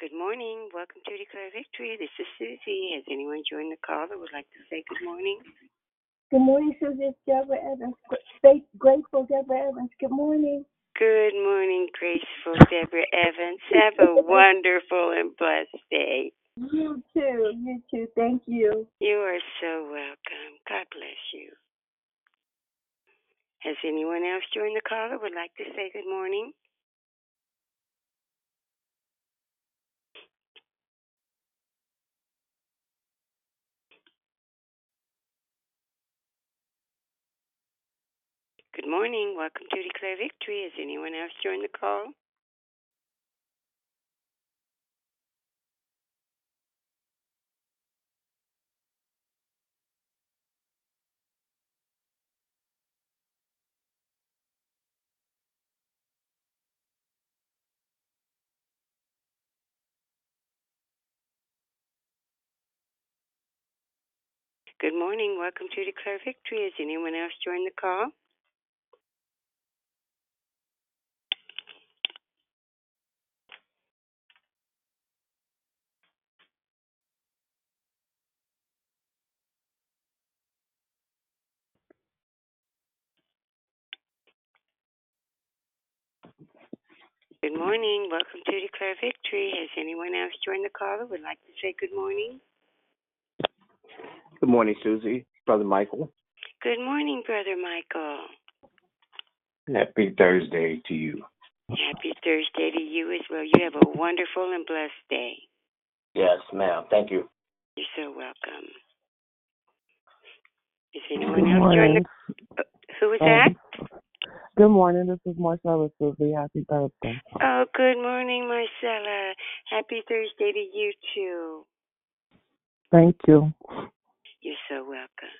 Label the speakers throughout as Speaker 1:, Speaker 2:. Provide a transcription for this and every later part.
Speaker 1: Good morning. Welcome to Declare Victory. This is Susie. Has anyone joined the call that would like to say good morning?
Speaker 2: Good morning, Susie. It's Deborah Evans. Faith, grateful Deborah Evans. Good morning.
Speaker 1: Good morning, graceful Deborah Evans. Have a wonderful and blessed day.
Speaker 2: You too. You too. Thank you.
Speaker 1: You are so welcome. God bless you. Has anyone else joined the call that would like to say good morning? Good morning. Welcome to Declare Victory. Has anyone else joined the call? Good morning. Welcome to Declare Victory. Has anyone else joined the call? Good morning. Welcome to Declare Victory. Has anyone else joined the call that would like to say good morning?
Speaker 3: Good morning, Susie. Brother Michael.
Speaker 1: Good morning, Brother Michael.
Speaker 3: Happy Thursday to you.
Speaker 1: Happy Thursday to you as well. You have a wonderful and blessed day.
Speaker 3: Yes, ma'am. Thank you.
Speaker 1: You're so welcome. Is anyone else joined the? Who is um, that?
Speaker 4: Good morning. This is Marcella Susie. Happy Thursday.
Speaker 1: Oh, good morning, Marcella. Happy Thursday to you too.
Speaker 4: Thank you.
Speaker 1: You're so welcome.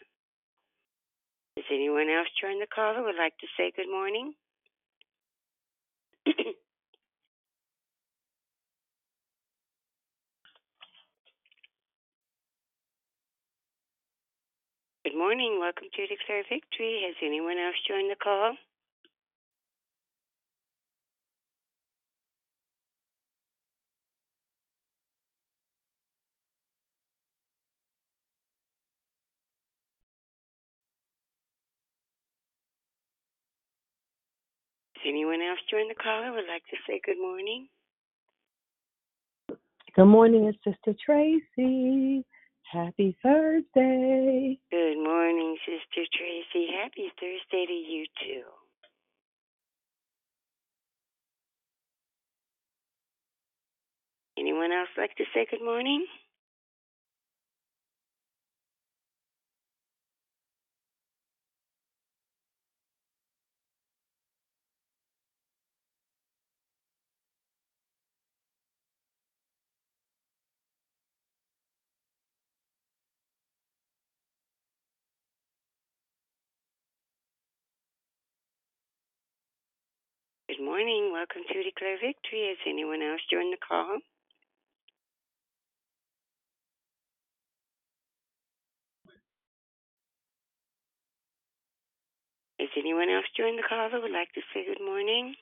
Speaker 1: Does anyone else join the call that would like to say good morning? good morning. Welcome to Declare Victory. Has anyone else joined the call? Anyone else join the call that would like to say good morning?
Speaker 4: Good morning. It's Sister Tracy. Happy Thursday.
Speaker 1: Good morning, Sister Tracy. Happy Thursday to you too. Anyone else like to say good morning? Good morning. Welcome to Declare Victory. Has anyone else joined the call? Has anyone else joined the call that would like to say good morning?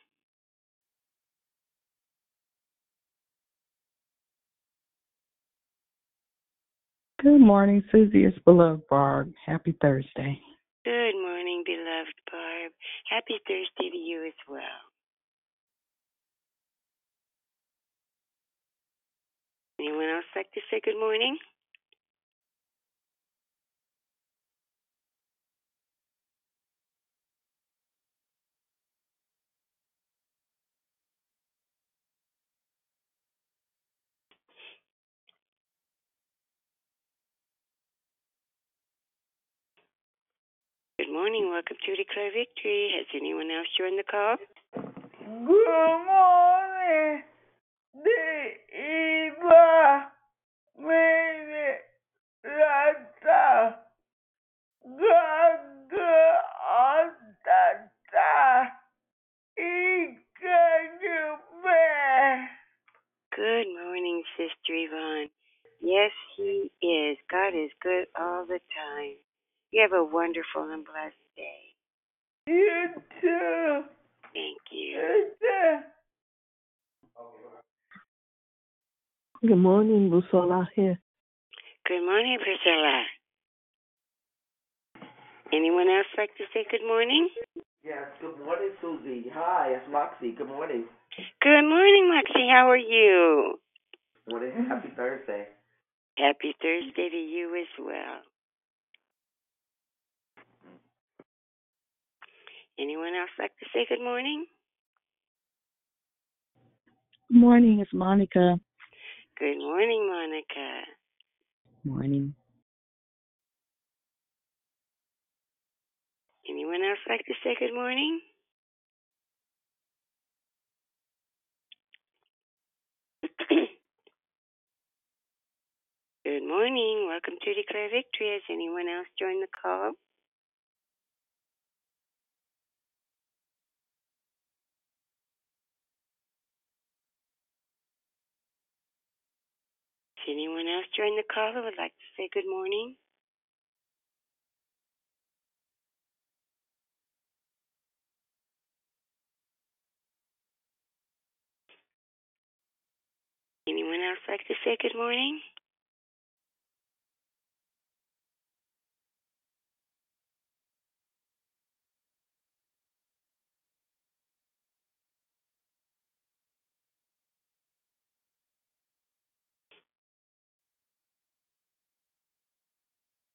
Speaker 4: Good morning, Susie. It's beloved Barb. Happy Thursday.
Speaker 1: Good morning, beloved Barb. Happy Thursday to you as well. Anyone else like to say good morning? Good morning. Welcome to Declare Victory. Has anyone else joined the call?
Speaker 5: Good morning,
Speaker 1: Good morning, Sister Yvonne. Yes, He is. God is good all the time. You have a wonderful and blessed day.
Speaker 5: You too.
Speaker 1: Thank you.
Speaker 5: You too.
Speaker 2: Good morning, Busola here.
Speaker 1: Good morning, Priscilla. Anyone else like to say good morning?
Speaker 6: Yes, good morning, Susie. Hi, it's Moxie. Good morning.
Speaker 1: Good morning, Moxie. How are you?
Speaker 6: Morning. Happy Thursday.
Speaker 1: Happy Thursday to you as well. Anyone else like to say good morning?
Speaker 4: Good morning, it's Monica.
Speaker 1: Good morning, Monica.
Speaker 4: Morning.
Speaker 1: Anyone else like to say good morning? good morning. Welcome to Declare Victory. Has anyone else joined the call? Anyone else joined the call who would like to say good morning? Anyone else like to say good morning?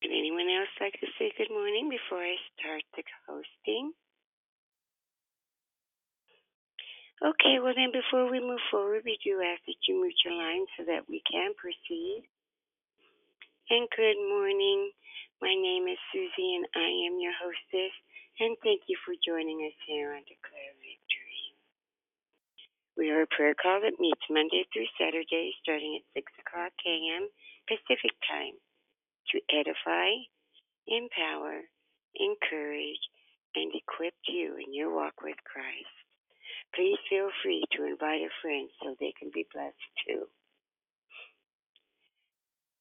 Speaker 1: Would anyone else like to say good morning before I start the hosting? Okay, well then before we move forward, we do ask that you mute your line so that we can proceed. And good morning. My name is Susie and I am your hostess. And thank you for joining us here on Declare Victory. We are a prayer call that meets Monday through Saturday starting at 6 o'clock a.m. Pacific Time to edify, empower, encourage, and equip you in your walk with Christ. Please feel free to invite a friend so they can be blessed too.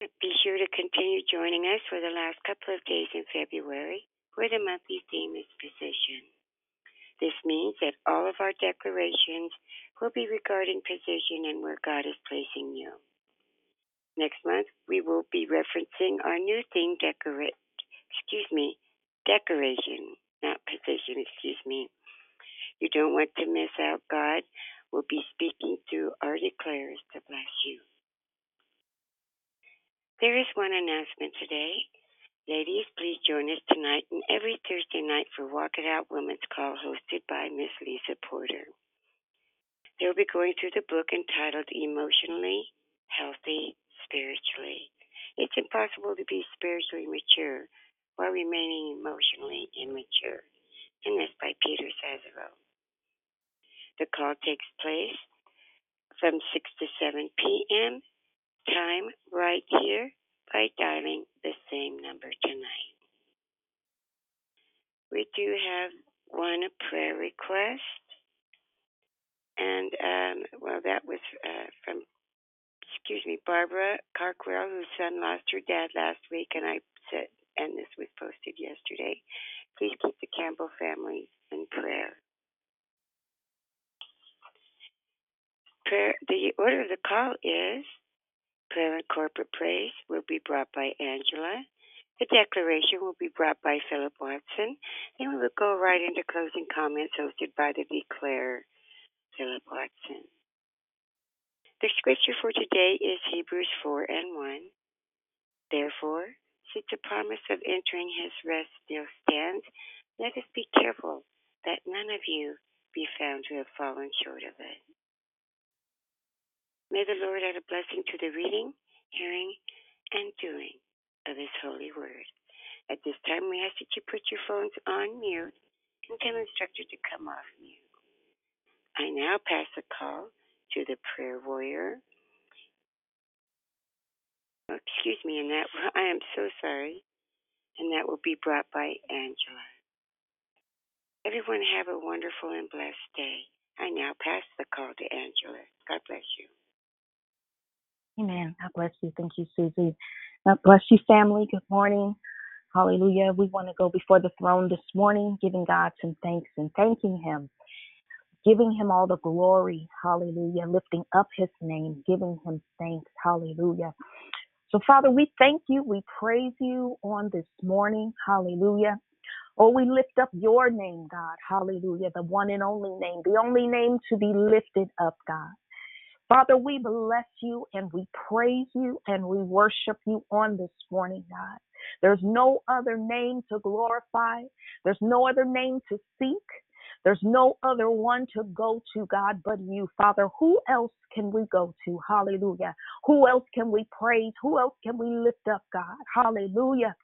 Speaker 1: Be sure to continue joining us for the last couple of days in February, where the monthly theme is position. This means that all of our declarations will be regarding position and where God is placing you. Next month, we will be referencing our new theme, decorate, excuse me, decoration, not position, excuse me. You don't want to miss out. God will be speaking through our declares to bless you. There is one announcement today. Ladies, please join us tonight and every Thursday night for Walk It Out Women's Call hosted by Miss Lisa Porter. They'll be going through the book entitled Emotionally Healthy Spiritually. It's impossible to be spiritually mature while remaining emotionally immature. And that's by Peter Scazzero. The call takes place from 6 to 7 p.m. time right here by dialing the same number tonight. We do have one prayer request, and um, well, that was uh, from excuse me, Barbara Carkwell, whose son lost her dad last week, and I said, and this was posted yesterday. Please keep the Campbell family in prayer. Prayer. The order of the call is prayer and corporate praise will be brought by Angela. The declaration will be brought by Philip Watson. Then we will go right into closing comments hosted by the declare, Philip Watson. The scripture for today is Hebrews 4 and 1. Therefore, since the promise of entering his rest still stands, let us be careful that none of you be found to have fallen short of it. May the Lord add a blessing to the reading, hearing, and doing of his holy word. At this time, we ask that you put your phones on mute and tell instructor to come off mute. I now pass the call to the prayer warrior. Oh, excuse me, and that I am so sorry, and that will be brought by Angela. Everyone have a wonderful and blessed day. I now pass the call to Angela. God bless you.
Speaker 7: Amen. God bless you. Thank you, Susie. God bless you, family. Good morning. Hallelujah. We want to go before the throne this morning, giving God some thanks and thanking Him giving him all the glory. Hallelujah. Lifting up his name, giving him thanks. Hallelujah. So, Father, we thank you. We praise you on this morning. Hallelujah. Oh, we lift up your name, God. Hallelujah. The one and only name, the only name to be lifted up, God. Father, we bless you and we praise you and we worship you on this morning, God. There's no other name to glorify. There's no other name to seek. There's no other one to go to, God, but you, Father. Who else can we go to? Hallelujah. Who else can we praise? Who else can we lift up, God? Hallelujah.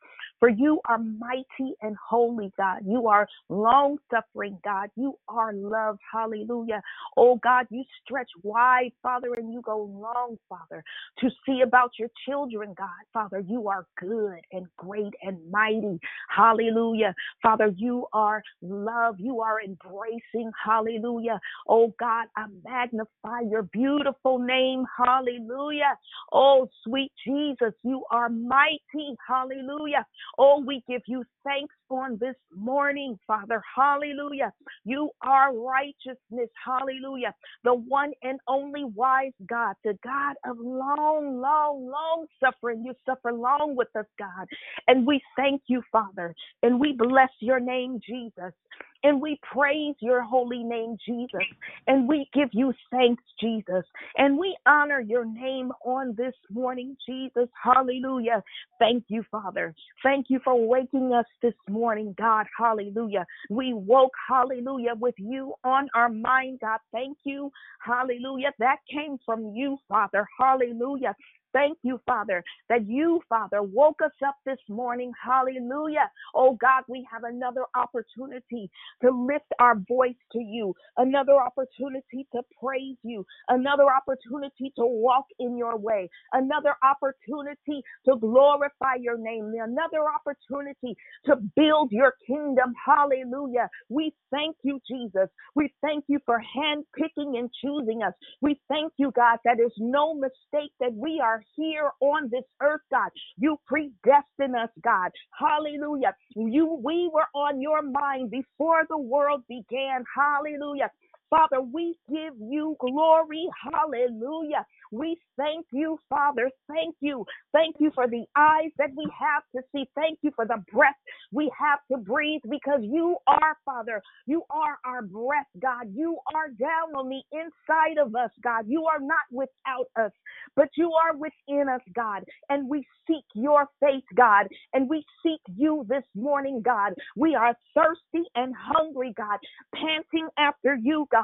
Speaker 7: For you are mighty and holy, God. You are long suffering, God. You are love. Hallelujah. Oh, God, you stretch wide, Father, and you go long, Father, to see about your children, God. Father, you are good and great and mighty. Hallelujah. Father, you are love. You are embracing. Hallelujah. Oh, God, I magnify your beautiful name. Hallelujah. Oh, sweet Jesus, you are mighty. Hallelujah. Oh, we give you thanks on this morning, Father. Hallelujah. You are righteousness. Hallelujah. The one and only wise God, the God of long, long, long suffering. You suffer long with us, God. And we thank you, Father. And we bless your name, Jesus. And we praise your holy name, Jesus. And we give you thanks, Jesus. And we honor your name on this morning, Jesus. Hallelujah. Thank you, Father. Thank you for waking us this morning, God. Hallelujah. We woke, hallelujah, with you on our mind, God. Thank you. Hallelujah. That came from you, Father. Hallelujah. Thank you, Father, that you, Father, woke us up this morning. Hallelujah. Oh God, we have another opportunity to lift our voice to you, another opportunity to praise you, another opportunity to walk in your way, another opportunity to glorify your name, another opportunity to build your kingdom. Hallelujah. We thank you, Jesus. We thank you for handpicking and choosing us. We thank you, God, that is no mistake that we are here on this earth, God. You predestined us, God. Hallelujah. You we were on your mind before the world began. Hallelujah. Father, we give you glory. Hallelujah. We thank you, Father. Thank you. Thank you for the eyes that we have to see. Thank you for the breath we have to breathe because you are, Father. You are our breath, God. You are down on the inside of us, God. You are not without us, but you are within us, God. And we seek your face, God. And we seek you this morning, God. We are thirsty and hungry, God, panting after you, God.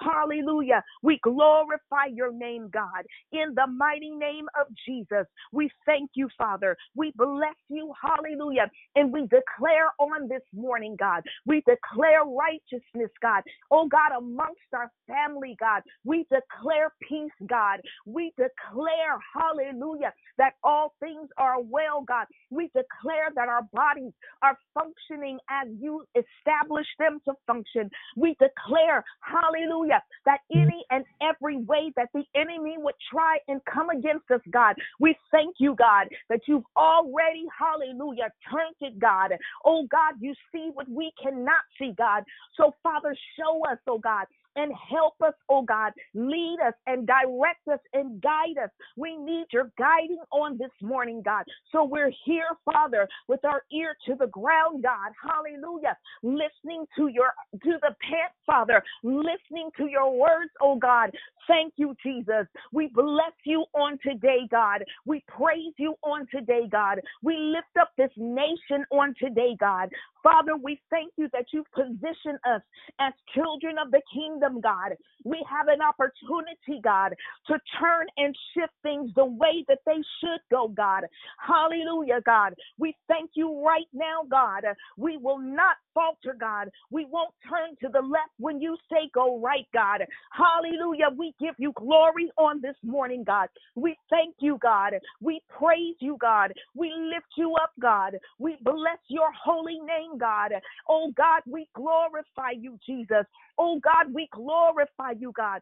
Speaker 7: Hallelujah. We glorify your name, God, in the mighty name of Jesus. We thank you, Father. We bless you. Hallelujah. And we declare on this morning, God, we declare righteousness, God. Oh, God, amongst our family, God, we declare peace, God. We declare, hallelujah, that all things are well, God. We declare that our bodies are functioning as you establish them to function. We declare, hallelujah, that mm. any and every way that the enemy would try and come against us, God, we thank you, God, that you've already, hallelujah, turned it, God. Oh, God, you see what we cannot see, God. So, Father, show us, oh, God, and help us, oh God. Lead us and direct us and guide us. We need your guiding on this morning, God. So we're here, Father, with our ear to the ground, God. Hallelujah. Listening to your to the pant, Father, listening to your words, oh God. Thank you, Jesus. We bless you on today, God. We praise you on today, God. We lift up this nation on today, God. Father, we thank you that you've positioned us as children of the kingdom, God. We have an opportunity, God, to turn and shift things the way that they should go, God. Hallelujah, God. We thank you right now, God. We will not falter, God. We won't turn to the left when you say go right, God. Hallelujah. We give you glory on this morning, God. We thank you, God. We praise you, God. We lift you up, God. We bless your holy name, God. Oh, God, we glorify you, Jesus. Oh, God, we glorify you, God.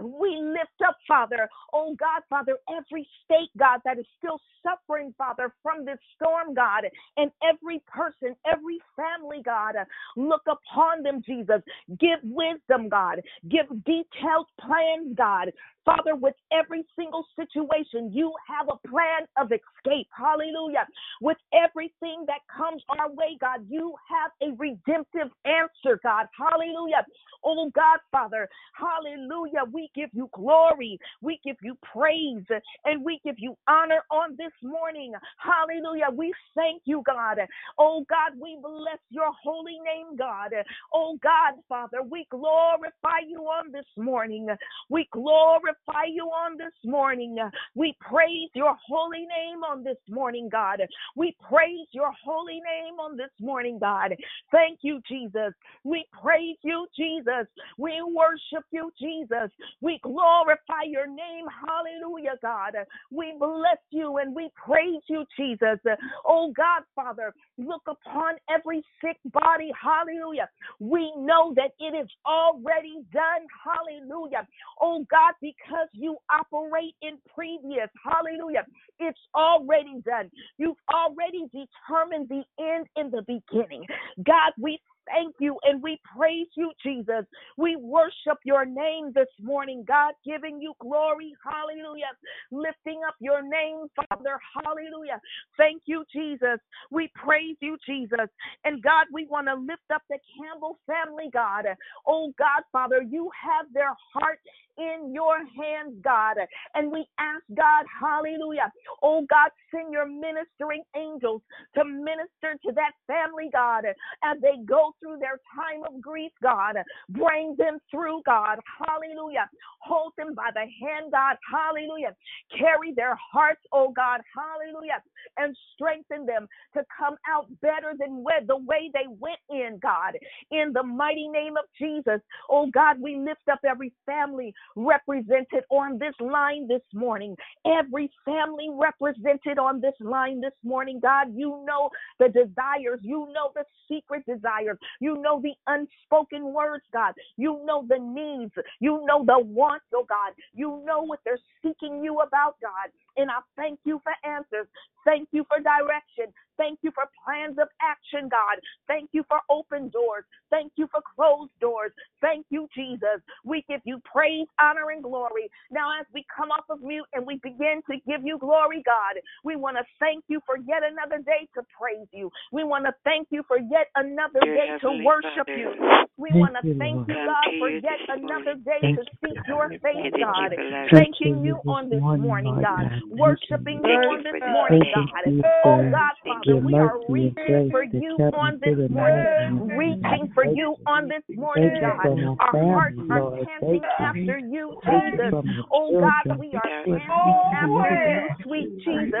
Speaker 7: We lift up, Father, oh God, Father, every state, God, that is still suffering, Father, from this storm, God, and every person, every family, God, look upon them, Jesus. Give wisdom, God. Give detailed plans, God. Father, with every single situation, you have a plan of escape. Hallelujah. With everything that comes our way, God, you have a redemptive answer, God. Hallelujah. Oh, God, Father. Hallelujah. We give you glory. We give you praise and we give you honor on this morning. Hallelujah. We thank you, God. Oh, God, we bless your holy name, God. Oh, God, Father, we glorify you on this morning. We glorify you on this morning. We praise your holy name on this morning, God. We praise your holy name on this morning, God. Thank you, Jesus. We praise you, Jesus. We worship you, Jesus. We glorify your name. Hallelujah, God. We bless you and we praise you, Jesus. Oh, God, Father, look upon every sick body. Hallelujah. We know that it is already done. Hallelujah. Oh, God, because you operate in previous. Hallelujah. It's already done. You've already determined the end in the beginning. God, we thank you and we praise you, Jesus. We worship your name this morning, God, giving you glory. Hallelujah. Lifting up your name, Father. Hallelujah. Thank you, Jesus. We praise you, Jesus. And God, we want to lift up the Campbell family, God. Oh, God, Father, you have their heart in your hands, God. And we ask God, hallelujah. Oh God, send your ministering angels to minister to that family, God, as they go through their time of grief, God. Bring them through, God. Hallelujah. Hold them by the hand, God. Hallelujah. Carry their hearts, oh God. Hallelujah. And strengthen them to come out better than the way they went in, God. In the mighty name of Jesus. Oh God, we lift up every family represented on this line this morning. Every family represented on this line this morning, God, you know the desires, you know the secret desires, you know the unspoken words, God, you know the needs, you know the wants, oh God, you know what they're seeking you about, God. And I thank you for answers. Thank you for direction. Thank you for plans of action, God. Thank you for open doors. Thank you for closed doors. Thank you, Jesus. We give you praise, honor, and glory. Now, as we come off of mute and we begin to give you glory, God, we want to thank you for yet another day to praise you. We want to thank you for yet another
Speaker 1: Dear
Speaker 7: day to worship
Speaker 1: Father,
Speaker 7: you. We want to thank you, God, for yet another day
Speaker 4: Thank
Speaker 7: to
Speaker 4: you,
Speaker 7: seek
Speaker 4: God.
Speaker 7: your face, God.
Speaker 4: Thank
Speaker 7: Thanking
Speaker 4: you
Speaker 7: you on this
Speaker 4: morning,
Speaker 7: morning, God.
Speaker 4: God. Thank you, oh,
Speaker 7: Worshiping you
Speaker 1: Thank
Speaker 4: Lord.
Speaker 1: you
Speaker 7: on this
Speaker 1: for
Speaker 7: morning,
Speaker 4: Thank you
Speaker 1: day.
Speaker 7: God. Oh, God,
Speaker 1: Thank
Speaker 7: Father,
Speaker 1: you
Speaker 7: we are reaching for you on this
Speaker 4: through the night.
Speaker 7: morning. Reaching for you
Speaker 4: you.
Speaker 7: on this morning, God. Our hearts are
Speaker 4: Lord.
Speaker 7: panting after you, Jesus. Oh, God, we are
Speaker 1: Yes,
Speaker 7: panting after you, sweet Jesus.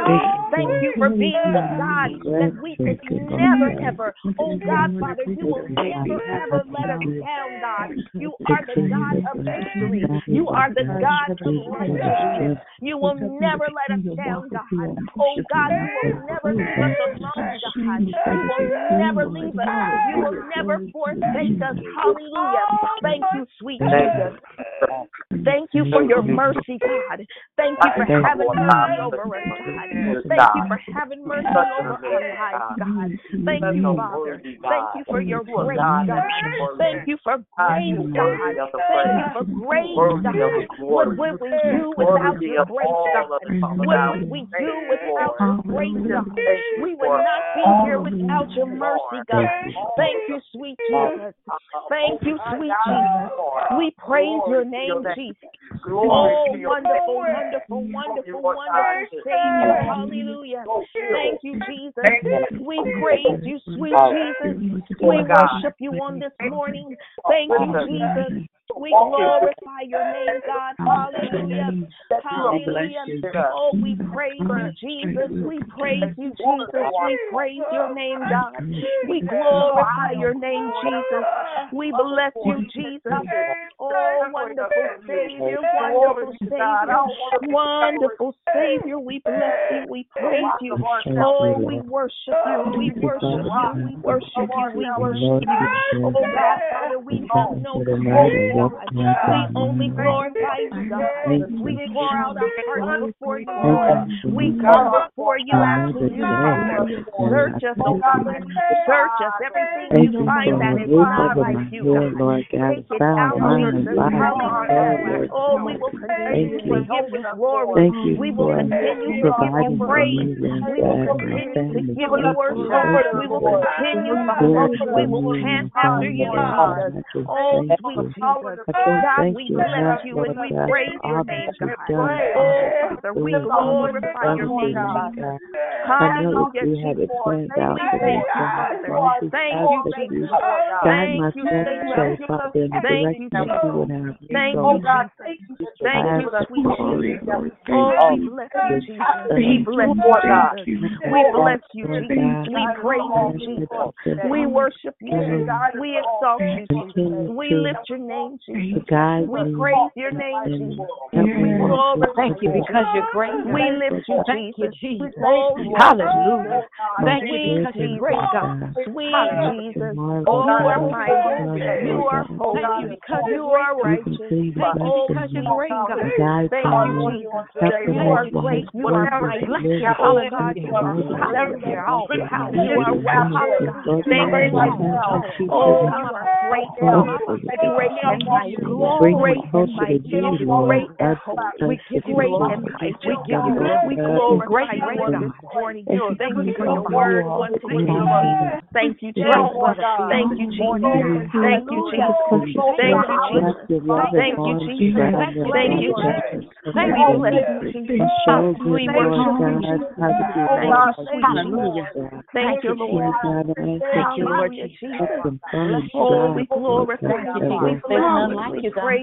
Speaker 4: Thank you for
Speaker 7: being the God that we could never, ever, oh God, Father, you will never, ever let us down, God. You are the God of
Speaker 4: of
Speaker 7: victory. You are the God of
Speaker 4: Jesus
Speaker 7: righteousness. You will never let us down, God. Oh God, you will never leave us alone, God. You will never leave us. You will never forsake us. Hallelujah. Thank you, sweet Jesus. Thank you for your mercy, God. Thank you for having mercy over us, God. Thank you for having mercy over our lives, God. Thank you, Father. Thank you for your grace, God. Thank you for grace, God. Thank you for grace, God. What would we do without your grace, God? What would we do without your grace, God? We would not be here without your mercy, God. Thank you, sweet Jesus. Thank you, sweet Jesus. We praise your name, Jesus. Oh, wonderful, wonderful, wonderful, wonderful Savior. Hallelujah. Thank you, Jesus. We praise you, sweet Jesus. We worship you on this morning. Thank you, Jesus. We glorify your name, God. Hallelujah. Hallelujah. Oh, we praise you, Jesus. We praise you, Jesus. We praise your name, God. We glorify your name, Jesus. We bless you, Jesus. Oh, wonderful Savior, wonderful Savior, wonderful Savior. We bless you. We praise you. Oh, we worship you. We worship you. We worship you. We worship you. Oh, God, Father, we have no we only glorify you, God. We pour out our hearts before you, We call out for you, Father. Search us, oh God. Search us. Everything
Speaker 4: you
Speaker 7: find that is not like you, God. Take it out of
Speaker 4: us.
Speaker 7: Oh, we will continue to give you glory. We will continue to give praise. We will continue to give you worship. We will continue, Father. We will
Speaker 4: pant
Speaker 7: after you, Father. Oh, sweet
Speaker 4: Holy Father,
Speaker 7: oh
Speaker 4: thank,
Speaker 7: we
Speaker 4: you,
Speaker 7: bless you and we praise your name, God. Oh, Father, we glorify your name, Jesus. Hallelujah,
Speaker 4: we had it out for this,
Speaker 7: Thank you, Jesus.
Speaker 4: Guide my steps, Father, in the direction that you would have me go.
Speaker 7: Thank you, sweet Jesus. Oh, bless you, Jesus. We bless you,
Speaker 4: God.
Speaker 7: We bless you, Jesus. We praise you, Jesus. We worship you, God. We exalt you, Jesus. We lift your name name, Jesus.
Speaker 4: God,
Speaker 7: we praise your name, Jesus. Glory.
Speaker 8: Thank you because you're great.
Speaker 7: We lift you, Jesus.
Speaker 8: Hallelujah. Thank you because you're great, God.
Speaker 7: Sweet Jesus. Oh, you are mighty. You are holy.
Speaker 8: Thank you because
Speaker 7: you are righteous.
Speaker 8: Thank you because you're great, God.
Speaker 7: Thank you, Jesus. You are great. You are mighty.
Speaker 8: Hallelujah. Hallelujah.
Speaker 4: Hallelujah.
Speaker 7: Thank you. Oh, you are great.
Speaker 4: Thank you,
Speaker 7: and mighty. Great and mighty. Great and holy.
Speaker 4: We
Speaker 8: give you
Speaker 7: great and
Speaker 4: mighty.
Speaker 8: We give you
Speaker 7: we glorify you this morning.
Speaker 4: Thank you for
Speaker 7: your word
Speaker 4: once
Speaker 7: again. Thank you, Jesus. Thank you, Jesus. Thank you, Jesus. Thank you, Jesus. Thank you, Jesus. Thank you, Jesus.
Speaker 4: Thank
Speaker 7: you, Jesus. We worship you.
Speaker 8: Hallelujah.
Speaker 7: Thank you, Lord.
Speaker 8: Thank you, Lord Jesus.
Speaker 7: Oh, we glorify
Speaker 8: you.
Speaker 7: We bless
Speaker 8: none like you, God.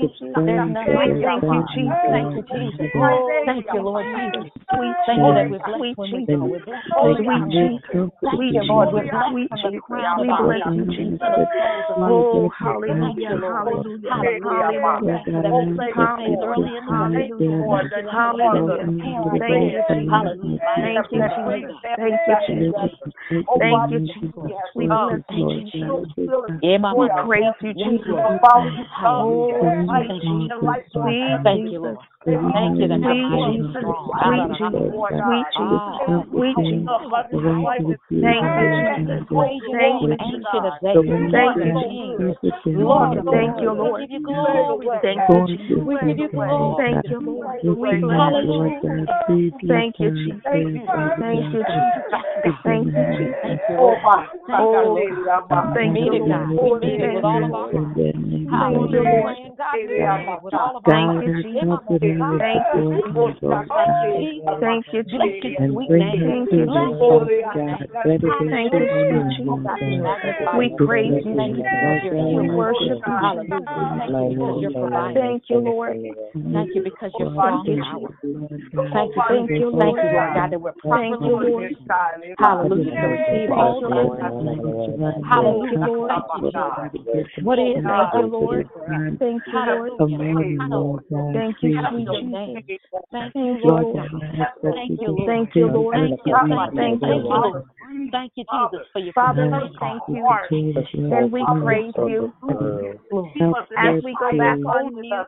Speaker 8: There's none like you.
Speaker 7: Thank you, Jesus.
Speaker 8: Thank you, Jesus. Thank you, Lord
Speaker 7: Jesus.
Speaker 8: Thank you that we're blessed when we go. We're.
Speaker 7: Sweet Jesus. Sweet
Speaker 8: Lord, we're blessed from the crown.
Speaker 7: We bless you, Jesus. Oh, hallelujah, hallelujah,
Speaker 8: hallelujah.
Speaker 7: Hallelujah. Hallelujah.
Speaker 8: Thank you,
Speaker 7: Jesus. Thank you, Jesus. Thank you, Jesus. Thank you, Jesus. We bless you, Jesus. We praise you, Jesus. Oh, sweet
Speaker 8: Thank you,
Speaker 4: Lord.
Speaker 8: Thank you that
Speaker 4: you're
Speaker 7: Jesus.
Speaker 4: you,
Speaker 7: Jesus. Sweet Jesus. Sweet Jesus. Thank you, Jesus. Thank you, Jesus. Thank you, Jesus.
Speaker 8: Lord,
Speaker 7: thank you, Lord.
Speaker 8: Thank you, Lord.
Speaker 7: Thank you,
Speaker 4: Lord.
Speaker 7: Thank you, Lord.
Speaker 4: Thank
Speaker 7: you,
Speaker 4: Lord.
Speaker 7: Thank you, Jesus. Thank you, Jesus. Thank you, Jesus.
Speaker 8: Thank you, God. Thank you,
Speaker 7: God. Thank you,
Speaker 8: God.
Speaker 7: Thank you, Lord. Thank you, Jesus. Thank you, Jesus. Thank you, Jesus. Thank you,
Speaker 8: We
Speaker 7: praise you. We worship you.
Speaker 8: Thank you,
Speaker 7: Lord.
Speaker 8: Thank you because you're strong in. Thank you,
Speaker 7: thank you,
Speaker 8: thank you, God, we're
Speaker 7: thank you, Lord.
Speaker 8: Hallelujah. Hallelujah,
Speaker 7: Lord.
Speaker 8: What is,
Speaker 7: thank you, Lord. Thank you, Lord. Thank you, Jesus.
Speaker 8: Thank you, Lord. Thank
Speaker 4: you,
Speaker 8: Lord.
Speaker 7: Thank you, Lord.
Speaker 8: Thank you,
Speaker 4: Lord.
Speaker 8: Thank you,
Speaker 4: Lord.
Speaker 8: Thank you, Jesus, for your
Speaker 7: Father, we thank
Speaker 4: you.
Speaker 7: And we praise you. As we go back on mute,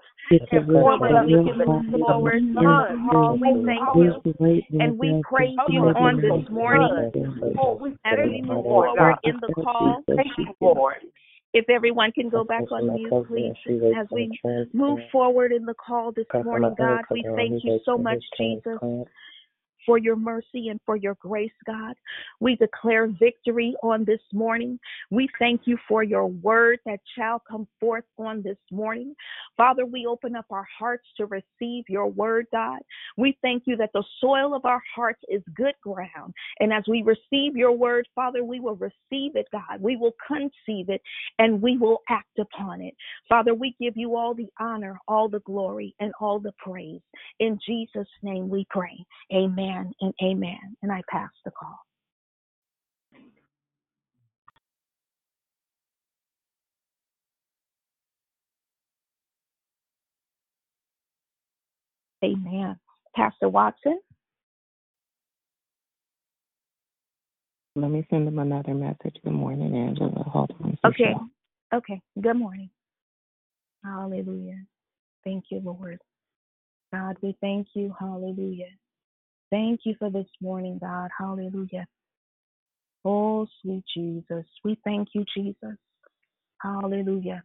Speaker 7: forward, we can
Speaker 4: look
Speaker 7: forward. Lord, we thank you. And we praise you on this morning. As we move forward in the call,
Speaker 2: thank you, Lord.
Speaker 7: If everyone can go back on mute, please, as we move forward in the call this morning, God, we thank you so much, Jesus, for your mercy and for your grace, God. We declare victory on this morning. We thank you for your word that shall come forth on this morning. Father, we open up our hearts to receive your word, God. We thank you that the soil of our hearts is good ground. And as we receive your word, Father, we will receive it, God. We will conceive it and we will act upon it. Father, we give you all the honor, all the glory, and all the praise. In Jesus' name we pray. Amen and amen. And I pass the call. Amen. Pastor Watson?
Speaker 4: Let me send them another message. Good morning, Angela. Hold on.
Speaker 7: Okay. Okay. Good morning. Hallelujah.
Speaker 2: Thank you, Lord. God, we thank you. Hallelujah. Thank you for this morning, God. Hallelujah. Oh, sweet Jesus. We thank you, Jesus. Hallelujah.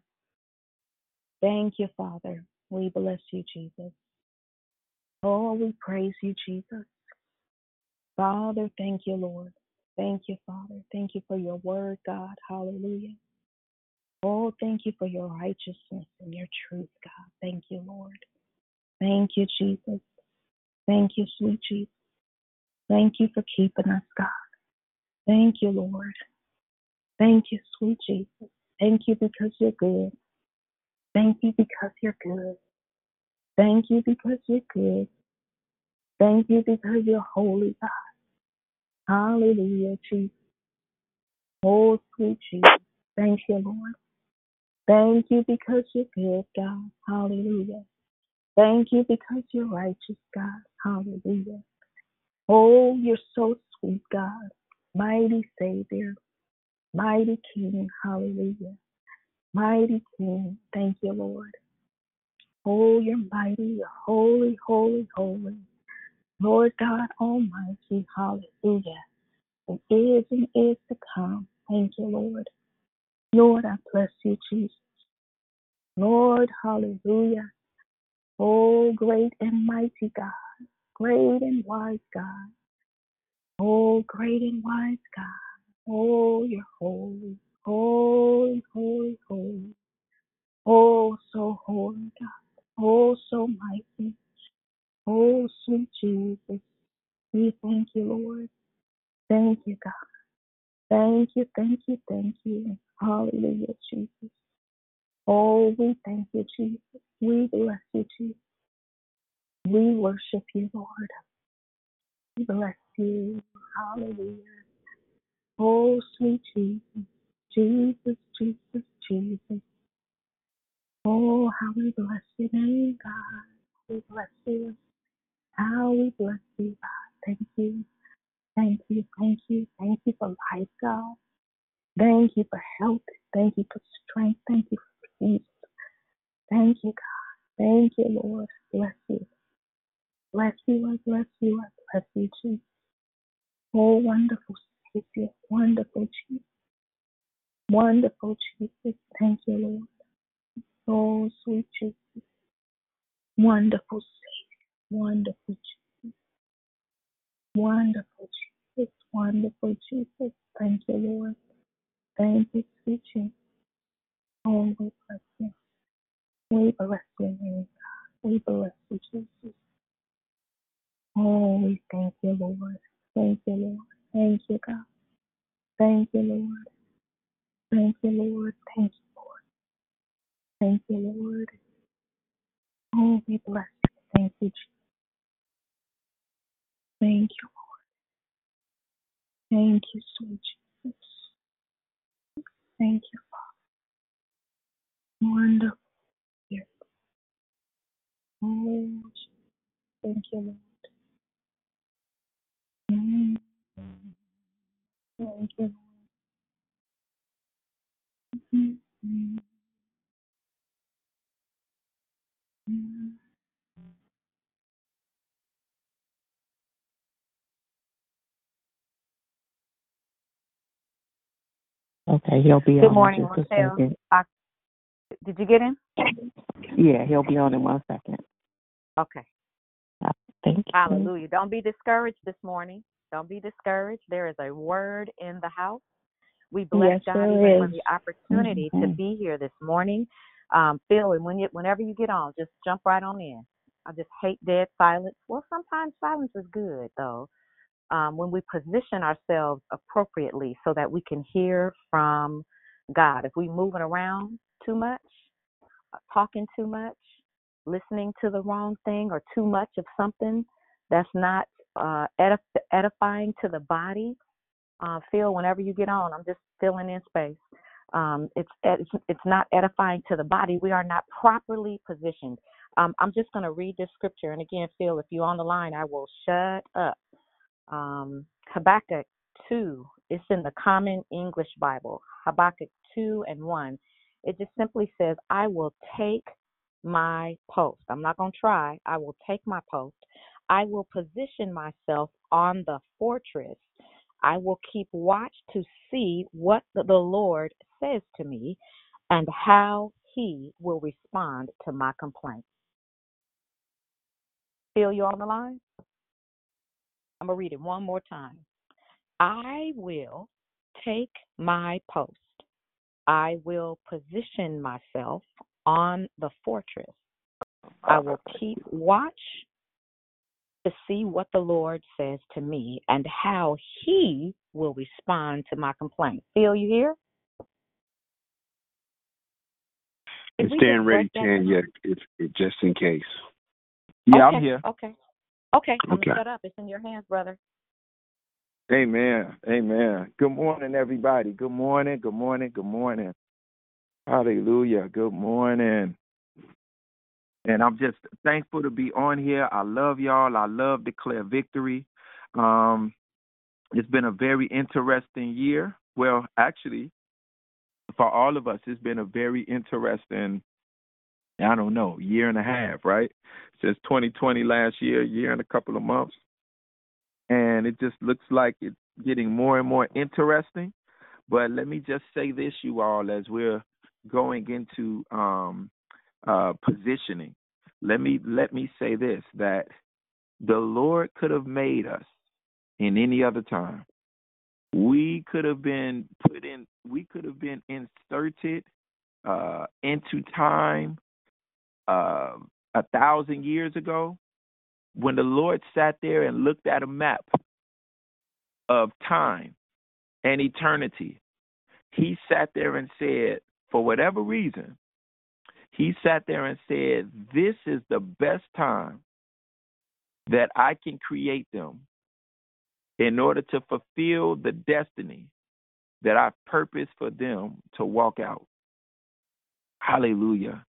Speaker 2: Thank you, Father. We bless you, Jesus. Oh, we praise you, Jesus. Father, thank you, Lord. Thank you, Father. Thank you for your word, God. Hallelujah. Oh, thank you for your righteousness and your truth, God. Thank you, Lord. Thank you, Jesus. Thank you, sweet Jesus. Thank you for keeping us, God. Thank you, Lord. Thank you, sweet Jesus. Thank you because you're good. Thank you because you're good. Thank you because you're good. Thank you because you're holy, God. Hallelujah, Jesus. Oh, sweet Jesus. Thank you, Lord. Thank you because you're good, God. Hallelujah. Thank you because you're righteous, God. Hallelujah. Oh, you're so sweet, God. Mighty Savior, mighty King. Hallelujah. Mighty King. Thank you, Lord. Oh, you're mighty, you're holy, holy, holy. Lord God Almighty. Hallelujah. And is and is to come. Thank you, Lord. Lord, I bless you, Jesus. Lord, hallelujah. Oh, great and mighty God. Great and wise God. Oh, great and wise God. Oh, you're holy. Holy, holy, holy. Oh, so holy God. Oh, so mighty. Oh, sweet Jesus. We thank you, Lord. Thank you, God. Thank you, thank you, thank you. Hallelujah, Jesus. Oh, we thank you, Jesus. We bless you, Jesus. We worship you, Lord. We bless you. Hallelujah. Oh, sweet Jesus. Jesus, Jesus, Jesus. Oh, how we bless your name, God. We bless you. How we bless you, God. Thank you. Thank you. Thank you. Thank you for life, God. Thank you for health. Thank you for strength. Thank you for peace. Thank you, God. Thank you, Lord. Bless you. Bless you. I bless you. I bless you, Jesus. Oh, wonderful Savior. Wonderful Jesus. Wonderful Jesus. Thank you, Lord. Oh, sweet Jesus. Wonderful Savior. Wonderful Jesus. Wonderful Jesus. Wonderful Jesus. Thank you, Lord. Thank you, sweet Jesus. Oh, we bless you. We bless your name, God. We bless you, Jesus. Oh, we thank you, Lord. Thank you, Lord. Thank you, God. Thank you, Lord. Thank you, Lord. Thank you, Lord. Thank you, Lord. Oh, we bless you. Thank you, Jesus. Thank you. Lord. Thank you, sweet Jesus. Thank you, wonderful. Dear. Oh, thank you, Lord. Mm. Thank you, Lord. Mm. Mm.
Speaker 9: Okay, he'll be
Speaker 2: Good
Speaker 9: on
Speaker 2: morning,
Speaker 9: in just a second.
Speaker 2: I, did you get in?
Speaker 9: Yeah, he'll be on in one second.
Speaker 2: Okay.
Speaker 9: Thank you.
Speaker 2: Hallelujah. Don't be discouraged this morning. Don't be discouraged. There is a word in the house. We bless
Speaker 8: Yes,
Speaker 2: God even for the opportunity to
Speaker 9: Mhm.
Speaker 2: be here this morning. Um, Phil, and when you, whenever you get on, just jump right on in. I just hate dead silence. Well, sometimes silence is good, though, um, when we position ourselves appropriately so that we can hear from God. If we're moving around too much, uh, talking too much, listening to the wrong thing, or too much of something that's not uh, edif- edifying to the body, uh, Phil whenever you get on. I'm just filling in space. Um, it's it's it's not edifying to the body. We are not properly positioned. Um, I'm just going to read this scripture, and again, Phil, if you're on the line, I will shut up. Um, Habakkuk 2. It's in the Common English Bible. Habakkuk 2 and 1. It just simply says, "I will take
Speaker 8: my post. I'm not going to try. I will take my post. I will position myself on the fortress. I will keep watch to see what the Lord says to me and how he will respond to my complaint. Phil you on the line? I'm going to read it one more time. I will take my post. I will position myself on the fortress. I will keep watch to see what the Lord says to me and how he will respond to my complaint. Feel you here?
Speaker 10: It's
Speaker 8: we
Speaker 10: ready, yet if, if just in case. Yeah,
Speaker 8: okay,
Speaker 10: I'm here.
Speaker 8: Okay. Okay. I'm
Speaker 10: Okay.
Speaker 8: shut up. It's in your hands, brother.
Speaker 10: Amen. Amen. Good morning, everybody. Good morning. Good morning. Good morning. Hallelujah. Good morning. And I'm just thankful to be on here. I love y'all. I love Declare Victory. Um, it's been a very interesting year. Well, actually, for all of us, it's been a very interesting, I don't know, year and a half, right? Since 2020 last year, year and a couple of months. And it just looks like it's getting more and more interesting. But let me just say this, you all, as we're going into um, uh, positioning. Let me let me say this: that the Lord could have made us in any other time. We could have been put in. We could have been inserted uh, into time uh, a thousand years ago, when the Lord sat there and looked at a map of time and eternity. He sat there and said, for whatever reason, he sat there and said, This is the best time that I can create them in order to fulfill the destiny that I've purposed for them to walk out. Hallelujah.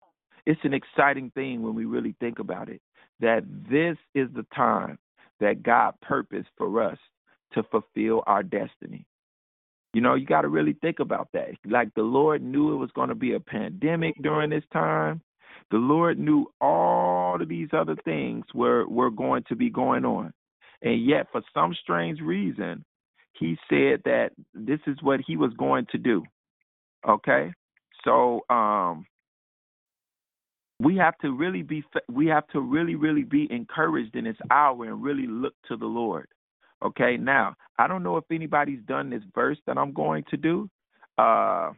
Speaker 10: It's an exciting thing when we really think about it that this is the time that God purposed for us to fulfill our destiny. You know, you got to really think about that. Like the Lord knew it was going to be a pandemic during this time. The Lord knew all of these other things were were going to be going on. And yet for some strange reason, he said that this is what he was going to do. Okay? So, um we have to really be we have to really really be encouraged in this hour and really look to the Lord. Okay, now I don't know if anybody's done this verse that I'm going to do. Uh,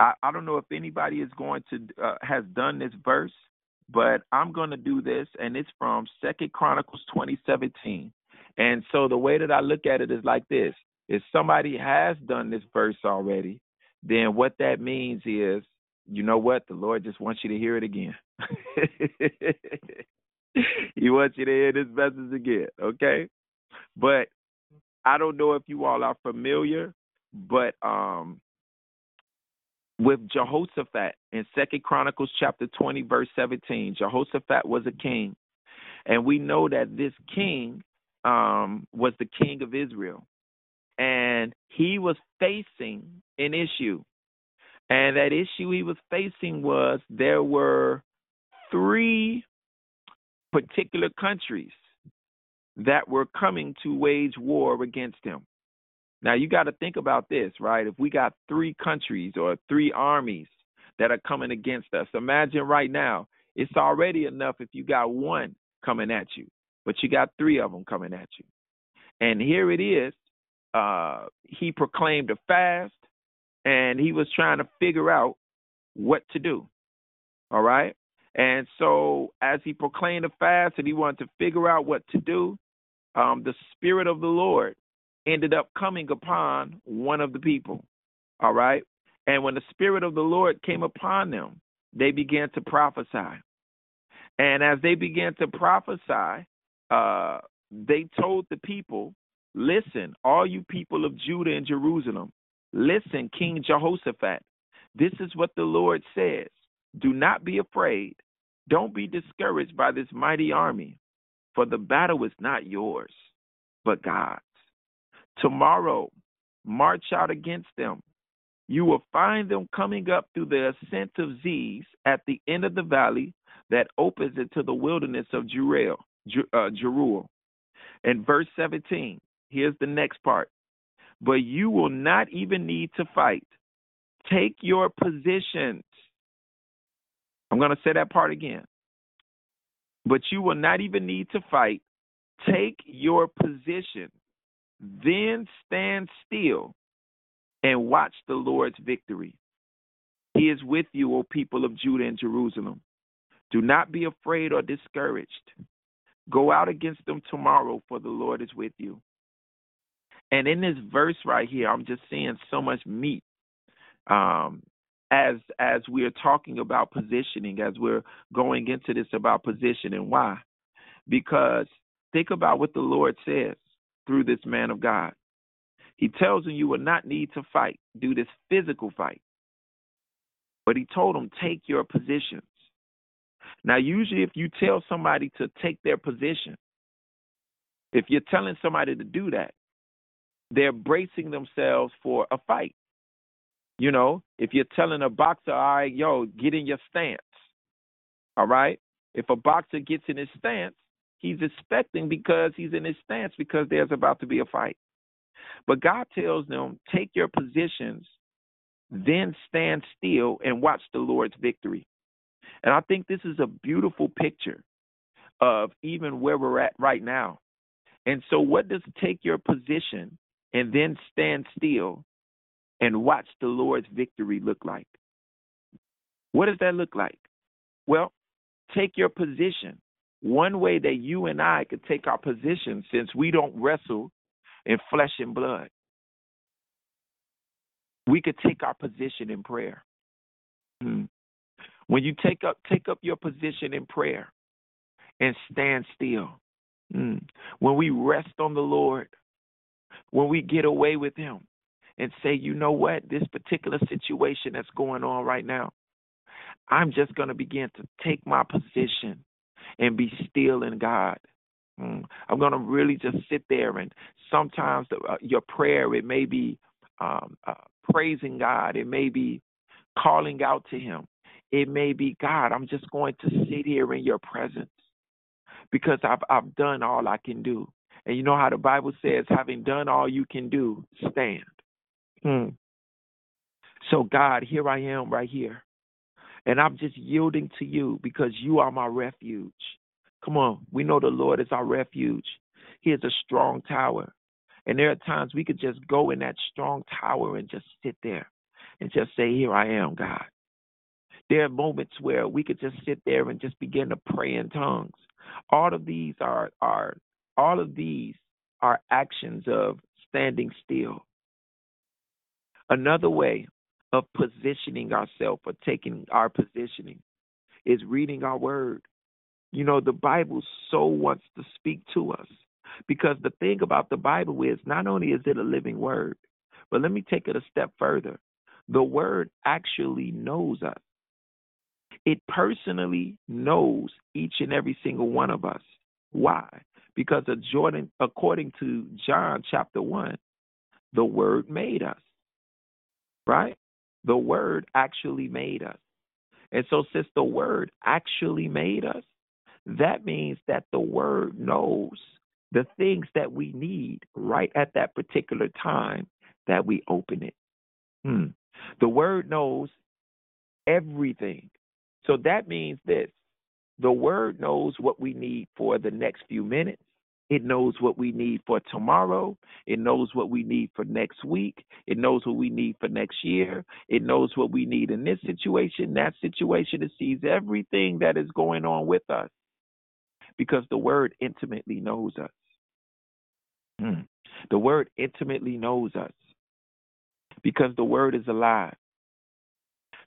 Speaker 10: I, I don't know if anybody is going to uh, has done this verse, but I'm going to do this, and it's from Second Chronicles 2017. And so the way that I look at it is like this: if somebody has done this verse already, then what that means is, you know what, the Lord just wants you to hear it again. he wants you to hear this message again, okay? But I don't know if you all are familiar, but um with Jehoshaphat in Second Chronicles chapter 20 verse 17, Jehoshaphat was a king. And we know that this king um was the king of Israel. And he was facing an issue. And that issue he was facing was there were three particular countries that were coming to wage war against him. Now you got to think about this, right? If we got three countries or three armies that are coming against us, imagine right now, it's already enough if you got one coming at you, but you got three of them coming at you. And here it is. Uh, he proclaimed a fast and he was trying to figure out what to do. All right. And so as he proclaimed a fast and he wanted to figure out what to do, um, the Spirit of the Lord ended up coming upon one of the people. All right. And when the Spirit of the Lord came upon them, they began to prophesy. And as they began to prophesy, uh, they told the people, Listen, all you people of Judah and Jerusalem, listen, King Jehoshaphat, this is what the Lord says. Do not be afraid. Don't be discouraged by this mighty army, for the battle is not yours, but God's. Tomorrow, march out against them. you will find them coming up through the ascent of Ziz at the end of the valley that opens into the wilderness of Jeruel. Uh, Jeruel. And verse 17, here's the next part. But you will not even need to fight. Take your positions. I'm going to say that part again. But you will not even need to fight. Take your position. Then stand still and watch the Lord's victory. He is with you, O people of Judah and Jerusalem. Do not be afraid or discouraged. Go out against them tomorrow, for the Lord is with you. And in this verse right here, I'm just seeing so much meat um, as as we're talking about positioning, as we're going into this about positioning. Why? Because think about what the Lord says through this man of God. He tells him you will not need to fight, do this physical fight. But he told him, take your positions. Now, usually, if you tell somebody to take their position, if you're telling somebody to do that, they're bracing themselves for a fight. You know, if you're telling a boxer, all right, yo, get in your stance. All right? If a boxer gets in his stance, he's expecting because he's in his stance because there's about to be a fight. But God tells them, take your positions, then stand still and watch the Lord's victory. And I think this is a beautiful picture of even where we're at right now. And so, what does take your position and then stand still and watch the Lord's victory look like? What does that look like? Well, take your position. One way that you and I could take our position, since we don't wrestle in flesh and blood, we could take our position in prayer. Hmm. When you take up take up your position in prayer and stand still. Hmm. When we rest on the Lord, when we get away with him and say, you know what, this particular situation that's going on right now, I'm just going to begin to take my position and be still in God. Mm. I'm going to really just sit there and sometimes the, uh, your prayer, it may be um, uh, praising God, it may be calling out to Him, it may be God. I'm just going to sit here in your presence because I've I've done all I can do. And you know how the Bible says, having done all you can do, stand. Hmm. So God, here I am right here. And I'm just yielding to you because you are my refuge. Come on, we know the Lord is our refuge. He is a strong tower. And there are times we could just go in that strong tower and just sit there and just say, Here I am, God. There are moments where we could just sit there and just begin to pray in tongues. All of these are are all of these are actions of standing still. Another way of positioning ourselves or taking our positioning is reading our word. You know, the Bible so wants to speak to us because the thing about the Bible is not only is it a living word, but let me take it a step further. The word actually knows us. It personally knows each and every single one of us. Why? Because according to John chapter 1, the word made us. Right? The word actually made us. And so, since the word actually made us, that means that the word knows the things that we need right at that particular time that we open it. Hmm. The word knows everything. So that means this the word knows what we need for the next few minutes. It knows what we need for tomorrow. It knows what we need for next week. It knows what we need for next year. It knows what we need in this situation, that situation. It sees everything that is going on with us because the word intimately knows us. Mm. The word intimately knows us because the word is alive.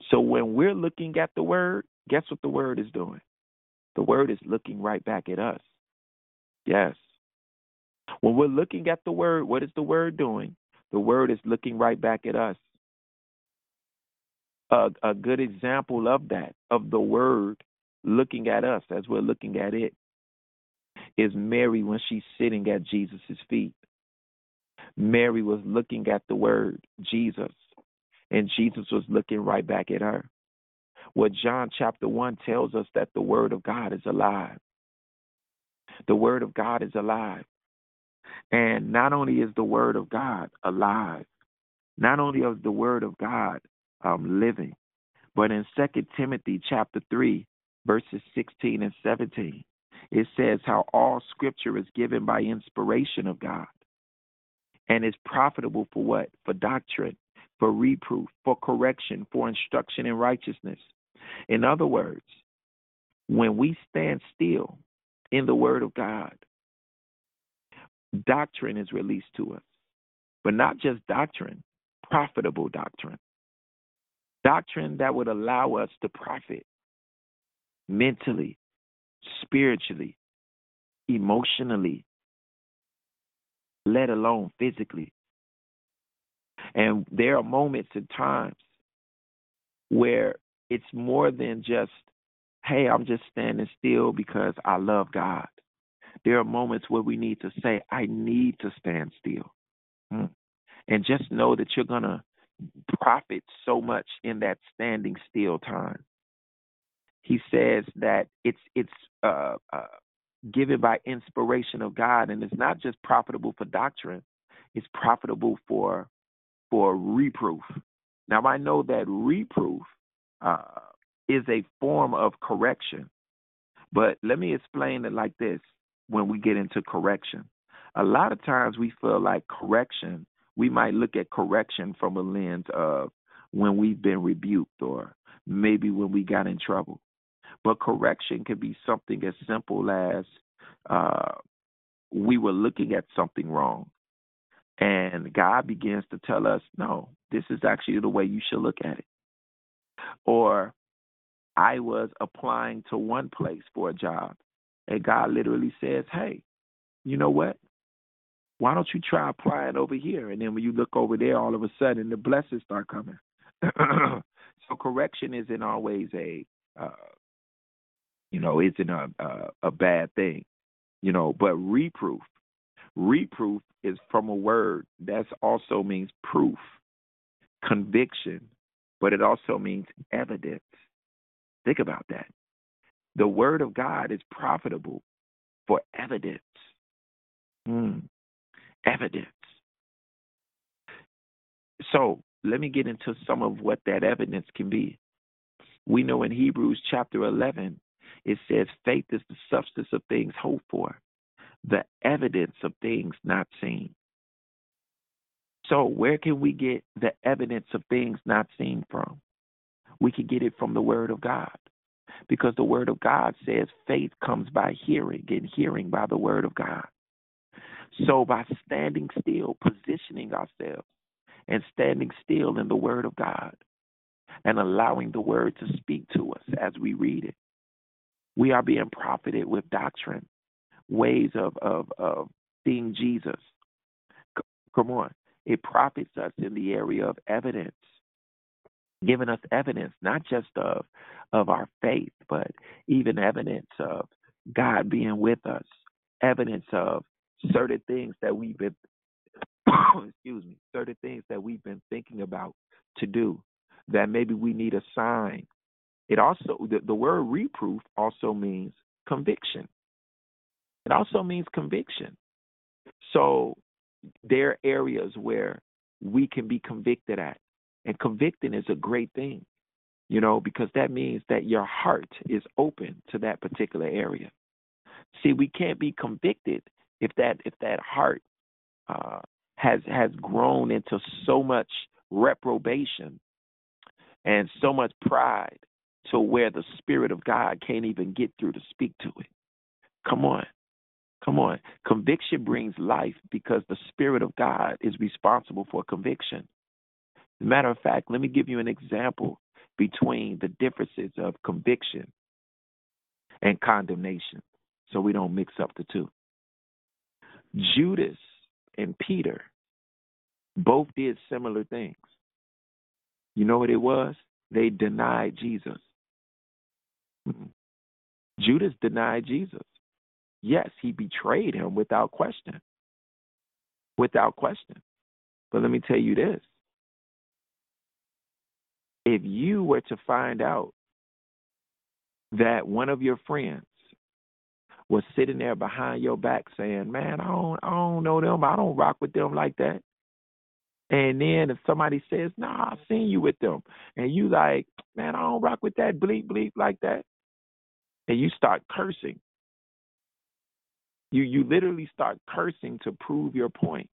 Speaker 10: So when we're looking at the word, guess what the word is doing? The word is looking right back at us. Yes. When we're looking at the word, what is the word doing? The word is looking right back at us. A, a good example of that, of the word looking at us as we're looking at it, is Mary when she's sitting at Jesus' feet. Mary was looking at the word Jesus, And Jesus was looking right back at her. Well, John chapter 1 tells us that the Word of God is alive. The Word of God is alive. And not only is the Word of God alive, not only is the Word of God um, living, but in Second Timothy chapter 3, verses 16 and 17, it says how all scripture is given by inspiration of God and is profitable for what? For doctrine, for reproof, for correction, for instruction in righteousness. In other words, when we stand still in the Word of God, doctrine is released to us. But not just doctrine, profitable doctrine. Doctrine that would allow us to profit mentally, spiritually, emotionally, let alone physically. And there are moments and times where it's more than just, hey, I'm just standing still because I love God. There are moments where we need to say, I need to stand still. Hmm. And just know that you're going to profit so much in that standing still time. He says that it's it's uh, uh, given by inspiration of God, and it's not just profitable for doctrine; it's profitable for for reproof. Now I know that reproof uh, is a form of correction, but let me explain it like this: when we get into correction, a lot of times we feel like correction. We might look at correction from a lens of when we've been rebuked or maybe when we got in trouble. But correction can be something as simple as uh, we were looking at something wrong. And God begins to tell us, no, this is actually the way you should look at it. Or I was applying to one place for a job, and God literally says, hey, you know what? Why don't you try applying over here? And then when you look over there, all of a sudden the blessings start coming. so correction isn't always a uh, you know, isn't a, a a bad thing, you know. But reproof, reproof is from a word that also means proof, conviction, but it also means evidence. Think about that. The word of God is profitable for evidence. Mm, evidence. So let me get into some of what that evidence can be. We know in Hebrews chapter 11 it says faith is the substance of things hoped for, the evidence of things not seen. So, where can we get the evidence of things not seen from? We can get it from the Word of God. Because the Word of God says faith comes by hearing, and hearing by the Word of God. So, by standing still, positioning ourselves, and standing still in the Word of God, and allowing the Word to speak to us as we read it, we are being profited with doctrine, ways of of of seeing Jesus. Come on, it profits us in the area of evidence, giving us evidence not just of of our faith, but even evidence of God being with us, evidence of certain things that we've been excuse me, certain things that we've been thinking about to do that maybe we need a sign it also the, the word reproof also means conviction. It also means conviction. So there are areas where we can be convicted at. And convicting is a great thing, you know, because that means that your heart is open to that particular area. See, we can't be convicted if that if that heart uh, has has grown into so much reprobation and so much pride to where the Spirit of God can't even get through to speak to it. Come on. Come on. Conviction brings life because the Spirit of God is responsible for conviction. Matter of fact, let me give you an example between the differences of conviction and condemnation so we don't mix up the two. Judas and Peter both did similar things. You know what it was? They denied Jesus. Judas denied Jesus. Yes, he betrayed him without question. Without question. But let me tell you this if you were to find out that one of your friends was sitting there behind your back saying, "Man, I don't, I don't know them. I don't rock with them like that." And then if somebody says, "Nah, I've seen you with them," and you like, "Man, I don't rock with that bleep bleep like that," and you start cursing, you you literally start cursing to prove your point.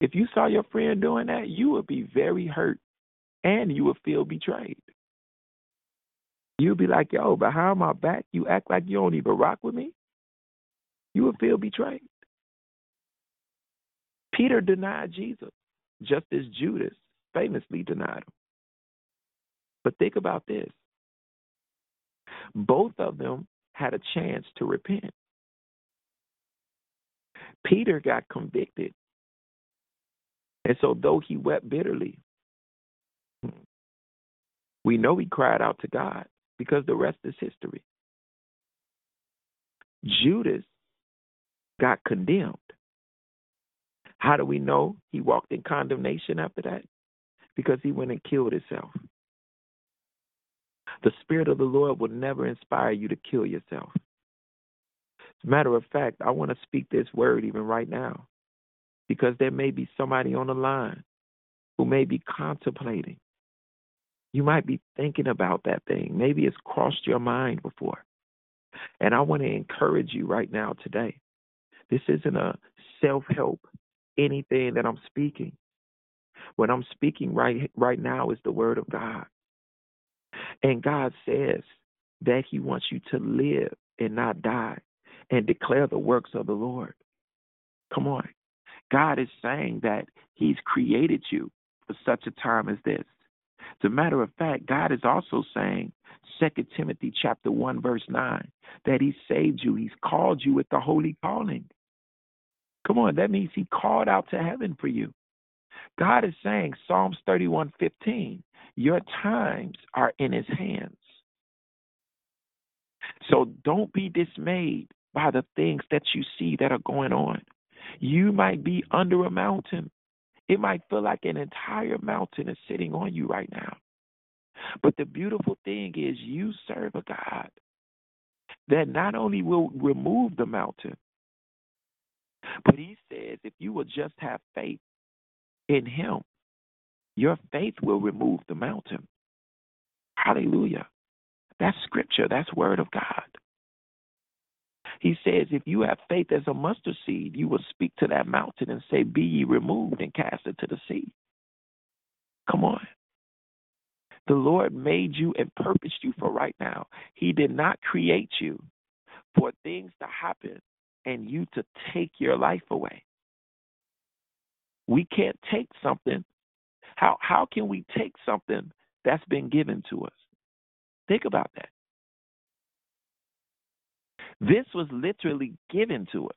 Speaker 10: If you saw your friend doing that, you would be very hurt, and you would feel betrayed. You'd be like, yo, behind my back, you act like you don't even rock with me. You would feel betrayed. Peter denied Jesus, just as Judas famously denied him. But think about this both of them had a chance to repent. Peter got convicted. And so, though he wept bitterly, we know he cried out to God because the rest is history. Judas got condemned. How do we know he walked in condemnation after that? Because he went and killed himself. The Spirit of the Lord will never inspire you to kill yourself. As a matter of fact, I want to speak this word even right now because there may be somebody on the line who may be contemplating you might be thinking about that thing. Maybe it's crossed your mind before. And I want to encourage you right now today. This isn't a self help, anything that I'm speaking. What I'm speaking right right now is the word of God. And God says that He wants you to live and not die and declare the works of the Lord. Come on. God is saying that He's created you for such a time as this. As a matter of fact, God is also saying, 2 Timothy chapter 1, verse 9, that he saved you. He's called you with the holy calling. Come on, that means he called out to heaven for you. God is saying, Psalms 31, 15, your times are in his hands. So don't be dismayed by the things that you see that are going on. You might be under a mountain, it might feel like an entire mountain is sitting on you right now. But the beautiful thing is, you serve a God that not only will remove the mountain, but He says if you will just have faith in Him, your faith will remove the mountain. Hallelujah. That's scripture, that's word of God. He says, if you have faith as a mustard seed, you will speak to that mountain and say, Be ye removed and cast it to the sea. Come on. The Lord made you and purposed you for right now. He did not create you for things to happen and you to take your life away. We can't take something. How how can we take something that's been given to us? Think about that. This was literally given to us.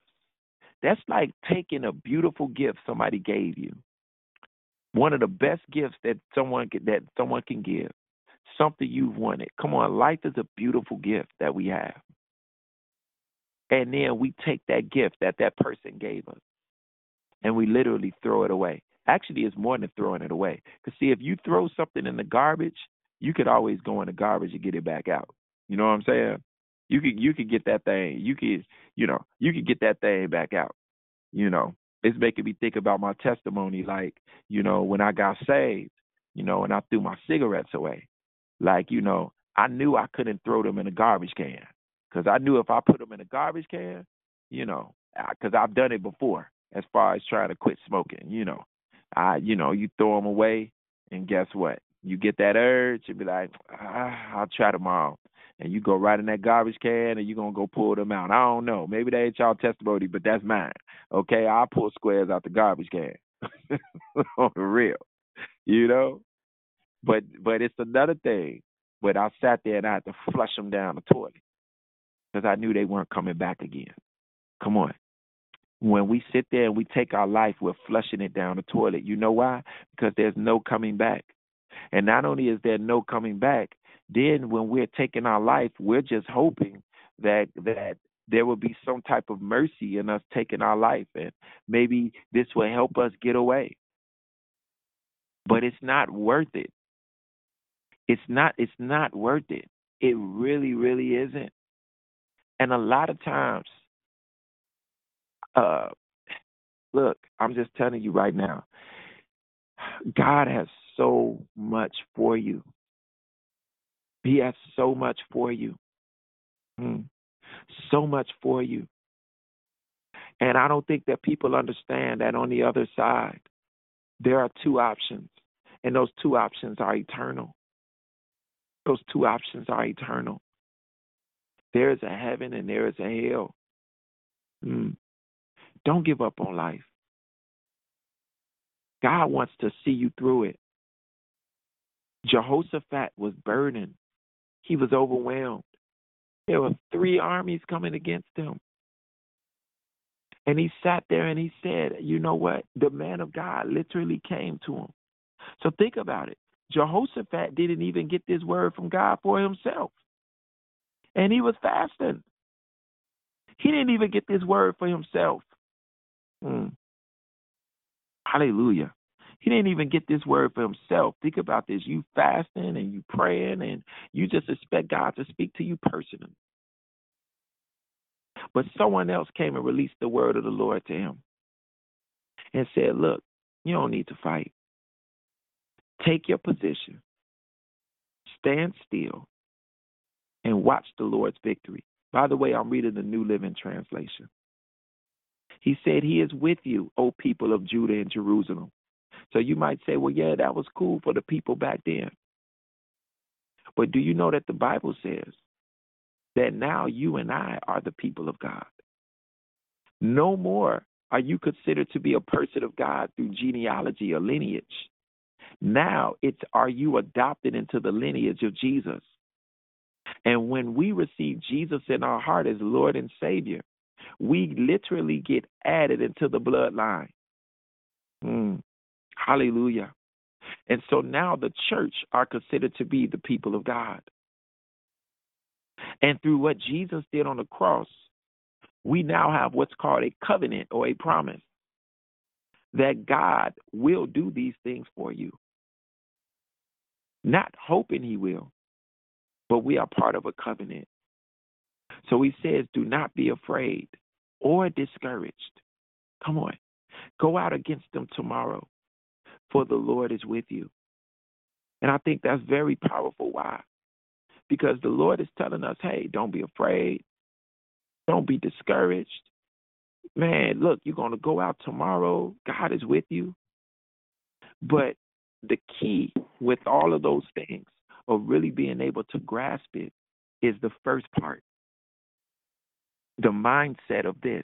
Speaker 10: That's like taking a beautiful gift somebody gave you. One of the best gifts that someone can, that someone can give. Something you've wanted. Come on, life is a beautiful gift that we have. And then we take that gift that that person gave us and we literally throw it away. Actually, it's more than throwing it away. Because, see, if you throw something in the garbage, you could always go in the garbage and get it back out. You know what I'm saying? You could you could get that thing. You could you know you could get that thing back out. You know, it's making me think about my testimony. Like you know when I got saved, you know, and I threw my cigarettes away. Like you know, I knew I couldn't throw them in a garbage can because I knew if I put them in a garbage can, you know, because I've done it before as far as trying to quit smoking. You know, I you know you throw them away, and guess what? You get that urge and be like, ah, I'll try tomorrow and you go right in that garbage can and you're gonna go pull them out. I don't know. Maybe that ain't y'all testimony, but that's mine. Okay, I'll pull squares out the garbage can. On the real. You know? But but it's another thing. But I sat there and I had to flush them down the toilet. Because I knew they weren't coming back again. Come on. When we sit there and we take our life, we're flushing it down the toilet. You know why? Because there's no coming back. And not only is there no coming back, then when we're taking our life, we're just hoping that that there will be some type of mercy in us taking our life and maybe this will help us get away. but it's not worth it. It's not it's not worth it. It really, really isn't. And a lot of times, uh look, I'm just telling you right now, God has so much for you. He has so much for you. Mm. So much for you. And I don't think that people understand that on the other side, there are two options, and those two options are eternal. Those two options are eternal. There is a heaven and there is a hell. Mm. Don't give up on life. God wants to see you through it. Jehoshaphat was burdened. He was overwhelmed. There were three armies coming against him. And he sat there and he said, You know what? The man of God literally came to him. So think about it. Jehoshaphat didn't even get this word from God for himself. And he was fasting. He didn't even get this word for himself. Hmm. Hallelujah. He didn't even get this word for himself. Think about this. You fasting and you praying and you just expect God to speak to you personally. But someone else came and released the word of the Lord to him and said, Look, you don't need to fight. Take your position, stand still, and watch the Lord's victory. By the way, I'm reading the New Living Translation. He said, He is with you, O people of Judah and Jerusalem. So you might say, Well, yeah, that was cool for the people back then. But do you know that the Bible says that now you and I are the people of God? No more are you considered to be a person of God through genealogy or lineage. Now it's are you adopted into the lineage of Jesus? And when we receive Jesus in our heart as Lord and Savior, we literally get added into the bloodline. Mm. Hallelujah. And so now the church are considered to be the people of God. And through what Jesus did on the cross, we now have what's called a covenant or a promise that God will do these things for you. Not hoping he will, but we are part of a covenant. So he says, do not be afraid or discouraged. Come on. Go out against them tomorrow, for the Lord is with you. And I think that's very powerful. Why? Because the Lord is telling us, hey, don't be afraid. Don't be discouraged. Man, look, you're going to go out tomorrow. God is with you. But the key with all of those things of really being able to grasp it is the first part the mindset of this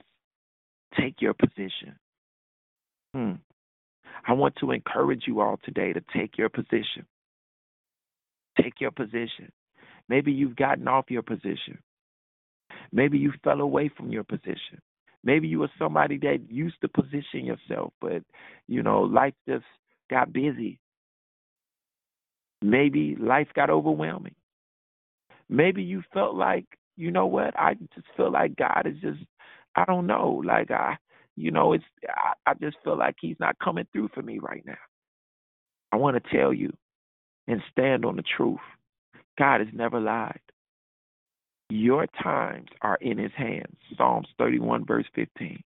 Speaker 10: take your position. Hmm. I want to encourage you all today to take your position. Take your position. Maybe you've gotten off your position. Maybe you fell away from your position. Maybe you were somebody that used to position yourself, but you know, life just got busy. Maybe life got overwhelming. Maybe you felt like, you know what, I just feel like God is just I don't know, like I you know, it's I, I just feel like he's not coming through for me right now. I want to tell you and stand on the truth. God has never lied. Your times are in his hands. Psalms 31, verse 15.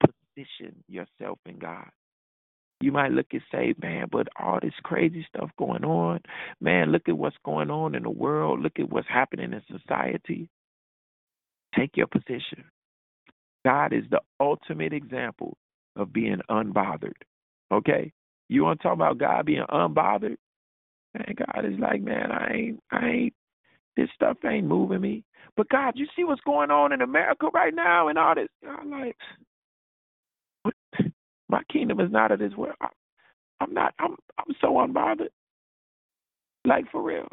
Speaker 10: Position yourself in God. You might look and say, man, but all this crazy stuff going on, man, look at what's going on in the world. Look at what's happening in society. Take your position. God is the ultimate example of being unbothered. Okay? You want to talk about God being unbothered? And God is like, man, I ain't, I ain't, this stuff ain't moving me. But God, you see what's going on in America right now and all this. I'm like, my kingdom is not of this world. I, I'm not. I'm. I'm so unbothered. Like for real.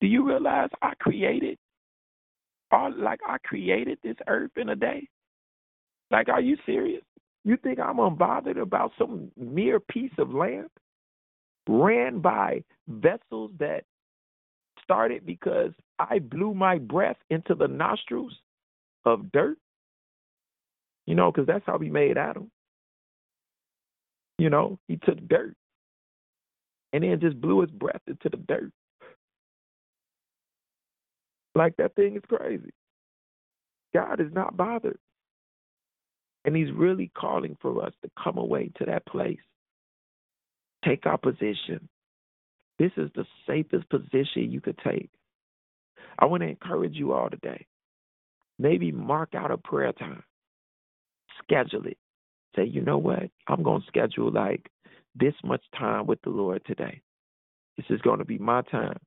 Speaker 10: Do you realize I created all like I created this earth in a day? Like, are you serious? You think I'm unbothered about some mere piece of land ran by vessels that started because I blew my breath into the nostrils of dirt? You know, because that's how we made Adam. You know, he took dirt and then just blew his breath into the dirt. Like that thing is crazy. God is not bothered. And he's really calling for us to come away to that place. Take our position. This is the safest position you could take. I want to encourage you all today. Maybe mark out a prayer time. Schedule it. Say, you know what? I'm going to schedule like this much time with the Lord today. This is going to be my time.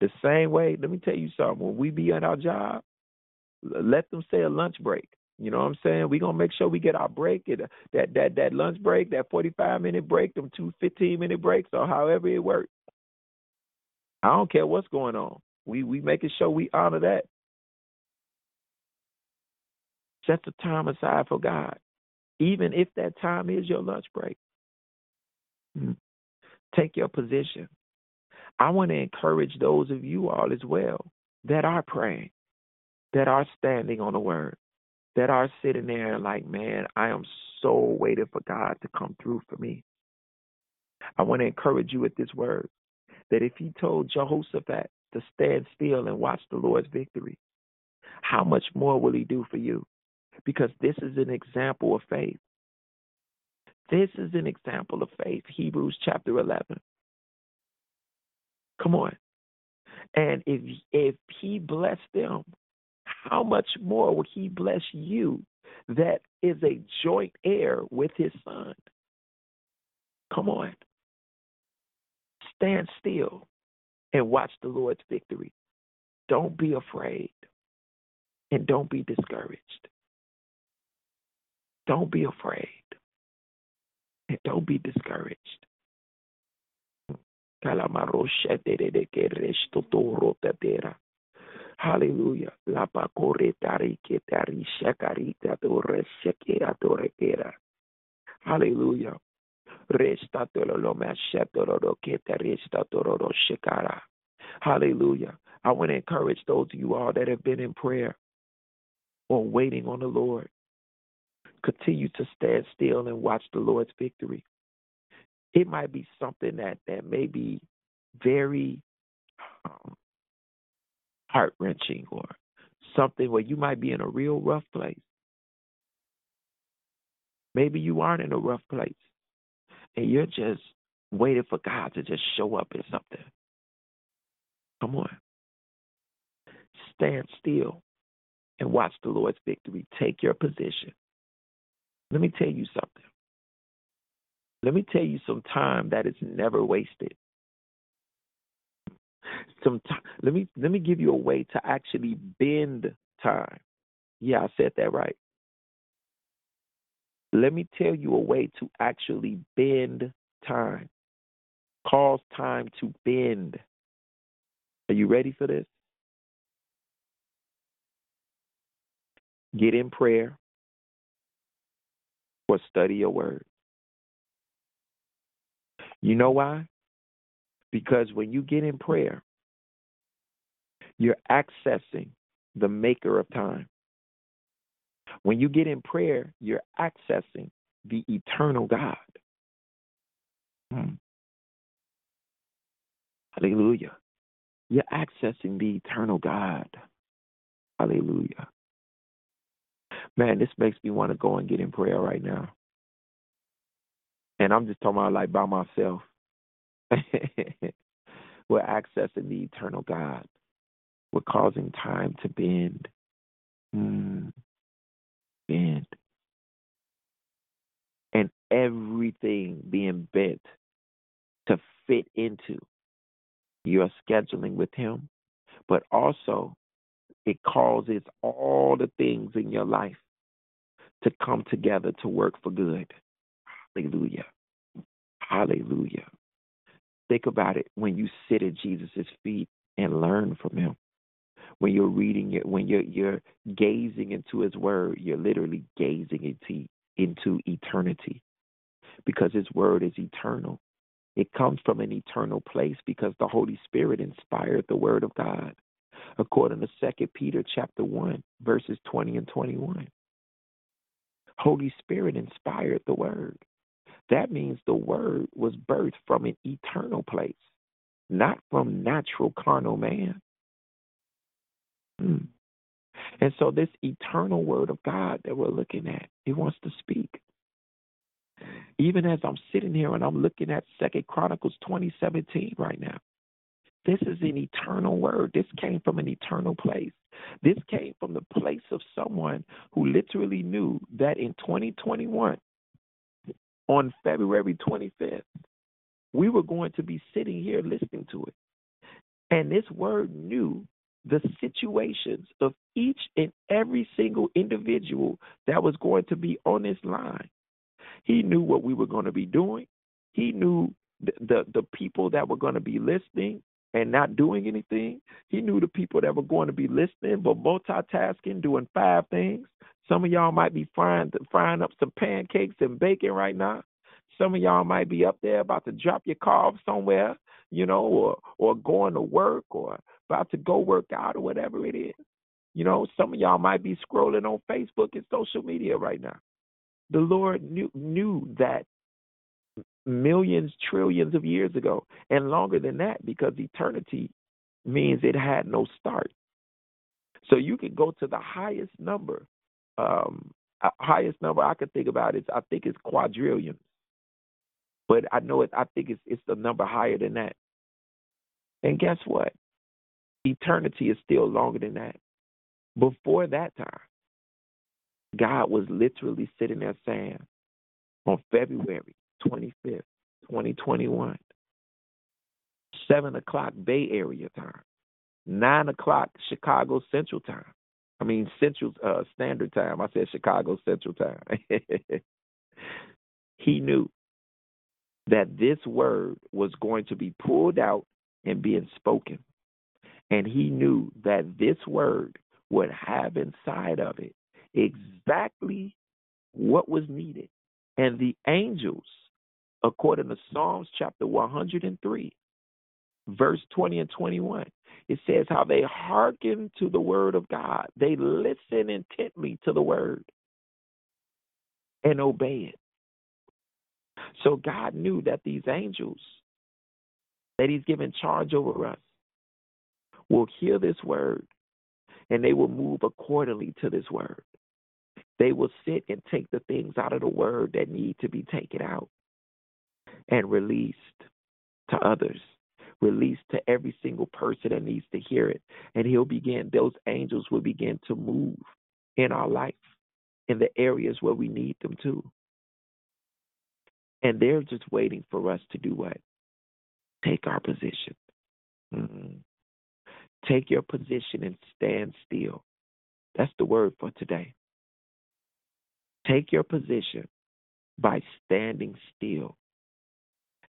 Speaker 10: The same way, let me tell you something. When we be at our job, let them say a lunch break. You know what I'm saying? We're gonna make sure we get our break, it, that that that lunch break, that 45 minute break, them two 15 minute breaks, or however it works. I don't care what's going on. We we making sure we honor that. Set the time aside for God, even if that time is your lunch break. Hmm. Take your position. I want to encourage those of you all as well that are praying, that are standing on the word, that are sitting there like, man, I am so waiting for God to come through for me. I want to encourage you with this word that if he told Jehoshaphat to stand still and watch the Lord's victory, how much more will he do for you? Because this is an example of faith. This is an example of faith. Hebrews chapter 11. Come on. And if if he blessed them, how much more will he bless you that is a joint heir with his son? Come on. Stand still and watch the Lord's victory. Don't be afraid and don't be discouraged. Don't be afraid and don't be discouraged. Hallelujah. La pacoretari ketari shakarita dore shekera dorekera. Hallelujah. Resta tololo mashetoro ketari statoro shekara. Hallelujah. I want to encourage those of you all that have been in prayer or waiting on the Lord. Continue to stand still and watch the Lord's victory. It might be something that, that may be very um, heart wrenching or something where you might be in a real rough place. Maybe you aren't in a rough place and you're just waiting for God to just show up in something. Come on. Stand still and watch the Lord's victory. Take your position. Let me tell you something. Let me tell you some time that is never wasted. Some time, let me let me give you a way to actually bend time. Yeah, I said that right. Let me tell you a way to actually bend time. Cause time to bend. Are you ready for this? Get in prayer or study your word. You know why? Because when you get in prayer, you're accessing the maker of time. When you get in prayer, you're accessing the eternal God. Hmm. Hallelujah. You're accessing the eternal God. Hallelujah. Man, this makes me want to go and get in prayer right now. And I'm just talking about like by myself. We're accessing the eternal God. We're causing time to bend. Mm. Bend. And everything being bent to fit into your scheduling with Him, but also it causes all the things in your life to come together to work for good. Hallelujah. Hallelujah. Think about it when you sit at Jesus' feet and learn from him. When you're reading it, when you're you're gazing into his word, you're literally gazing into into eternity. Because his word is eternal. It comes from an eternal place because the Holy Spirit inspired the word of God. According to Second Peter chapter one, verses twenty and twenty one. Holy Spirit inspired the word. That means the word was birthed from an eternal place, not from natural carnal man. Hmm. And so this eternal word of God that we're looking at, He wants to speak. Even as I'm sitting here and I'm looking at Second Chronicles 2017 right now, this is an eternal word. This came from an eternal place. This came from the place of someone who literally knew that in 2021, on February 25th, we were going to be sitting here listening to it. And this word knew the situations of each and every single individual that was going to be on this line. He knew what we were going to be doing. He knew the, the, the people that were going to be listening and not doing anything. He knew the people that were going to be listening but multitasking, doing five things. Some of y'all might be frying frying up some pancakes and bacon right now. Some of y'all might be up there about to drop your car off somewhere, you know, or or going to work or about to go work out or whatever it is. You know, some of y'all might be scrolling on Facebook and social media right now. The Lord knew knew that millions, trillions of years ago, and longer than that, because eternity means it had no start. So you can go to the highest number. Um, highest number I could think about is I think it's quadrillions, but I know it. I think it's it's the number higher than that. And guess what? Eternity is still longer than that. Before that time, God was literally sitting there saying, on February 25th, 2021. 7 o'clock Bay Area time. 9 o'clock Chicago Central Time. I mean, Central uh, Standard Time. I said Chicago Central Time. he knew that this word was going to be pulled out and being spoken. And he knew that this word would have inside of it exactly what was needed. And the angels according to Psalms chapter 103, verse 20 and 21. It says how they hearken to the word of God. They listen intently to the word and obey it. So God knew that these angels that He's given charge over us will hear this word and they will move accordingly to this word. They will sit and take the things out of the word that need to be taken out and released to others, released to every single person that needs to hear it. And he'll begin, those angels will begin to move in our life in the areas where we need them to. And they're just waiting for us to do what? Take our position. Mm-hmm. Take your position and stand still. That's the word for today. Take your position by standing still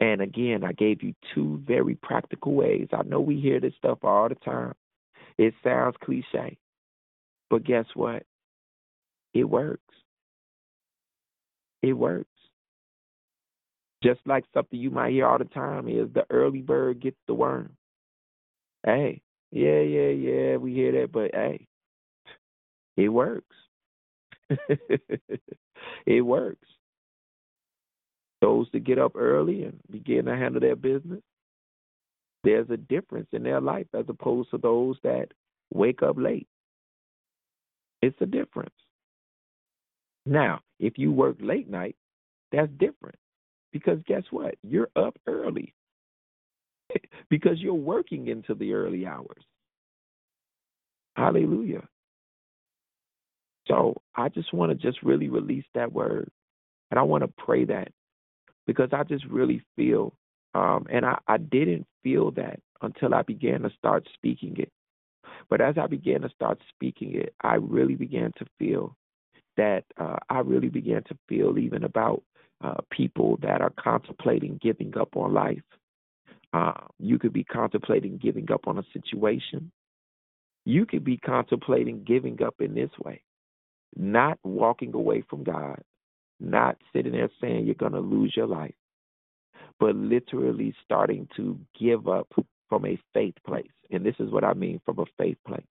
Speaker 10: and again, I gave you two very practical ways. I know we hear this stuff all the time. It sounds cliche, but guess what? It works. It works. Just like something you might hear all the time is the early bird gets the worm. Hey, yeah, yeah, yeah, we hear that, but hey, it works. it works. Those that get up early and begin to handle their business, there's a difference in their life as opposed to those that wake up late. It's a difference. Now, if you work late night, that's different. Because guess what? You're up early. because you're working into the early hours. Hallelujah. So I just want to just really release that word. And I want to pray that because I just really feel, um, and I, I didn't feel that until I began to start speaking it. But as I began to start speaking it, I really began to feel that uh, I really began to feel even about uh, people that are contemplating giving up on life. Uh, you could be contemplating giving up on a situation. You could be contemplating giving up in this way, not walking away from God, not sitting there saying you're going to lose your life, but literally starting to give up from a faith place. And this is what I mean from a faith place.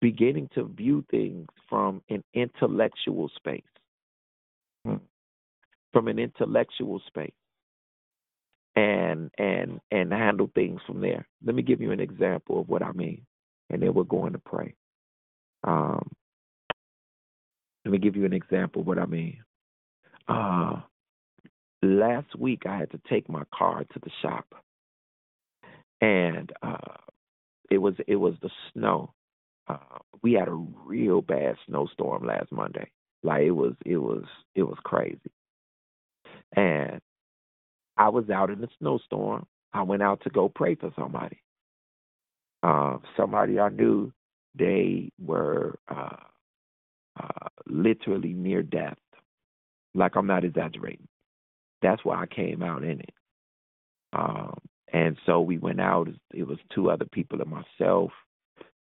Speaker 10: Beginning to view things from an intellectual space. Hmm. from an intellectual space and and and handle things from there. Let me give you an example of what I mean, and then we're going to pray. Um, let me give you an example of what I mean. Uh, last week I had to take my car to the shop, and uh, it was it was the snow. Uh, we had a real bad snowstorm last Monday. Like it was it was it was crazy, and I was out in the snowstorm. I went out to go pray for somebody. Uh, somebody I knew, they were uh, uh, literally near death. Like I'm not exaggerating. That's why I came out in it. Um, and so we went out. It was two other people and myself.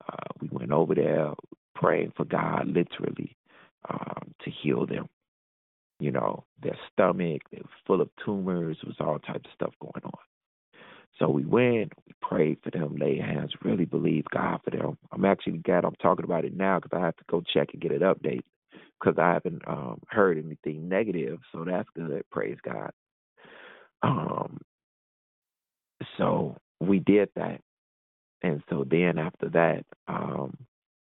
Speaker 10: Uh, we went over there praying for God, literally, um, to heal them. You know, their stomach, they were full of tumors. There was all types of stuff going on. So we went, we prayed for them, laid hands, really believed God for them. I'm actually glad I'm talking about it now because I have to go check and get it updated because I haven't um, heard anything negative. So that's good. Praise God. Um, so we did that. And so then after that, um,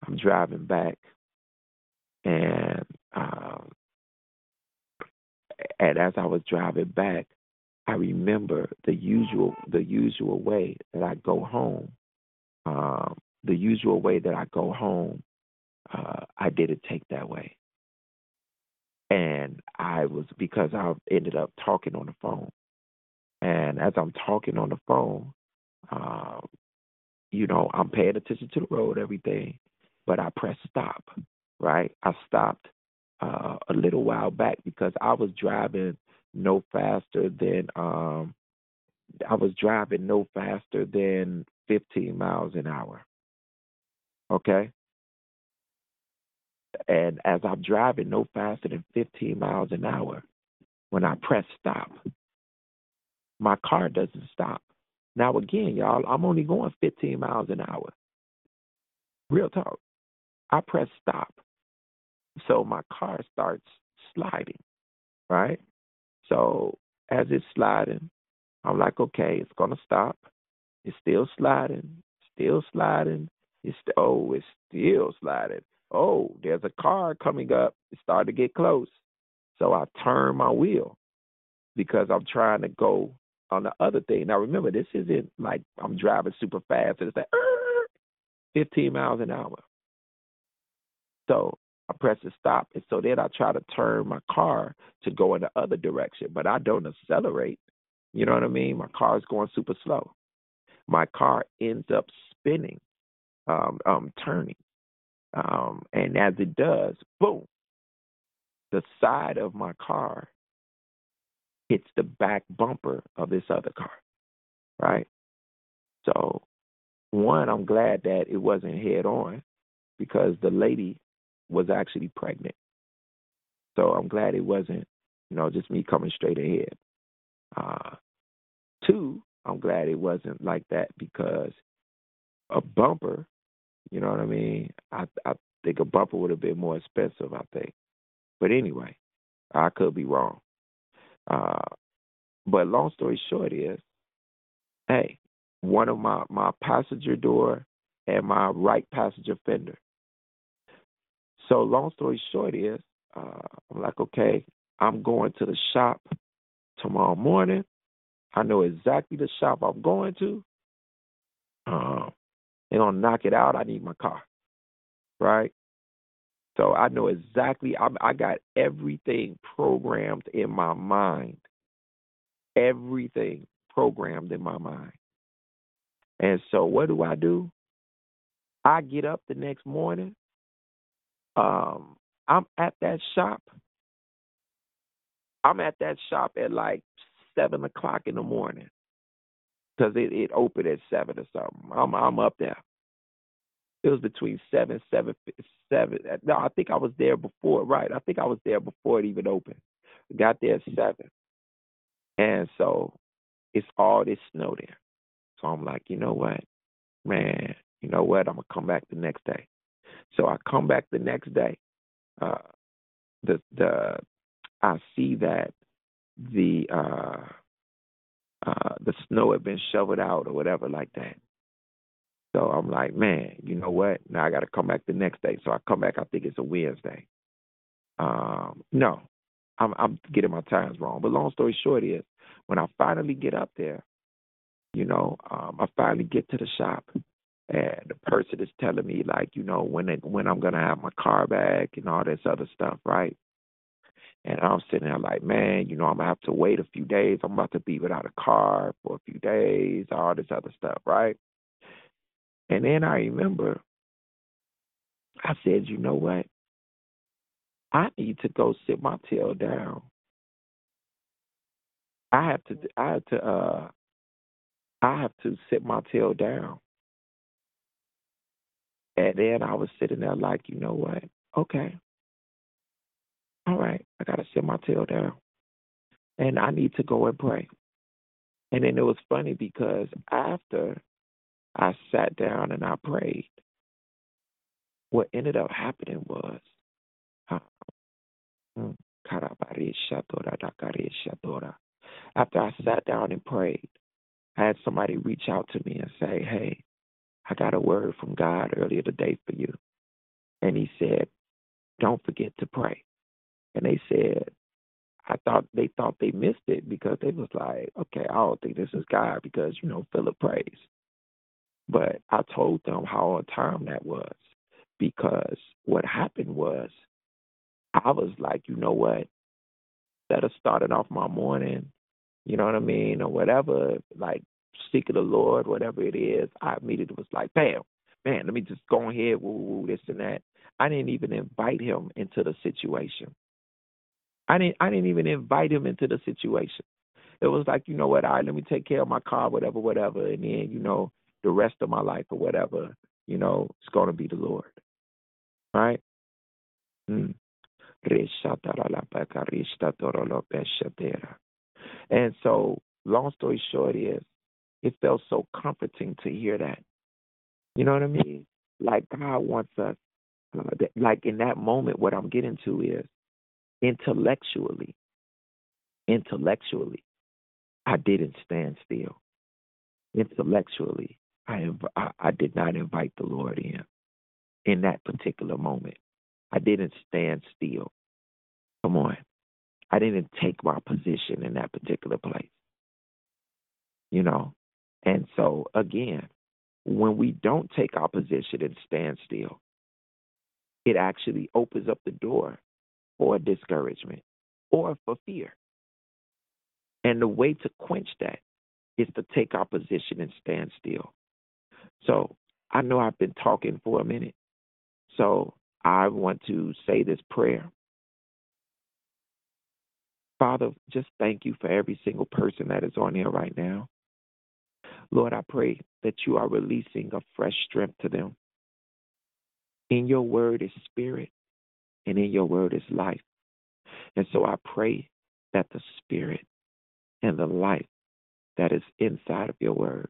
Speaker 10: I'm driving back and um, and as I was driving back, I remember the usual the usual way that I go home. Um, the usual way that I go home, uh, I didn't take that way, and I was because I ended up talking on the phone, and as I'm talking on the phone, uh, you know, I'm paying attention to the road, everything, but I press stop. Right, I stopped uh, a little while back because I was driving no faster than um I was driving no faster than 15 miles an hour. Okay? And as I'm driving no faster than 15 miles an hour, when I press stop, my car doesn't stop. Now again, y'all, I'm only going 15 miles an hour. Real talk. I press stop. So my car starts sliding, right? So as it's sliding, I'm like, okay, it's gonna stop. It's still sliding, still sliding. It's oh, it's still sliding. Oh, there's a car coming up. It started to get close. So I turn my wheel because I'm trying to go on the other thing. Now remember, this isn't like I'm driving super fast and it's like 15 miles an hour. So I press the stop, and so then I try to turn my car to go in the other direction, but I don't accelerate. You know what I mean? My car is going super slow. My car ends up spinning, um, um, turning, um, and as it does, boom, the side of my car hits the back bumper of this other car, right? So, one, I'm glad that it wasn't head on because the lady was actually pregnant. So I'm glad it wasn't, you know, just me coming straight ahead. Uh, two, I'm glad it wasn't like that because a bumper, you know what I mean? I I think a bumper would have been more expensive, I think. But anyway, I could be wrong. Uh, but long story short is, hey, one of my my passenger door and my right passenger fender so long story short is, uh, I'm like, okay, I'm going to the shop tomorrow morning. I know exactly the shop I'm going to. Um, they're gonna knock it out. I need my car, right? So I know exactly. I, I got everything programmed in my mind. Everything programmed in my mind. And so what do I do? I get up the next morning um, I'm at that shop. I'm at that shop at like seven o'clock in the morning because it, it opened at seven or something. I'm I'm up there. It was between seven, seven, seven. No, I think I was there before. Right, I think I was there before it even opened. Got there at seven, and so it's all this snow there. So I'm like, you know what, man, you know what? I'm gonna come back the next day. So I come back the next day. Uh, the the I see that the uh, uh, the snow had been shoveled out or whatever like that. So I'm like, man, you know what? Now I got to come back the next day. So I come back. I think it's a Wednesday. Um, no, I'm, I'm getting my times wrong. But long story short is, when I finally get up there, you know, um, I finally get to the shop, and the person is telling me like, you know, when it, when I'm gonna have my car back and all this other stuff, right? And I'm sitting there like, man, you know, I'm gonna have to wait a few days. I'm about to be without a car for a few days, all this other stuff, right? And then I remember I said, you know what? I need to go sit my tail down. I have to I have to uh I have to sit my tail down. And then I was sitting there like, you know what? Okay. All right, I gotta sit my tail down. And I need to go and pray. And then it was funny because after I sat down and I prayed, what ended up happening was uh, mm, after I sat down and prayed, I had somebody reach out to me and say, Hey, I got a word from God earlier today for you. And he said, Don't forget to pray. And they said, I thought they thought they missed it because they was like, okay, I don't think this is God because, you know, Philip prays. But I told them how on time that was because what happened was I was like, you know what? Instead of starting off my morning, you know what I mean, or whatever, like seeking the Lord, whatever it is, I immediately was like, bam, man, let me just go ahead, woo, woo, this and that. I didn't even invite him into the situation. I didn't I didn't even invite him into the situation. It was like, you know what, all right, let me take care of my car, whatever, whatever, and then, you know, the rest of my life or whatever, you know, it's gonna be the Lord. Right? Mm. And so, long story short is, it felt so comforting to hear that. You know what I mean? Like God wants us. Uh, that, like in that moment, what I'm getting to is intellectually. Intellectually, I didn't stand still. Intellectually, I, inv- I I did not invite the Lord in. In that particular moment, I didn't stand still. Come on. I didn't take my position in that particular place. You know? And so, again, when we don't take our position and stand still, it actually opens up the door for discouragement or for fear. And the way to quench that is to take our position and stand still. So I know I've been talking for a minute. So I want to say this prayer Father, just thank you for every single person that is on here right now. Lord, I pray that you are releasing a fresh strength to them. In your word is spirit, and in your word is life. And so I pray that the spirit and the life that is inside of your word,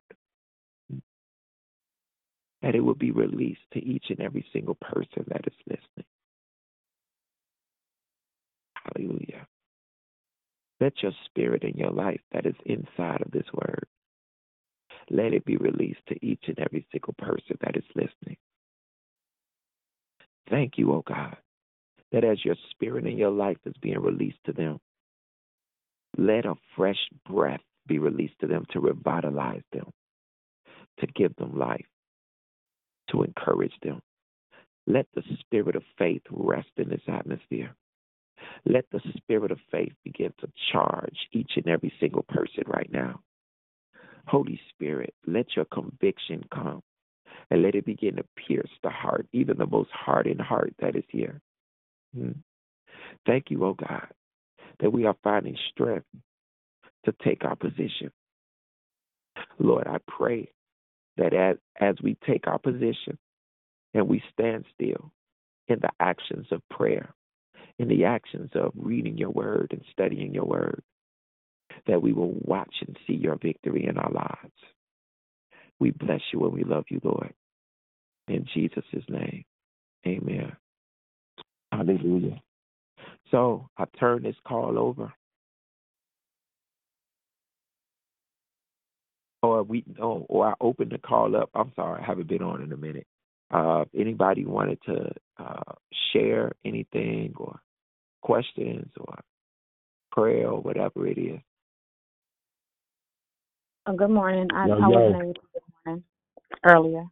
Speaker 10: that it will be released to each and every single person that is listening. Hallelujah. Let your spirit and your life that is inside of this word, let it be released to each and every single person that is listening. Thank you, oh God, that as your spirit and your life is being released to them, let a fresh breath be released to them to revitalize them, to give them life, to encourage them. Let the spirit of faith rest in this atmosphere. Let the spirit of faith begin to charge each and every single person right now. Holy Spirit, let your conviction come and let it begin to pierce the heart, even the most hardened heart that is here. Hmm. Thank you, oh God, that we are finding strength to take our position. Lord, I pray that as, as we take our position and we stand still in the actions of prayer, in the actions of reading your word and studying your word, that we will watch and see your victory in our lives. We bless you and we love you, Lord. In Jesus' name, amen. Hallelujah. So I turn this call over. Or we no, or I open the call up. I'm sorry, I haven't been on in a minute. Uh, anybody wanted to uh, share anything or questions or prayer or whatever it is.
Speaker 11: Oh, good morning. I,
Speaker 12: yo, yo.
Speaker 11: was good morning earlier.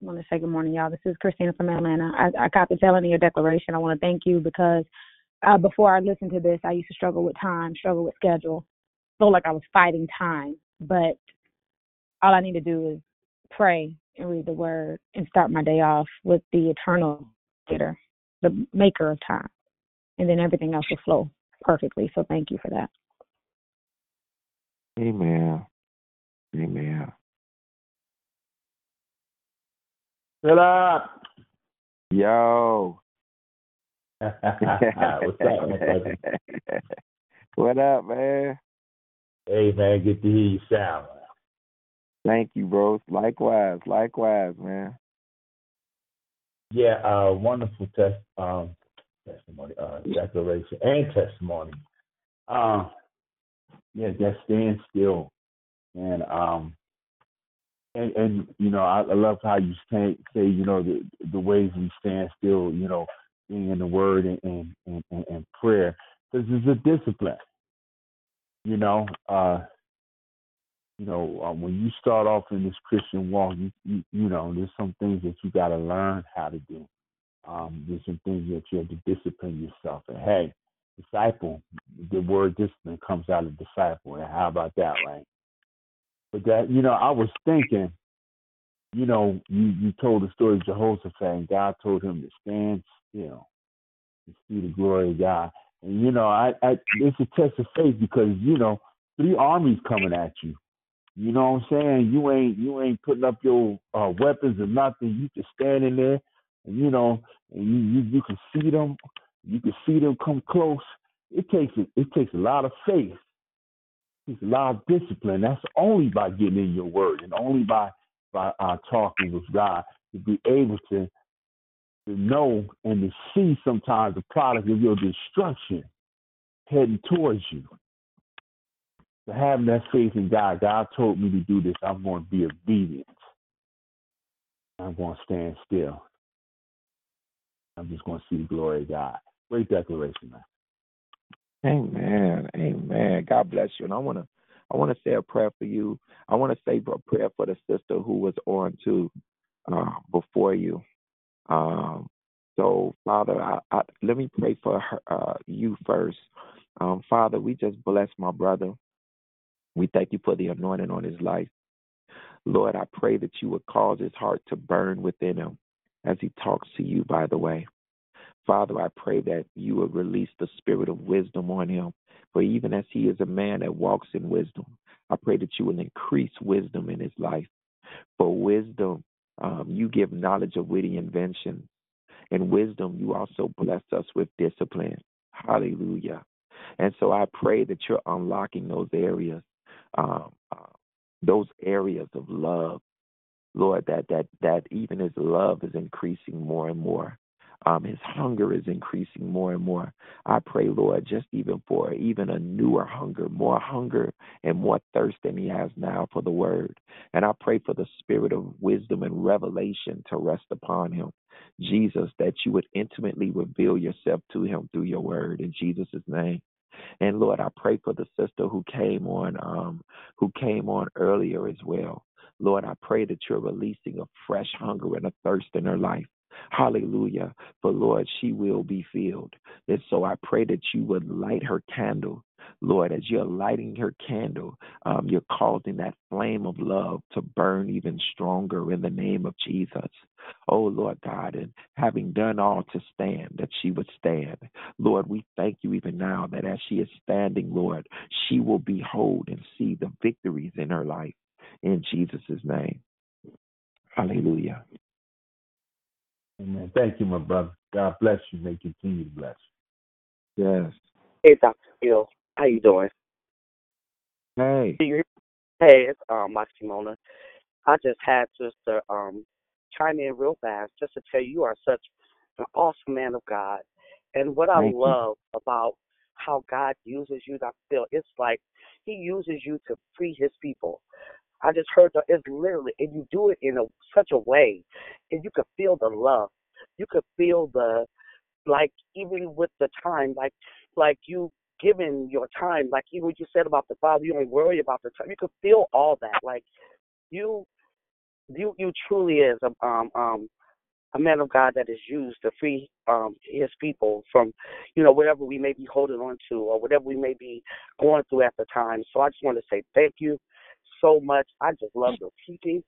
Speaker 11: I want to say good morning, y'all. This is Christina from Atlanta. I, I got the telling of your declaration. I want to thank you because uh, before I listened to this, I used to struggle with time, struggle with schedule, felt like I was fighting time. But all I need to do is pray and read the word and start my day off with the eternal creator, the maker of time. And then everything else will flow perfectly. So thank you for that.
Speaker 10: Amen. Amen.
Speaker 12: Shut up.
Speaker 10: Yo.
Speaker 12: What's up, my
Speaker 10: what up, man?
Speaker 12: Hey, man, good to hear you sound.
Speaker 10: Thank you, bro. Likewise, likewise, man.
Speaker 12: Yeah, uh, wonderful test, um, testimony, uh, declaration and testimony. Um, yeah, just stand still, and um, and and you know, I, I love how you say, say you know the the ways we stand still, you know, being in the Word and and and, and, prayer, because it's a discipline. You know, uh, you know, uh, when you start off in this Christian walk, you, you you know, there's some things that you got to learn how to do. Um, there's some things that you have to discipline yourself. And hey, disciple, the word discipline comes out of disciple. And how about that, right? But that, you know, I was thinking, you know, you you told the story of Jehoshaphat, and God told him to stand still and see the glory of God. And you know, I, I it's a test of faith because you know three armies coming at you. You know what I'm saying? You ain't you ain't putting up your uh, weapons or nothing. You just standing there, and you know, and you, you you can see them. You can see them come close. It takes a, it takes a lot of faith. It takes a lot of discipline. That's only by getting in your word, and only by by uh, talking with God to be able to to know and to see sometimes the product of your destruction heading towards you. To having that faith in God, God told me to do this. I'm going to be obedient. I'm going to stand still. I'm just going to see the glory of God. Great declaration, man.
Speaker 10: Amen. Amen. God bless you. And I wanna I wanna say a prayer for you. I wanna say a prayer for the sister who was on to uh, before you. Um so Father, I, I, let me pray for her, uh, you first. Um, Father, we just bless my brother. We thank you for the anointing on his life. Lord, I pray that you would cause his heart to burn within him as he talks to you, by the way. Father, I pray that you would release the spirit of wisdom on him. For even as he is a man that walks in wisdom, I pray that you will increase wisdom in his life. For wisdom, um, you give knowledge of witty invention. And wisdom, you also bless us with discipline. Hallelujah. And so I pray that you're unlocking those areas, um, uh, those areas of love, Lord, that that that even his love is increasing more and more. Um, his hunger is increasing more and more. I pray, Lord, just even for even a newer hunger, more hunger and more thirst than he has now for the word. And I pray for the spirit of wisdom and revelation to rest upon him. Jesus, that you would intimately reveal yourself to him through your word in Jesus' name. And Lord, I pray for the sister who came on, um, who came on earlier as well. Lord, I pray that you're releasing a fresh hunger and a thirst in her life. Hallelujah. For Lord, she will be filled. And so I pray that you would light her candle. Lord, as you're lighting her candle, um, you're causing that flame of love to burn even stronger in the name of Jesus. Oh, Lord God, and having done all to stand, that she would stand. Lord, we thank you even now that as she is standing, Lord, she will behold and see the victories in her life. In Jesus' name. Hallelujah.
Speaker 12: Amen. Thank you, my brother. God bless you. May He continue to bless
Speaker 10: you. Yes.
Speaker 13: Hey, Dr. Phil. How you doing?
Speaker 10: Hey.
Speaker 13: Hey, it's um, Maximona. I just had just to um, chime in real fast just to tell you you are such an awesome man of God. And what I
Speaker 10: Thank
Speaker 13: love about how God uses you, Dr. Phil, it's like He uses you to free His people. I just heard that it's literally, and you do it in a, such a way, and you could feel the love. You could feel the, like even with the time, like like you giving your time, like even what you said about the Father, you don't worry about the time. You could feel all that, like you, you, you truly is a um um a man of God that is used to free um his people from, you know, whatever we may be holding on to or whatever we may be going through at the time. So I just want to say thank you so much. I just love your teaching.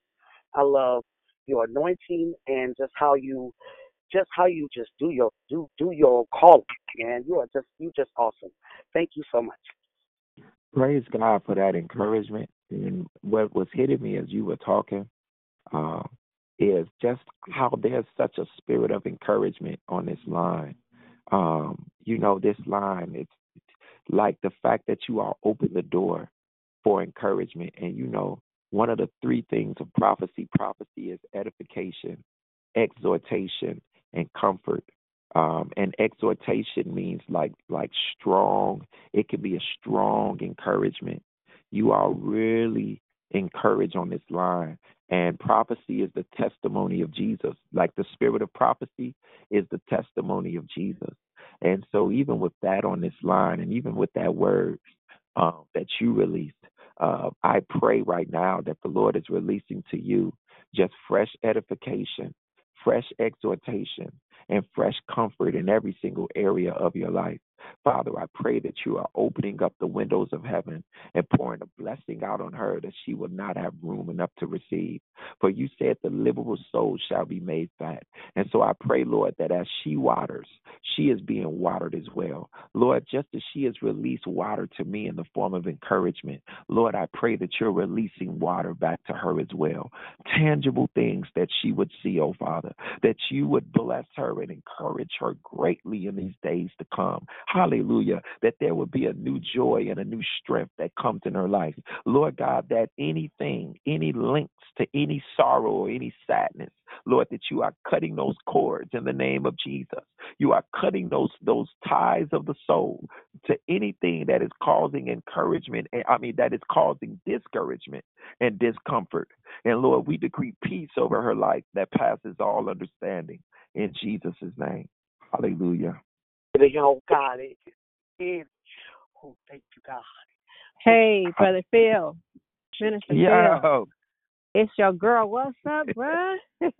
Speaker 13: I love your anointing and just how you just how you just do your do do your calling and you are just you just awesome. Thank you so much.
Speaker 10: Praise God for that encouragement. And what was hitting me as you were talking uh, is just how there's such a spirit of encouragement on this line. Um, you know, this line, it's like the fact that you all open the door for encouragement. And you know, one of the three things of prophecy prophecy is edification, exhortation, and comfort. Um, and exhortation means like like strong. It can be a strong encouragement. You are really encouraged on this line. And prophecy is the testimony of Jesus. Like the spirit of prophecy is the testimony of Jesus. And so even with that on this line and even with that word um, that you released, uh, I pray right now that the Lord is releasing to you just fresh edification, fresh exhortation, and fresh comfort in every single area of your life. Father, I pray that you are opening up the windows of heaven and pouring a blessing out on her that she will not have room enough to receive. For you said the liberal soul shall be made fat. And so I pray, Lord, that as she waters, she is being watered as well. Lord, just as she has released water to me in the form of encouragement, Lord, I pray that you're releasing water back to her as well. Tangible things that she would see, oh Father, that you would bless her and encourage her greatly in these days to come. Hallelujah. That there would be a new joy and a new strength that comes in her life. Lord God, that anything, any links to any sorrow or any sadness, Lord, that you are cutting those cords in the name of Jesus. You are cutting those those ties of the soul to anything that is causing encouragement. Eh, I mean, that is causing discouragement and discomfort. And Lord, we decree peace over her life that passes all understanding in Jesus' name. Hallelujah.
Speaker 13: Oh God, oh thank you, God.
Speaker 11: Hey, brother Phil, Minister Phil. It's your girl. What's up, bruh?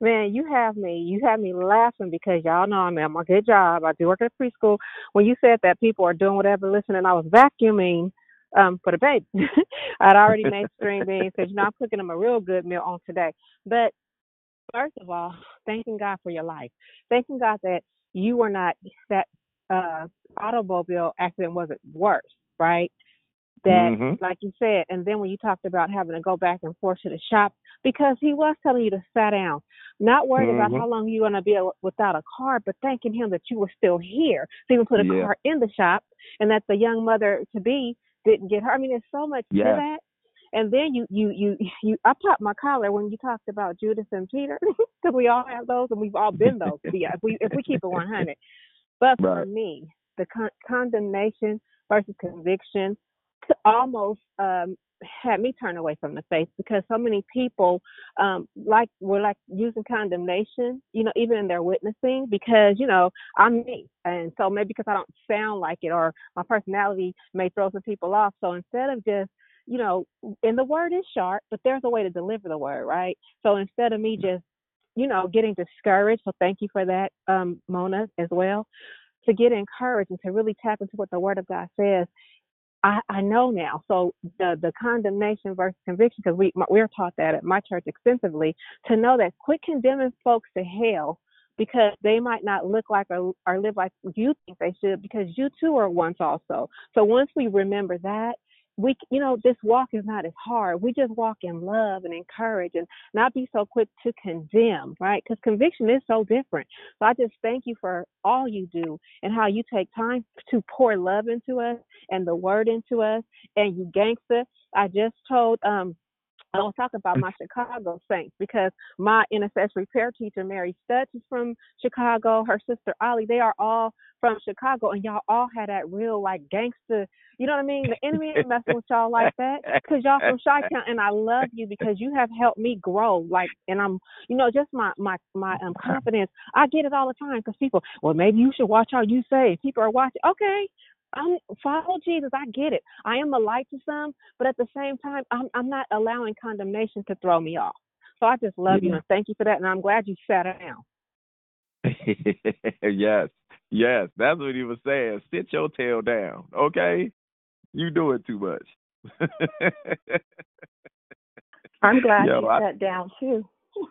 Speaker 11: Man, you have me. You have me laughing because y'all know I'm at my good job. I do work at a preschool. When you said that people are doing whatever, listening, and I was vacuuming um for the baby. I'd already made string beans because you know I'm cooking them a real good meal on today. But first of all, thanking God for your life. Thanking God that you were not that uh automobile accident wasn't worse, right? that
Speaker 10: Mhm.
Speaker 11: like you said and then when you talked about having to go back and forth to the shop because he was telling you to sit down not worried about
Speaker 10: Mhm.
Speaker 11: how long you're going to be without a car but thanking him that you were still here so even put a
Speaker 10: Yeah.
Speaker 11: car in the shop and that the young mother to be didn't get hurt i mean there's so much to that and then you you you you i popped my collar when you talked about judas and peter because we all have those and we've all been those yeah if we if we keep it 100 but for
Speaker 10: Right.
Speaker 11: me, the con- condemnation versus conviction almost um, had me turn away from the faith because so many people um, like were like using condemnation, you know, even in their witnessing because you know I'm me, and so maybe because I don't sound like it or my personality may throw some people off. So instead of just you know, and the word is sharp, but there's a way to deliver the word, right? So instead of me just you know, getting discouraged. So thank you for that, um, Mona, as well. To get encouraged and to really tap into what the Word of God says. I, I know now. So the the condemnation versus conviction, because we we're taught that at my church extensively. To know that quit condemning folks to hell because they might not look like or, or live like you think they should, because you too are once also. So once we remember that, we you know this walk is not as hard. We just walk in love and encourage and not be so quick to condemn, right? Because conviction is so different. So I just thank you for all you do and how you take time to pour love into us and the word into us and you gangster. I just told um
Speaker 14: I was talking about my Chicago Saints because my intercessory prayer teacher, Mary Stutz, is from Chicago. Her sister Ollie, they are all from Chicago, and y'all all had that real like gangster. You know what I mean? The enemy ain't messing with y'all like that because y'all from Chi Town, and I love you because you have helped me grow. Like, and I'm, you know, just my my my um confidence. I get it all the time because people, well, maybe you should watch how you say. People are watching. Okay, I'm follow Jesus. I get it. I am a light to some, but at the same time, I'm I'm not allowing condemnation to throw me off. So I just love you and thank you for that. And I'm glad you sat down.
Speaker 10: yes, yes, that's what he was saying. Sit your tail down, okay? You doing too much.
Speaker 2: I'm glad
Speaker 10: Yo,
Speaker 2: you
Speaker 10: I-
Speaker 2: sat down too.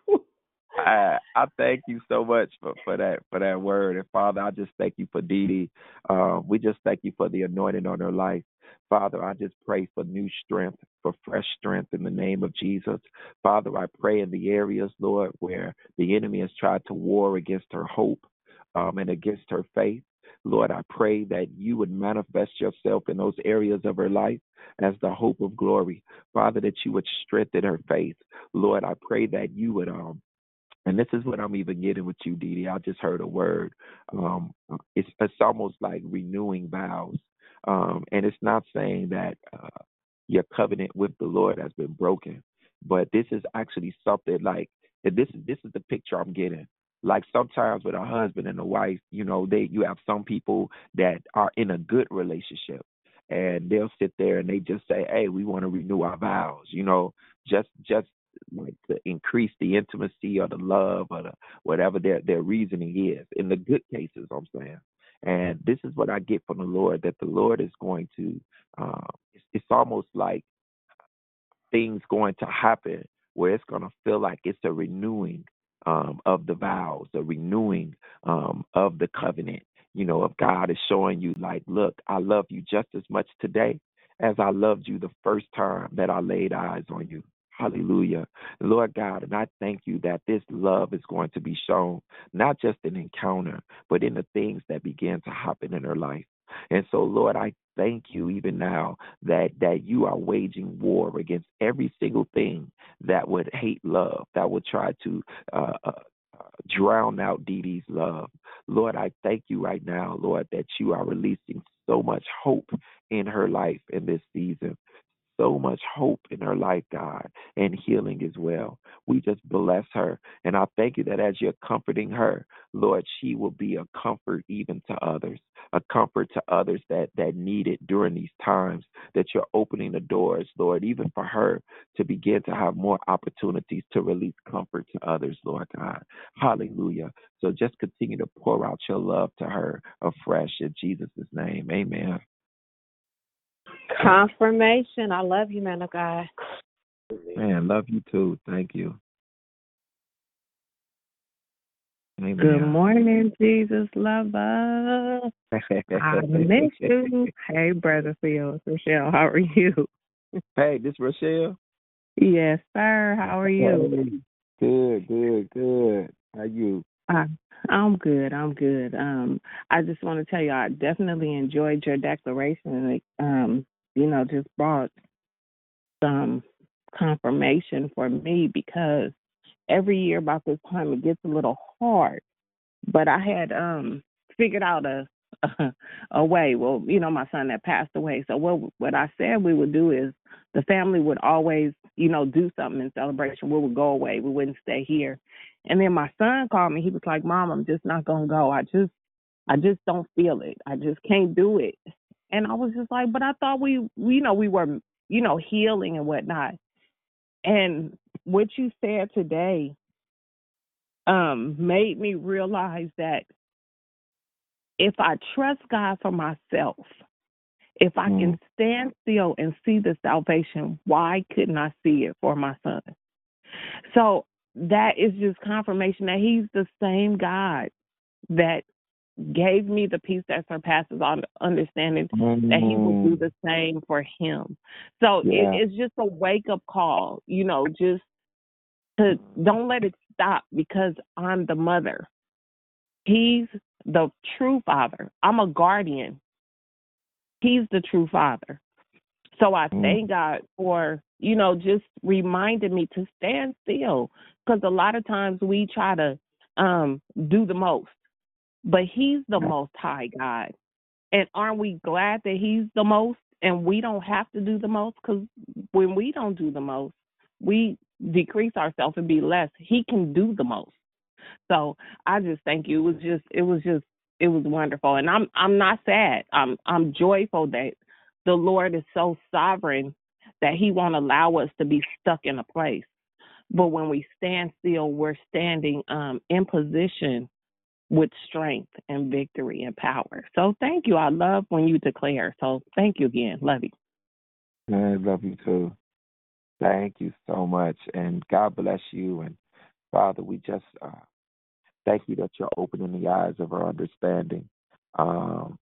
Speaker 10: I I thank you so much for, for that for that word. And Father, I just thank you for Dee Dee. Um, we just thank you for the anointing on her life. Father, I just pray for new strength, for fresh strength in the name of Jesus. Father, I pray in the areas, Lord, where the enemy has tried to war against her hope um, and against her faith. Lord, I pray that you would manifest yourself in those areas of her life as the hope of glory. Father, that you would strengthen her faith. Lord, I pray that you would um and this is what I'm even getting with you, Dee. I just heard a word. Um, it's it's almost like renewing vows, um, and it's not saying that uh, your covenant with the Lord has been broken, but this is actually something like this. is This is the picture I'm getting. Like sometimes with a husband and a wife, you know, they you have some people that are in a good relationship, and they'll sit there and they just say, "Hey, we want to renew our vows," you know, just just like to increase the intimacy or the love or the whatever their their reasoning is. In the good cases, I'm saying, and this is what I get from the Lord that the Lord is going to. Uh, it's, it's almost like things going to happen where it's going to feel like it's a renewing um, of the vows, a renewing um, of the covenant. You know, if God is showing you, like, look, I love you just as much today as I loved you the first time that I laid eyes on you. Hallelujah. Lord God, and I thank you that this love is going to be shown, not just in encounter, but in the things that begin to happen in her life. And so, Lord, I thank you even now that that you are waging war against every single thing that would hate love, that would try to uh, uh, drown out Dee Dee's love. Lord, I thank you right now, Lord, that you are releasing so much hope in her life in this season. So much hope in her life, God, and healing as well. We just bless her. And I thank you that as you're comforting her, Lord, she will be a comfort even to others, a comfort to others that, that need it during these times, that you're opening the doors, Lord, even for her to begin to have more opportunities to release comfort to others, Lord God. Hallelujah. So just continue to pour out your love to her afresh in Jesus' name. Amen.
Speaker 14: Confirmation. I love you, man of God.
Speaker 10: Man, love you too. Thank you. Amen.
Speaker 4: Good morning, Jesus lover. I miss you. Hey, brother Phil, Rochelle, how are you?
Speaker 10: hey, this Rochelle.
Speaker 4: Yes, sir. How are you?
Speaker 10: Good, good, good. How you?
Speaker 4: Uh, I'm good. I'm good. Um, I just want to tell you, I definitely enjoyed your declaration. Um, you know, just brought some confirmation for me because every year about this time it gets a little hard. But I had um figured out a a way. Well, you know, my son that passed away. So what what I said we would do is the family would always, you know, do something in celebration. We would go away. We wouldn't stay here. And then my son called me. He was like, "Mom, I'm just not gonna go. I just I just don't feel it. I just can't do it." And I was just like, "But I thought we, you know, we were, you know, healing and whatnot." And what you said today um made me realize that if I trust God for myself, if I can stand still and see the salvation, why couldn't I see it for my son? So that is just confirmation that he's the same God that gave me the peace that surpasses all understanding that he will do the same for him. So
Speaker 10: Yeah.
Speaker 4: it, it's just a wake up call, you know, just to don't let it stop because I'm the mother. He's the true father. I'm a guardian. He's the true father. So I thank God for, you know, just reminding me to stand still because a lot of times we try to um do the most, but He's the most high God. And aren't we glad that He's the most and we don't have to do the most? Because when we don't do the most, we decrease ourselves and be less. He can do the most. So I just thank you. It was just, it was just, it was wonderful. And I'm, I'm not sad. I'm, I'm joyful that the Lord is so sovereign that He won't allow us to be stuck in a place. But when we stand still, we're standing um, in position with strength and victory and power. So thank you. I love when you declare. So thank you again. Love you.
Speaker 10: I love you too. Thank you so much. And God bless you. And Father, we just uh, thank you that you're opening the eyes of our understanding. Um,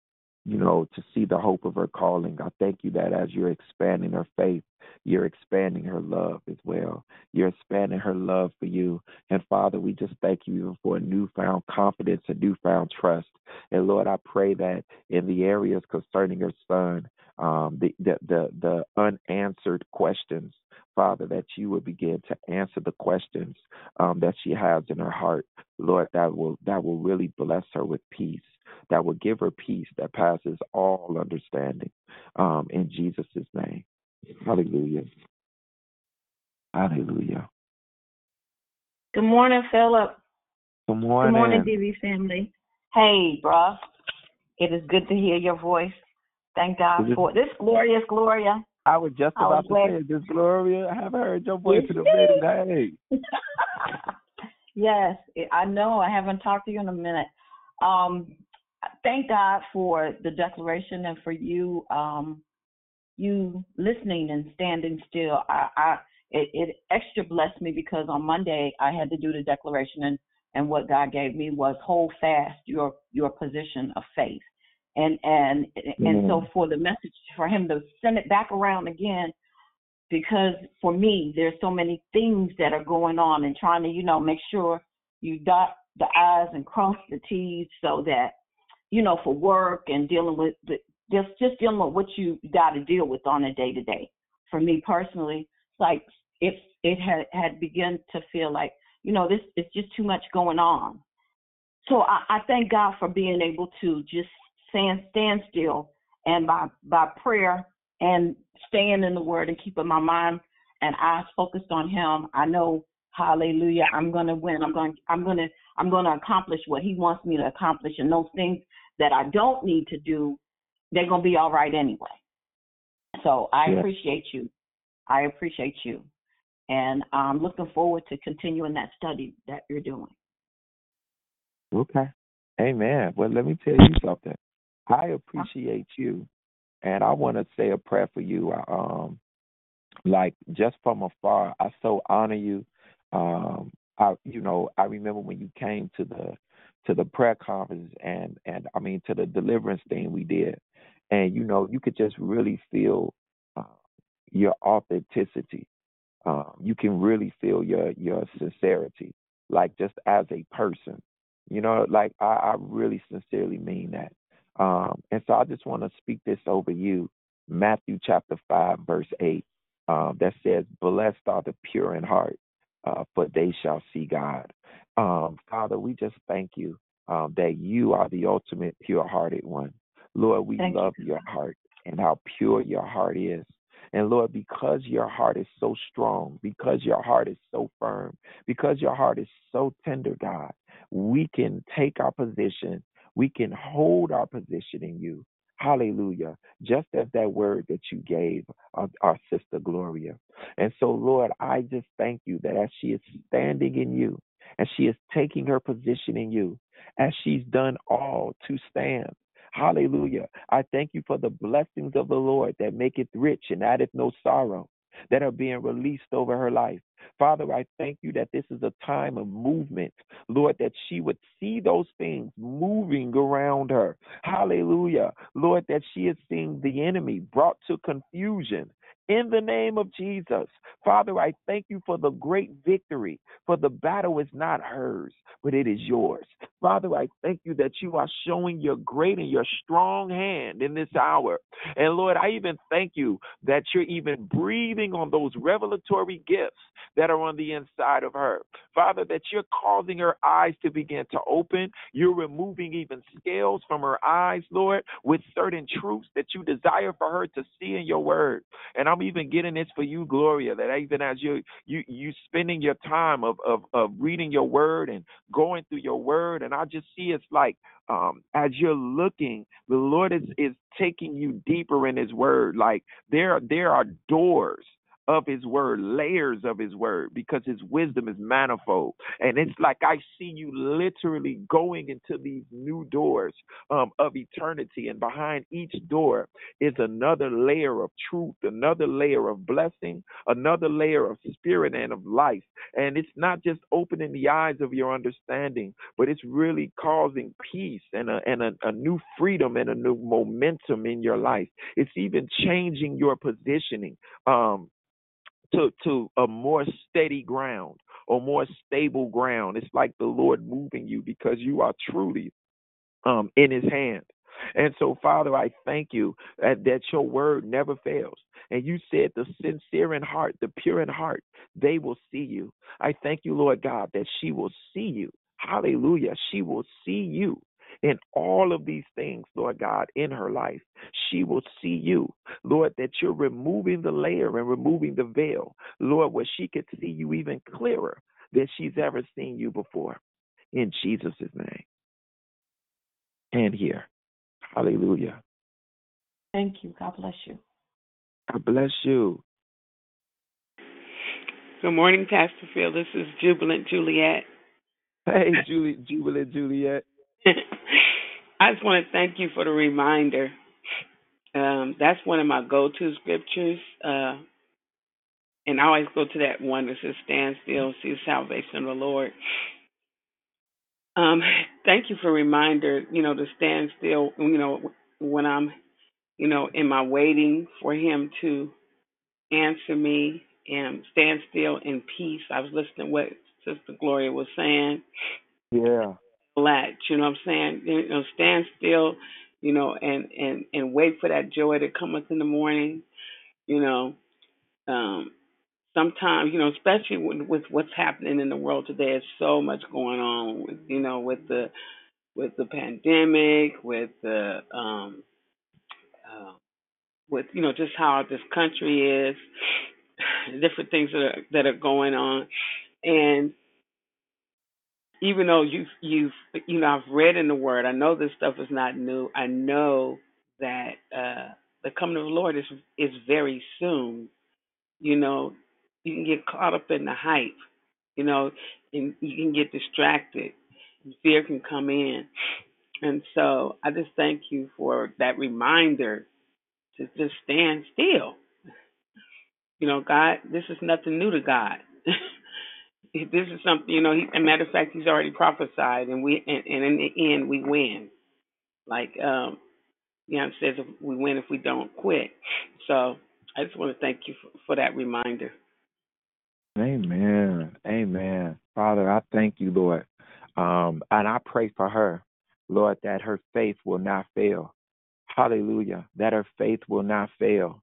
Speaker 10: you know, to see the hope of her calling. I thank you that as you're expanding her faith, you're expanding her love as well. You're expanding her love for you. And Father, we just thank you for a newfound confidence, a newfound trust. And Lord, I pray that in the areas concerning her son, um, the, the the the unanswered questions, Father, that you would begin to answer the questions um, that she has in her heart, Lord, that will that will really bless her with peace that will give her peace that passes all understanding. Um, in Jesus' name. Hallelujah. Hallelujah.
Speaker 15: Good morning, Philip.
Speaker 10: Good morning.
Speaker 15: Good morning, DB family. Hey, bruh. It is good to hear your voice. Thank God
Speaker 10: Is it-
Speaker 15: for this glorious Gloria.
Speaker 10: I was just
Speaker 15: I was
Speaker 10: about to
Speaker 15: glad-
Speaker 10: say, this Gloria? I haven't heard your voice in a minute. Hey.
Speaker 15: yes, I know. I haven't talked to you in a minute. Um, thank God for the declaration and for you, um, you listening and standing still. I, I it, it extra blessed me because on Monday I had to do the declaration and and what God gave me was hold fast your your position of faith. And and and so for the message for him to send it back around again because for me there's so many things that are going on and trying to you know make sure you dot the i's and cross the t's so that you know for work and dealing with the, just just dealing with what you got to deal with on a day to day for me personally like it it had had begun to feel like you know this it's just too much going on. So I, I thank God for being able to just stand stand still and by by prayer and staying in the word and keeping my mind and eyes focused on him, I know hallelujah, I'm gonna win. I'm going I'm gonna I'm gonna accomplish what he wants me to accomplish and those things that I don't need to do, they're gonna be all right anyway. So I
Speaker 10: Yeah.
Speaker 15: appreciate you. I appreciate you. And I'm looking forward to continuing that study that you're doing.
Speaker 10: Okay. Amen. Well, let me tell you something. I appreciate you, and I want to say a prayer for you. I, Um, like just from afar, I so honor you. Um, I, you know, I remember when you came to the to the prayer conference, and and I mean to the deliverance thing we did, and you know, you could just really feel uh, your authenticity um, you can really feel your your sincerity, like just as a person. You know, like I, I really sincerely mean that. Um, and so I just want to speak this over you, Matthew chapter five, verse eight, um, that says, "Blessed are the pure in heart, uh, for they shall see God." Um, Father, we just thank you um, that you are the ultimate pure-hearted one. Lord, we
Speaker 15: Thank you,
Speaker 10: love your heart and how pure your heart is. And Lord, because your heart is so strong, because your heart is so firm, because your heart is so tender, God, we can take our position, we can hold our position in you. Hallelujah. Just as that word that you gave our, our sister Gloria. And so, Lord, I just thank you that as she is standing in you, and she is taking her position in you, as she's done all to stand. Hallelujah. I thank you for the blessings of the Lord that maketh rich and addeth no sorrow that are being released over her life. Father, I thank you that this is a time of movement. Lord, that she would see those things moving around her. Hallelujah. Lord, that she is seeing the enemy brought to confusion in the name of Jesus. Father, I thank you for the great victory, for the battle is not hers, but it is yours. Father, I thank you that you are showing your great and your strong hand in this hour. And Lord, I even thank you that you're even breathing on those revelatory gifts that are on the inside of her. Father, that you're causing her eyes to begin to open. You're removing even scales from her eyes, Lord, with certain truths that you desire for her to see in your word. And I'm even getting this for you, Gloria, that even as you you you spending your time of of of reading your word and going through your word, and I just see it's like um as you're looking, the Lord is is taking you deeper in His word. Like there there are doors of his word, layers of his word, because his wisdom is manifold. And it's like I see you literally going into these new doors um, of eternity. And behind each door is another layer of truth, another layer of blessing, another layer of spirit and of life. And it's not just opening the eyes of your understanding, but it's really causing peace and a, and a, a new freedom and a new momentum in your life. It's even changing your positioning. Um, to to a more steady ground or more stable ground. It's like the Lord moving you because you are truly um in his hand. And so, Father, I thank you that, that your word never fails. And you said the sincere in heart, the pure in heart, they will see you. I thank you, Lord God, that she will see you. Hallelujah. She will see you in all of these things, Lord God, in her life. She will see you, Lord, that you're removing the layer and removing the veil, Lord, where she could see you even clearer than she's ever seen you before. In Jesus' name. And here. Hallelujah.
Speaker 15: Thank you. God bless you.
Speaker 10: God bless you.
Speaker 16: Good morning, Pastor Phil. This is Jubilant Juliet.
Speaker 10: Hey, Julie, Jubilant Juliet.
Speaker 16: I just want to thank you for the reminder. Um, that's one of my go-to scriptures, uh, and I always go to that one that says, "Stand still, see the salvation of the Lord." Um, thank you for reminder. You know to stand still. You know when I'm, you know, in my waiting for Him to answer me and stand still in peace. I was listening to what Sister Gloria was saying.
Speaker 10: Yeah.
Speaker 16: Latch, you know what I'm saying? You know, stand still, you know, and and and wait for that joy to come up in the morning, you know. Um sometimes, you know, especially with, with what's happening in the world today, there's so much going on with, you know, with the with the pandemic, with the um uh, with you know just how this country is, different things that are that are going on, and even though you've you've you know I've read in the Word, I know this stuff is not new. I know that uh, the coming of the Lord is is very soon. You know, you can get caught up in the hype. You know, and you can get distracted. Fear can come in, and so I just thank you for that reminder to just stand still. You know, God, this is nothing new to God. this is something you know. He, a matter of fact, he's already prophesied, and we and, and in the end we win. Like um, you know, it says if we win if we don't quit. So I just want to thank you for, for that reminder.
Speaker 10: Amen. Amen. Father, I thank you, Lord. Um, and I pray for her, Lord, that her faith will not fail. Hallelujah. That her faith will not fail.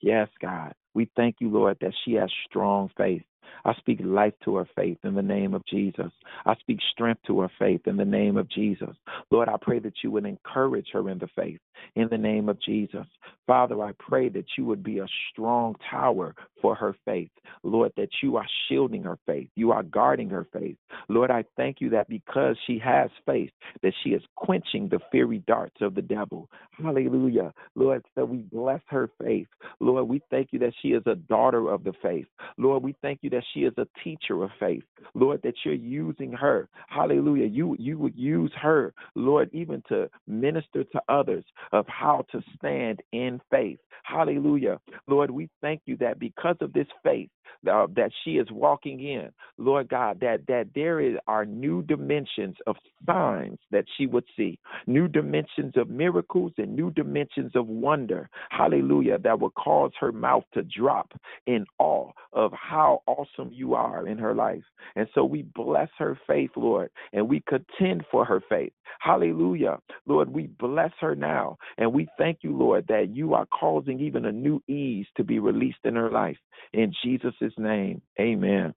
Speaker 10: Yes, God. We thank you, Lord, that she has strong faith. I speak life to her faith in the name of Jesus. I speak strength to her faith in the name of Jesus. Lord, I pray that you would encourage her in the faith in the name of Jesus. Father, I pray that you would be a strong tower for her faith. Lord, that you are shielding her faith. You are guarding her faith. Lord, I thank you that because she has faith, that she is quenching the fiery darts of the devil. Hallelujah. Lord, so we bless her faith. Lord, we thank you that she is a daughter of the faith. Lord, we thank you that that she is a teacher of faith. Lord, that you're using her. Hallelujah. You you would use her, Lord, even to minister to others of how to stand in faith. Hallelujah. Lord, we thank you that because of this faith, uh, that she is walking in, Lord God, that that there is are new dimensions of signs that she would see, new dimensions of miracles and new dimensions of wonder. Hallelujah, that will cause her mouth to drop in awe of how awesome you are in her life. And so we bless her faith, Lord, and we contend for her faith. Hallelujah. Lord, we bless her now. And we thank you, Lord, that you are causing even a new ease to be released in her life. In Jesus' name, amen.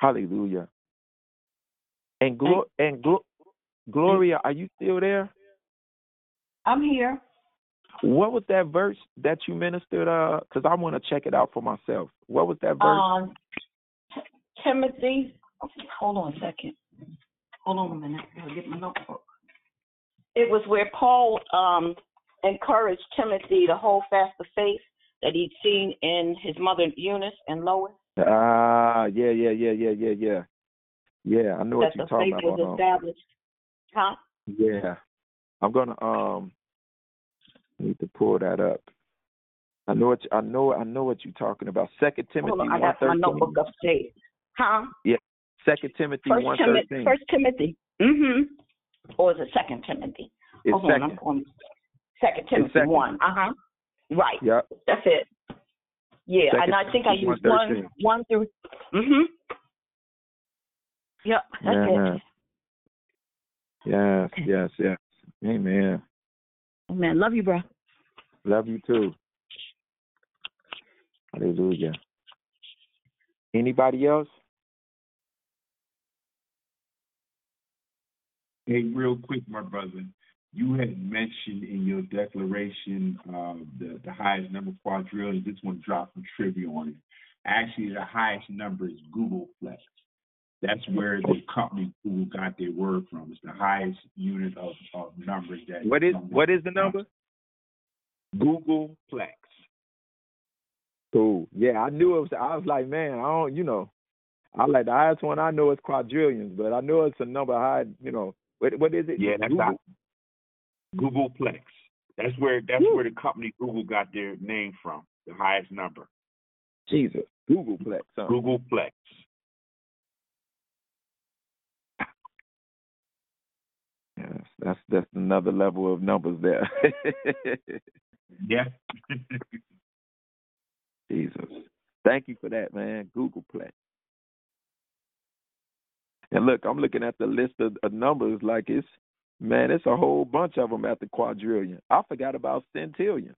Speaker 10: Hallelujah. And, Glo- and Glo- Gloria, are you still there?
Speaker 15: I'm here.
Speaker 10: What was that verse that you ministered? Uh, because I want to check it out for myself. What was that verse?
Speaker 15: Um, Timothy. Hold on a second. Hold on a minute. I'll get my notebook. It was where Paul um encouraged Timothy to hold fast the faith that he'd seen in his mother Eunice and Lois.
Speaker 10: Ah, yeah, yeah, yeah, yeah, yeah, yeah. Yeah, I know what you're talking about.
Speaker 15: That
Speaker 10: the faith was
Speaker 15: established. Huh?
Speaker 10: Yeah. I'm gonna um need to pull that up. I know what I know I know what you're talking about. Second Timothy
Speaker 15: Hold on, I got my notebook upstairs. Huh?
Speaker 10: Yeah. Second Timothy
Speaker 15: First
Speaker 10: one
Speaker 15: Timothy.
Speaker 10: thirteen.
Speaker 15: First Timothy. Mhm. Or is it Second Timothy?
Speaker 10: It's
Speaker 15: Hold
Speaker 10: second.
Speaker 15: I'm going. Second Timothy
Speaker 10: second.
Speaker 15: one. Uh huh. Right.
Speaker 10: Yep.
Speaker 15: That's it. Yeah,
Speaker 10: Second
Speaker 15: and I think I used one one through. Mhm. Yep, that's
Speaker 10: Uh-huh.
Speaker 15: it.
Speaker 10: Yes, yes, yes. Amen.
Speaker 15: Amen. Love you, bro.
Speaker 10: Love you too. Hallelujah. Anybody else?
Speaker 12: Hey, real quick, my brother. You had mentioned in your declaration uh, the the highest number of quadrillions. This one dropped some trivia on it. Actually, the highest number is Googolplex. That's where the company Google got their word from. It's the highest unit of, of numbers that.
Speaker 10: What is what is the number?
Speaker 12: Googolplex.
Speaker 10: Cool. Yeah, I knew it was. I was like, man, I don't, you know, I like the highest one I know is quadrillions, but I know it's a number high. You know, what what is it?
Speaker 12: Yeah, that's
Speaker 10: Google?
Speaker 12: Googolplex. That's where that's where the company Google got their name from. The highest number.
Speaker 10: Jesus, Googolplex. Huh?
Speaker 12: Googolplex.
Speaker 10: Yes, that's that's another level of numbers there.
Speaker 12: Yeah.
Speaker 10: Jesus, thank you for that, man. Googolplex. And look, I'm looking at the list of, of numbers. Like it's man, it's a whole bunch of them at the quadrillion. I forgot about centillion.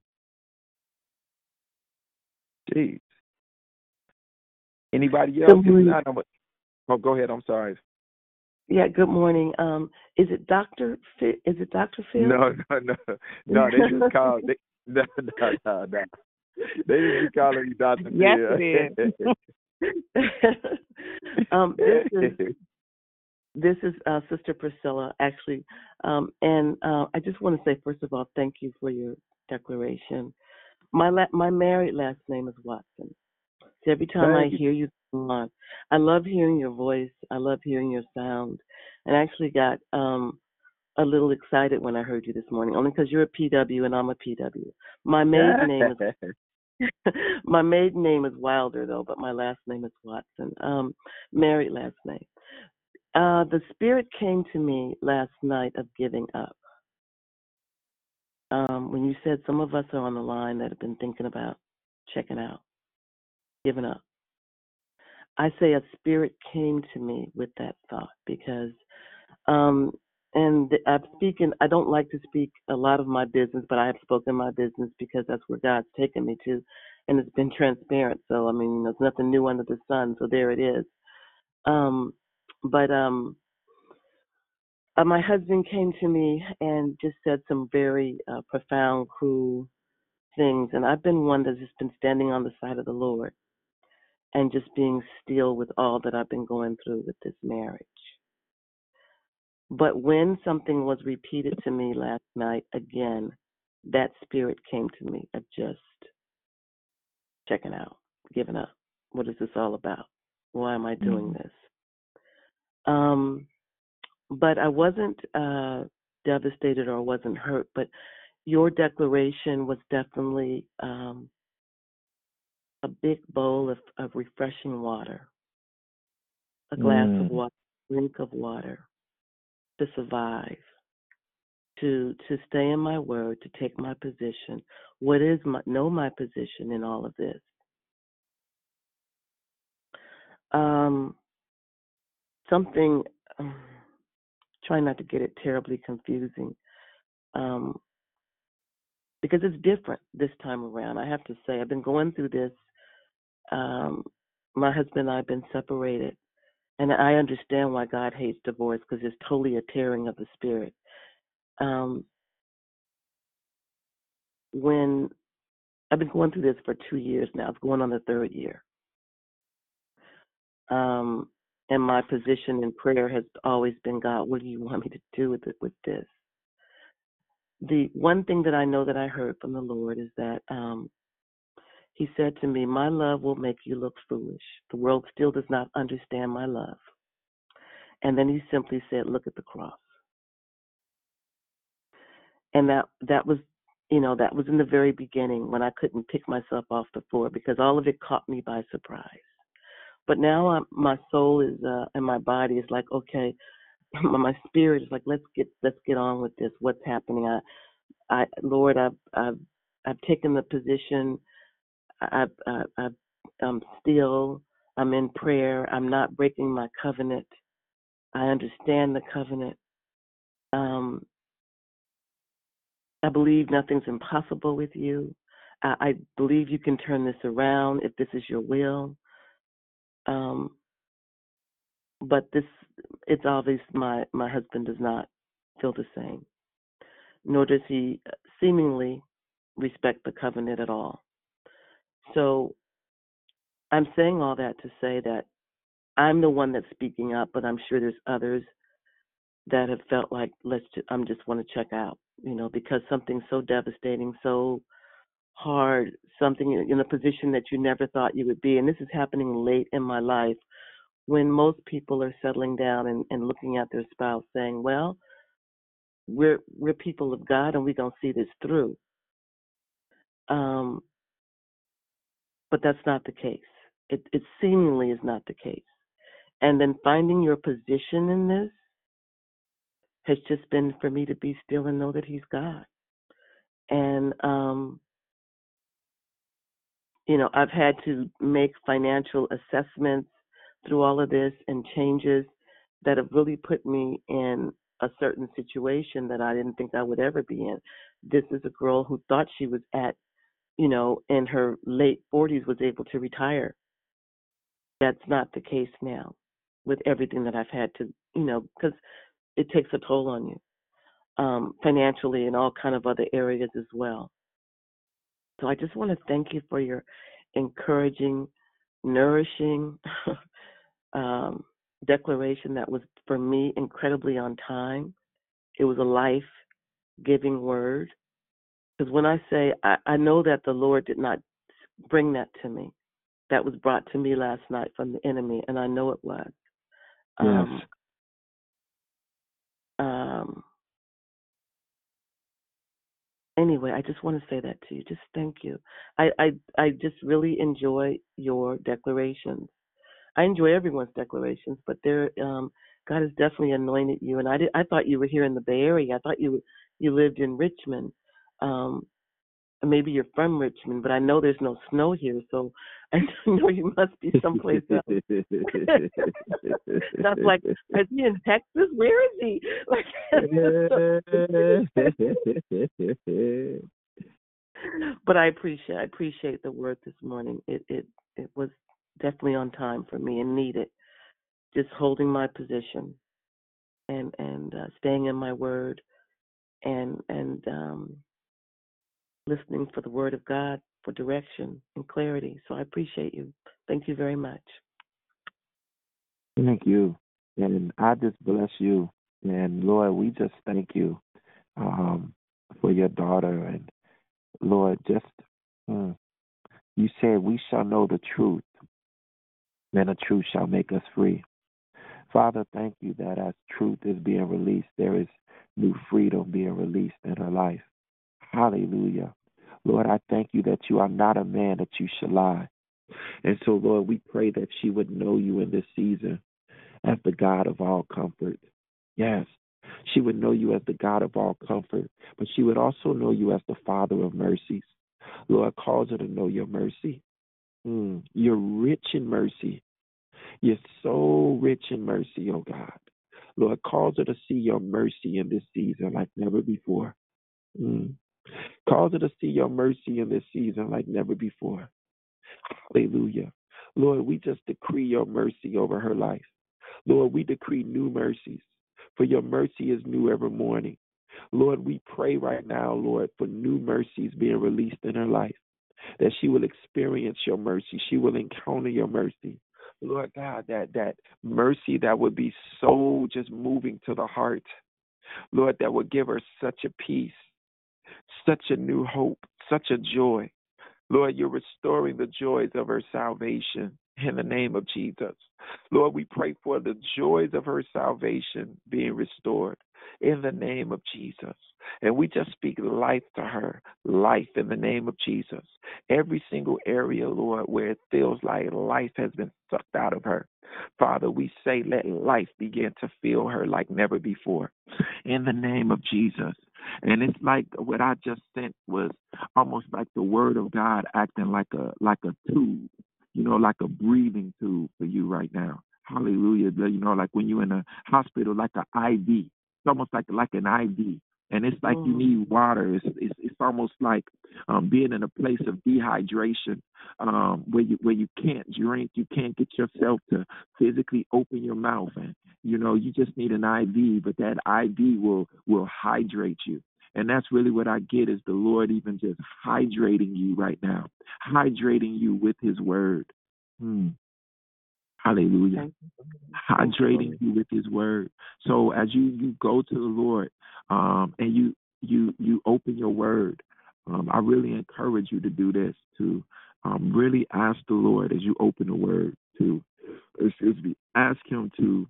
Speaker 10: Jeez. Anybody else? Not, a, oh, go ahead. I'm sorry.
Speaker 17: Yeah, good morning. Um, is it Doctor? Phil? Is it Doctor Phil?
Speaker 10: No, no, no, no. They just called. they, no, no, no, no. They just be calling you Doctor
Speaker 17: Yes,
Speaker 10: Phil.
Speaker 17: um, this is this is uh, Sister Priscilla, actually, um, and uh, I just want to say first of all, thank you for your declaration. My la- my married last name is Watson. So every time I
Speaker 10: Thank you.
Speaker 17: hear you on, I love hearing your voice. I love hearing your sound, and I actually got um, a little excited when I heard you this morning, only because you're a PW and I'm a PW. My maiden name is my maiden name is Wilder though, but my last name is Watson. Um, married last name. Uh, the spirit came to me last night of giving up. Um, when you said some of us are on the line that have been thinking about checking out, giving up. I say a spirit came to me with that thought because, um, and I'm speaking. I don't like to speak a lot of my business, but I have spoken my business because that's where God's taken me to, and it's been transparent. So I mean, there's nothing new under the sun. So there it is. Um, but um, uh, my husband came to me and just said some very uh, profound, cruel things, and I've been one that's just been standing on the side of the Lord and just being still with all that I've been going through with this marriage. But when something was repeated to me last night again, that spirit came to me of just checking out, giving up. What is this all about? Why am I doing this? Um, but I wasn't uh, devastated or wasn't hurt. But your declaration was definitely um, a big bowl of, of refreshing water, a glass
Speaker 3: Mm.
Speaker 17: of water, drink of water to survive, to to stay in my word, to take my position. What is my know my position in all of this? Um, something. Um, try not to get it terribly confusing, um, because it's different this time around. I have to say, I've been going through this. Um, my husband and I have been separated, and I understand why God hates divorce because it's totally a tearing of the spirit. Um, when I've been going through this for two years now, it's going on the third year. Um, and my position in prayer has always been, God, what do you want me to do with it, with this? The one thing that I know that I heard from the Lord is that um, He said to me, "My love will make you look foolish. The world still does not understand my love." And then He simply said, "Look at the cross." And that that was, you know, that was in the very beginning when I couldn't pick myself off the floor because all of it caught me by surprise. But now I'm, my soul is uh, and my body is like, okay, my spirit is like, let's get let's get on with this. What's happening? I, I Lord, I've I've I've taken the position. I've, I've, I'm still. I'm in prayer. I'm not breaking my covenant. I understand the covenant. Um, I believe nothing's impossible with you. I, I believe you can turn this around if this is your will. Um, but this, it's obvious my my husband does not feel the same, nor does he seemingly respect the covenant at all. So I'm saying all that to say that I'm the one that's speaking up, but I'm sure there's others that have felt like let's I'm just want to check out, you know, because something so devastating, so hard, something in a position that you never thought you would be, and this is happening late in my life when most people are settling down and, and looking at their spouse saying, well, we're we're people of God and we're gonna see this through. Um, but that's not the case. It, it seemingly is not the case. And then finding your position in this has just been for me to be still and know that He's God. And um, you know, I've had to make financial assessments through all of this and changes that have really put me in a certain situation that I didn't think I would ever be in. This is a girl who thought she was at, you know, in her late 40s was able to retire. That's not the case now with everything that I've had to, you know, because it takes a toll on you um, financially and all kind of other areas as well. So I just want to thank you for your encouraging, nourishing um, declaration that was for me incredibly on time. It was a life giving word. Because when I say I, I know that the Lord did not bring that to me, that was brought to me last night from the enemy, and I know it was.
Speaker 3: Yes.
Speaker 17: Um, um, anyway, I just want to say that to you. Just thank you. I, I I just really enjoy your declarations. I enjoy everyone's declarations, but there, um, God has definitely anointed you. And I did, I thought you were here in the Bay Area. I thought you you lived in Richmond. Um, maybe you're from Richmond, but I know there's no snow here, so I know you must be someplace else. That's like, is he in Texas? Where is he? Like, but I appreciate I appreciate the word this morning. It it it was definitely on time for me and needed. Just holding my position and and uh, staying in my word and and um, listening for the word of God for direction and clarity. So I appreciate you. Thank you very much.
Speaker 3: Thank you. And I just bless you. And Lord, we just thank you um, for your daughter. And Lord, just mm, you said we shall know the truth,
Speaker 10: and the truth shall make us free. Father, thank you that as truth is being released, there is new freedom being released in her life. Hallelujah. Lord, I thank you that you are not a man that you should lie. And so, Lord, we pray that she would know you in this season as the God of all comfort. Yes, she would know you as the God of all comfort, but she would also know you as the Father of mercies. Lord, cause her to know your mercy. Mm, you're rich in mercy. You're so rich in mercy, oh God. Lord, cause her to see your mercy in this season like never before. Mm. Cause her to see your mercy in this season like never before. Hallelujah. Lord, we just decree your mercy over her life. Lord, we decree new mercies, for your mercy is new every morning. Lord, we pray right now, Lord, for new mercies being released in her life, that she will experience your mercy. She will encounter your mercy. Lord God, that that mercy that would be so just moving to the heart. Lord, that would give her such a peace, such a new hope, such a joy. Lord, you're restoring the joys of her salvation in the name of Jesus. Lord, we pray for the joys of her salvation being restored in the name of Jesus. And we just speak life to her, life in the name of Jesus. Every single area, Lord, where it feels like life has been sucked out of her. Father, we say, let life begin to fill her like never before in the name of Jesus. And it's like what I just sent was almost like the word of God acting like a like a tube, you know, like a breathing tube for you right now. Hallelujah. You know, like when you're in a hospital, like an IV. It's almost like like an IV. And it's like you need water. It's it's, it's almost like um, being in a place of dehydration, um, where you where you can't drink, you can't get yourself to physically open your mouth, and you know you just need an IV. But that IV will will hydrate you. And that's really what I get is the Lord even just hydrating you right now, hydrating you with His Word. Hmm. Hallelujah. Hydrating you with His Word. So as you you go to the Lord, um, and you you you open your Word, um, I really encourage you to do this to um, really ask the Lord as you open the Word to excuse me, ask Him to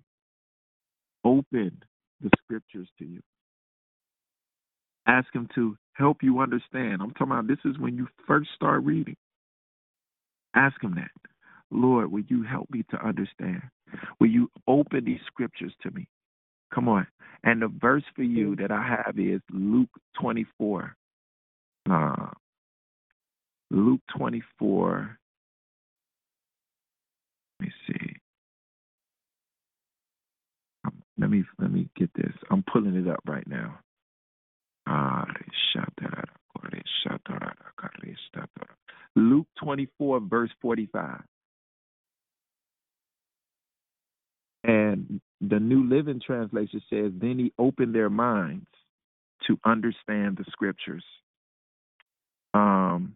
Speaker 10: open the Scriptures to you. Ask him to help you understand. I'm talking about this is when you first start reading. Ask him that. Lord, will you help me to understand? Will you open these scriptures to me? Come on. And the verse for you that I have is Luke 24. Uh, Luke 24. Let me see. Um, Let me let me get this. I'm pulling it up right now. Ah, Luke 24, verse 45. And the New Living Translation says, Then he opened their minds to understand the scriptures. Um,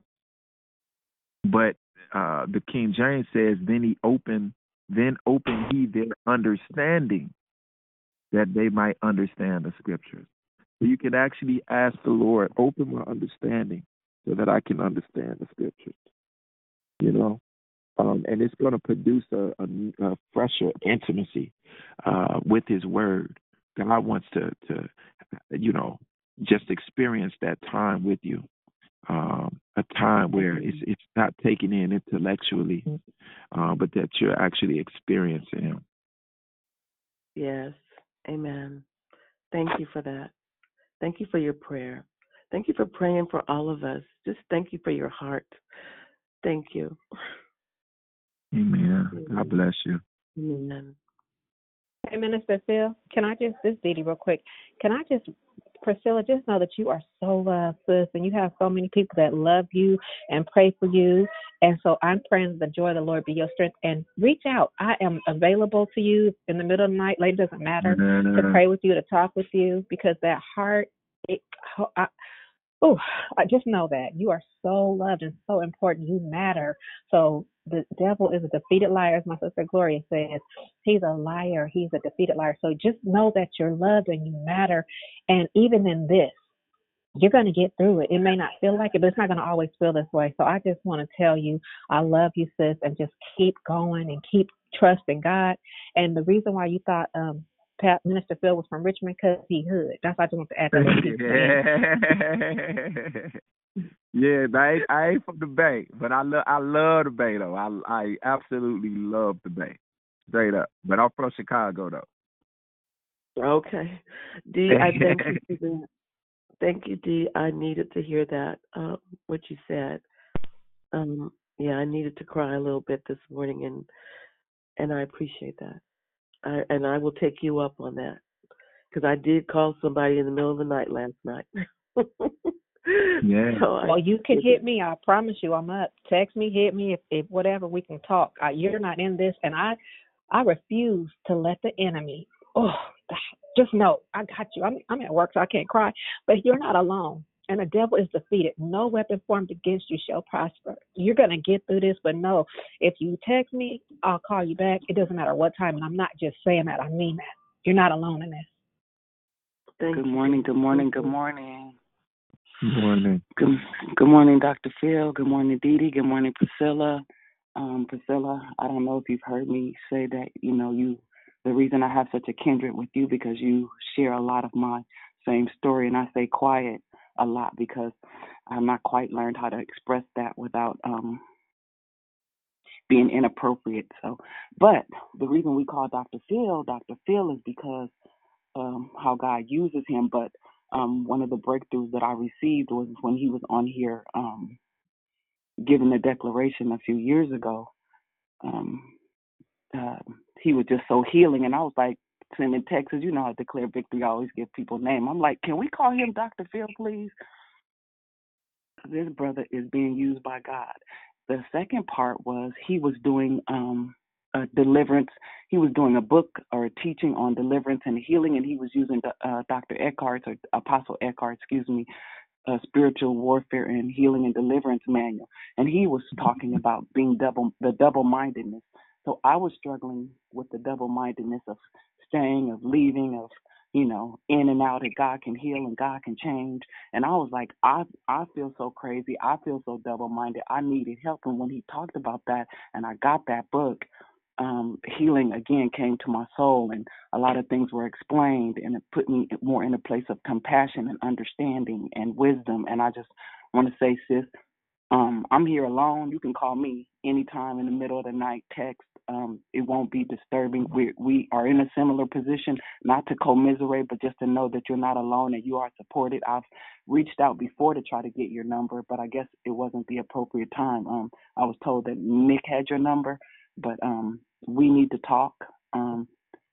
Speaker 10: but uh, the King James says, Then he opened, then opened he their understanding that they might understand the scriptures. So you can actually ask the Lord, open my understanding so that I can understand the scriptures. You know, um, and it's going to produce a, a, a fresher intimacy uh, with His Word. God wants to, to, you know, just experience that time with you, um, a time where it's it's not taken in intellectually, uh, but that you're actually experiencing Him.
Speaker 17: Yes. Amen. Thank you for that. Thank you for your prayer. Thank you for praying for all of us. Just thank you for your heart. Thank you.
Speaker 10: Amen. God bless you.
Speaker 17: Amen.
Speaker 11: Hey, Minister Phil, can I just, this is Dee Dee real quick. Can I just, Priscilla, just know that you are so loved, sis, and you have so many people that love you and pray for you. And so I'm praying the joy of the Lord be your strength. And reach out. I am available to you in the middle of the night, late doesn't matter, to pray with you, to talk with you, because that heart, it, I, Oh, I just know that you are so loved and so important. You matter. So the devil is a defeated liar, as my sister Gloria says. He's a liar. He's a defeated liar. So just know that you're loved and you matter. And even in this,
Speaker 14: you're going to get through it. It may not feel like it, but it's not going to always feel this way. So I just want to tell you, I love you, sis, and just keep going and keep trusting God. And the reason why you thought um, Pat, Minister Phil was from Richmond because he hood. That's why I just want to add
Speaker 10: that. yeah, I ain't, I ain't from the Bay, but I love I love the Bay though. I I absolutely love the Bay, straight up. But I'm from Chicago though.
Speaker 17: Okay, D, I thank you for that. Thank you, D. I needed to hear that, um, what you said. Um, yeah, I needed to cry a little bit this morning, and and I appreciate that. I, and I will take you up on that because I did call somebody in the middle of the night last night.
Speaker 10: yeah.
Speaker 17: So
Speaker 14: well, you can hit me. I promise you, I'm up. Text me, hit me, if, if whatever we can talk. Uh, you're not in this, and I, I refuse to let the enemy. Oh, God, just know I got you. I'm I'm at work, so I can't cry. But you're not alone. And the devil is defeated. No weapon formed against you shall prosper. You're gonna get through this, but no, if you text me, I'll call you back. It doesn't matter what time, and I'm not just saying that. I mean that. You're not alone in this.
Speaker 17: Thank
Speaker 18: good morning, good morning, good morning.
Speaker 10: Good morning.
Speaker 18: Good, good morning, Dr. Phil. Good morning, Dee Dee. Good morning, Priscilla. Um, Priscilla, I don't know if you've heard me say that, you know, you the reason I have such a kindred with you because you share a lot of my same story and I say quiet a lot because I've not quite learned how to express that without um being inappropriate. So but the reason we call Dr. Phil Dr. Phil is because um how God uses him, but um one of the breakthroughs that I received was when he was on here um giving the declaration a few years ago. Um uh, he was just so healing and I was like sending texts, you know how declare victory I always give people name. I'm like, Can we call him Dr. Phil please? This brother is being used by God. The second part was he was doing um a deliverance. He was doing a book or a teaching on deliverance and healing, and he was using uh, Dr. Eckhardt's or Apostle Eckhart, excuse me, uh, spiritual warfare and healing and deliverance manual, and he was talking about being double the double mindedness. So I was struggling with the double mindedness of staying, of leaving, of you know, in and out, and God can heal and God can change. And I was like, I I feel so crazy. I feel so double minded. I needed help. And when he talked about that, and I got that book, um, healing again came to my soul, and a lot of things were explained, and it put me more in a place of compassion and understanding and wisdom. And I just want to say, sis, um, I'm here alone. You can call me anytime in the middle of the night, text. Um, it won't be disturbing. We we are in a similar position, not to commiserate, but just to know that you're not alone and you are supported. I've reached out before to try to get your number, but I guess it wasn't the appropriate time. Um, I was told that Nick had your number, but um, we need to talk. Um,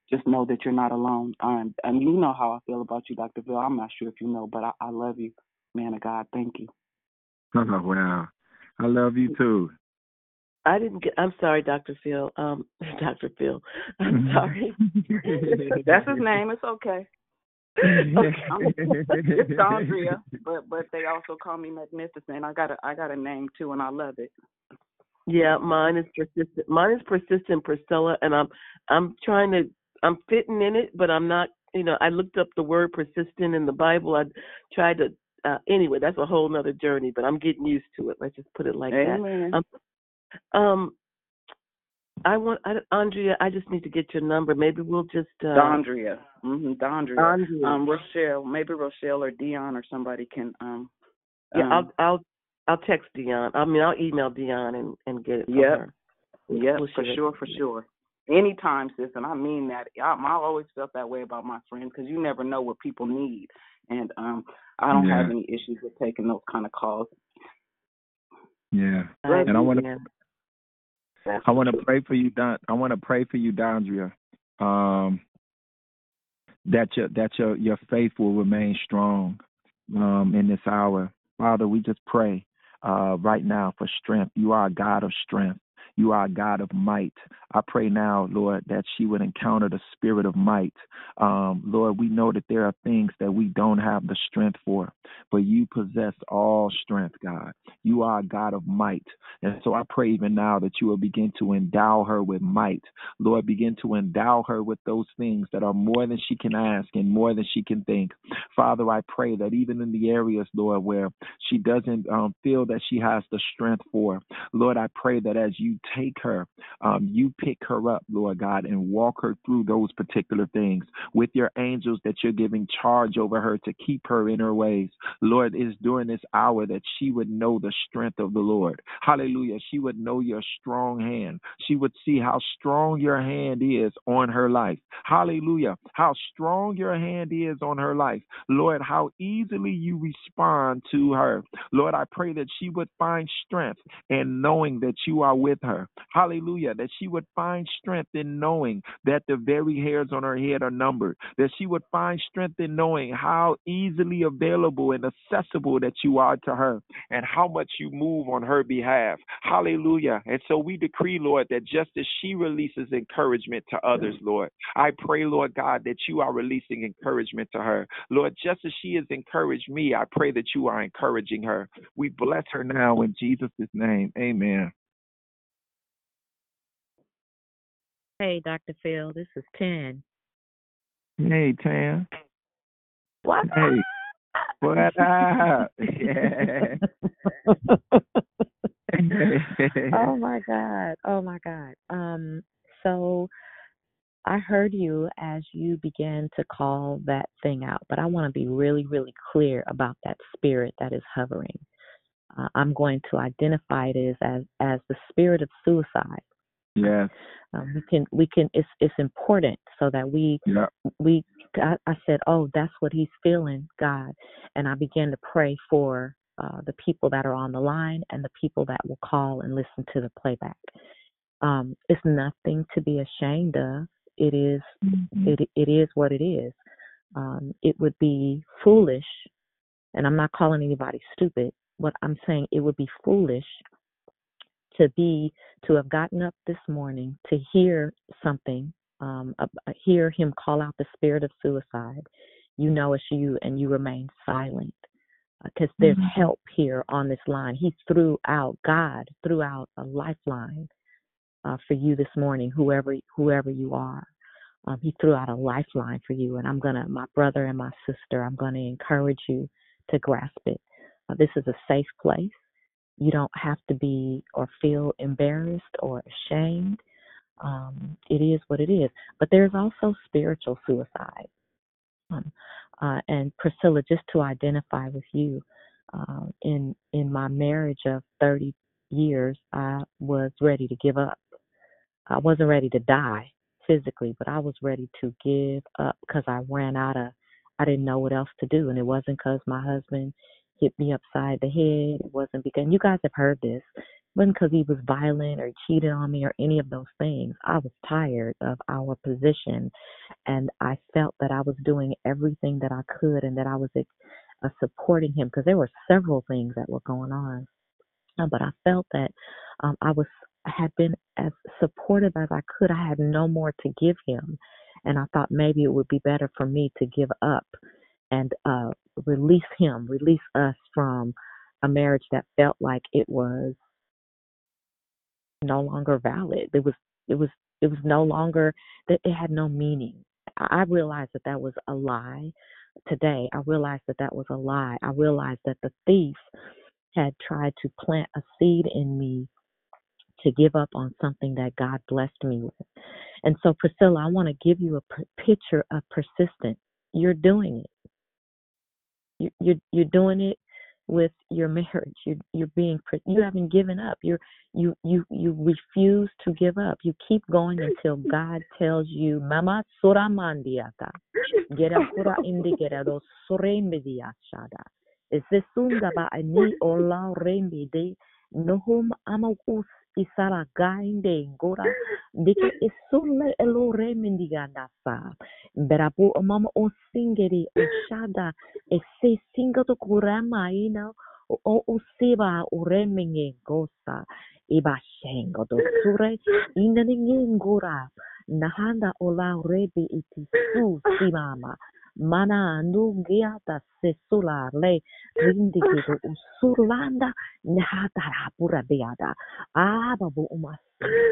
Speaker 18: just know that you're not alone. Um, and you know how I feel about you, Dr. Bill. I'm not sure if you know, but I, I love you, man of God. Thank you.
Speaker 10: Oh wow. I love you too.
Speaker 17: I didn't get. I'm sorry, Dr. Phil. Um, Dr. Phil. I'm sorry.
Speaker 18: That's his name. It's okay. okay. it's Dondria, but but they also call me Magnificent. I got a I got a name too, and I love it.
Speaker 17: Yeah, mine is persistent. Mine is persistent, Priscilla, and I'm I'm trying to I'm fitting in it, but I'm not. You know, I looked up the word persistent in the Bible. I tried to. Uh, anyway, that's a whole nother journey, but I'm getting used to it. Let's just put it like
Speaker 18: Amen.
Speaker 17: that. Um, um, I want I, Andrea. I just need to get your number. Maybe we'll just uh,
Speaker 18: Dondria. Mm-hmm, Dondria.
Speaker 17: Dondria.
Speaker 18: Um, Rochelle. Maybe Rochelle or Dion or somebody can. Um,
Speaker 17: Yeah,
Speaker 18: um,
Speaker 17: I'll I'll I'll text Dion. I mean, I'll email Dion and and get it from
Speaker 18: Yep.
Speaker 17: her.
Speaker 18: Yep,
Speaker 17: We'll
Speaker 18: for
Speaker 17: share it.
Speaker 18: sure, for sure. Anytime, sis, and I mean that. I, I always felt that way about my friends because you never know what people need, and um, I don't have any issues with taking those kind of calls.
Speaker 10: Yeah.
Speaker 18: Love
Speaker 10: and I want to. I want to pray for you, Don. I want to pray for you, Dondria. Um, that your that your your faith will remain strong um, in this hour. Father, we just pray uh, right now for strength. You are a God of strength. You are a God of might. I pray now, Lord, that she would encounter the spirit of might. Um, Lord, we know that there are things that we don't have the strength for, but you possess all strength, God. You are a God of might. And so I pray even now that you will begin to endow her with might. Lord, begin to endow her with those things that are more than she can ask and more than she can think. Father, I pray that even in the areas, Lord, where she doesn't um, feel that she has the strength for, Lord, I pray that as you take her, um, you pick her up, Lord God, and walk her through those particular things with your angels that you're giving charge over her to keep her in her ways. Lord, it is during this hour that she would know the strength of the Lord. Hallelujah. She would know your strong hand. She would see how strong your hand is on her life. Hallelujah. How strong your hand is on her life. Lord, how easily you respond to her. Lord, I pray that she would find strength in knowing that you are with her. Hallelujah. That she would find strength in knowing that the very hairs on her head are numbered. That she would find strength in knowing how easily available and accessible that you are to her and how much you move on her behalf. Hallelujah. And so we decree, Lord, that just as she releases encouragement to others, Lord, I pray, Lord God, that you are releasing encouragement to her. Lord, just as she has encouraged me, I pray that you are encouraging her. We bless her now in Jesus' name. Amen.
Speaker 19: Hey, Dr. Phil, this is Ten.
Speaker 10: Hey, Tam.
Speaker 19: What?
Speaker 10: Hey. What up? Yeah.
Speaker 19: oh my God. Oh my God. Um, so I heard you as you began to call that thing out, but I want to be really, really clear about that spirit that is hovering. Uh, I'm going to identify it as, as as the spirit of suicide.
Speaker 10: Yes.
Speaker 19: Um, we can we can it's it's important so that we
Speaker 10: Yeah.
Speaker 19: we I, I said oh that's what he's feeling God and I began to pray for uh, the people that are on the line and the people that will call and listen to the playback. Um, it's nothing to be ashamed of. It is it it is what it is. Um, it would be foolish, and I'm not calling anybody stupid. What I'm saying, it would be foolish to be to have gotten up this morning to hear something um uh, uh, hear him call out the spirit of suicide you know it's you and you remain silent because there's
Speaker 20: Mhm.
Speaker 19: help here on this line. He threw out god threw out a lifeline uh, for you this morning whoever whoever you are. Um, he threw out a lifeline for you and i'm gonna my brother and my sister i'm gonna encourage you to grasp it. Uh, this is a safe place you don't have to be or feel embarrassed or ashamed. Um, it is what it is. But there's also spiritual suicide. Um, uh, and Priscilla, just to identify with you, uh, in in my marriage of 30 years, I was ready to give up. I wasn't ready to die physically, but I was ready to give up because I ran out of, I didn't know what else to do. And it wasn't because my husband hit me upside the head. It wasn't because, you guys have heard this, it wasn't because he was violent or cheated on me or any of those things. I was tired of our position and I felt that I was doing everything that I could and that I was uh, supporting him because there were several things that were going on uh, but I felt that um, I was had been as supportive as I could. I had no more to give him, and I thought maybe it would be better for me to give up and uh, release him, release us from a marriage that felt like it was no longer valid. It was it was it was no longer that it had no meaning. I realized that that was a lie. Today, I realized that that was a lie. I realized that the thief had tried to plant a seed in me to give up on something that God blessed me with. And so, Priscilla, I want to give you a p- picture of persistence. You're doing it. You, you're you're doing it with your marriage. You're you're being you haven't given up. You're you you you refuse to give up. You keep going until God tells you, Mama suramandiata. Gera kura indigera do surembidiashada. Isesunda ba ani ola rembi de nohum amagus isara gainde gora dike isulle elo remindiganda sa. Berabu mama o singeri o shada ese singato kurama ina
Speaker 8: o usiba uremingi gosa iba shengo do sure inaningi ngura nahanda ola rebi iti su simama mana andu giata sesula le rindigido usurlanda nahata rapura beada aba bu umas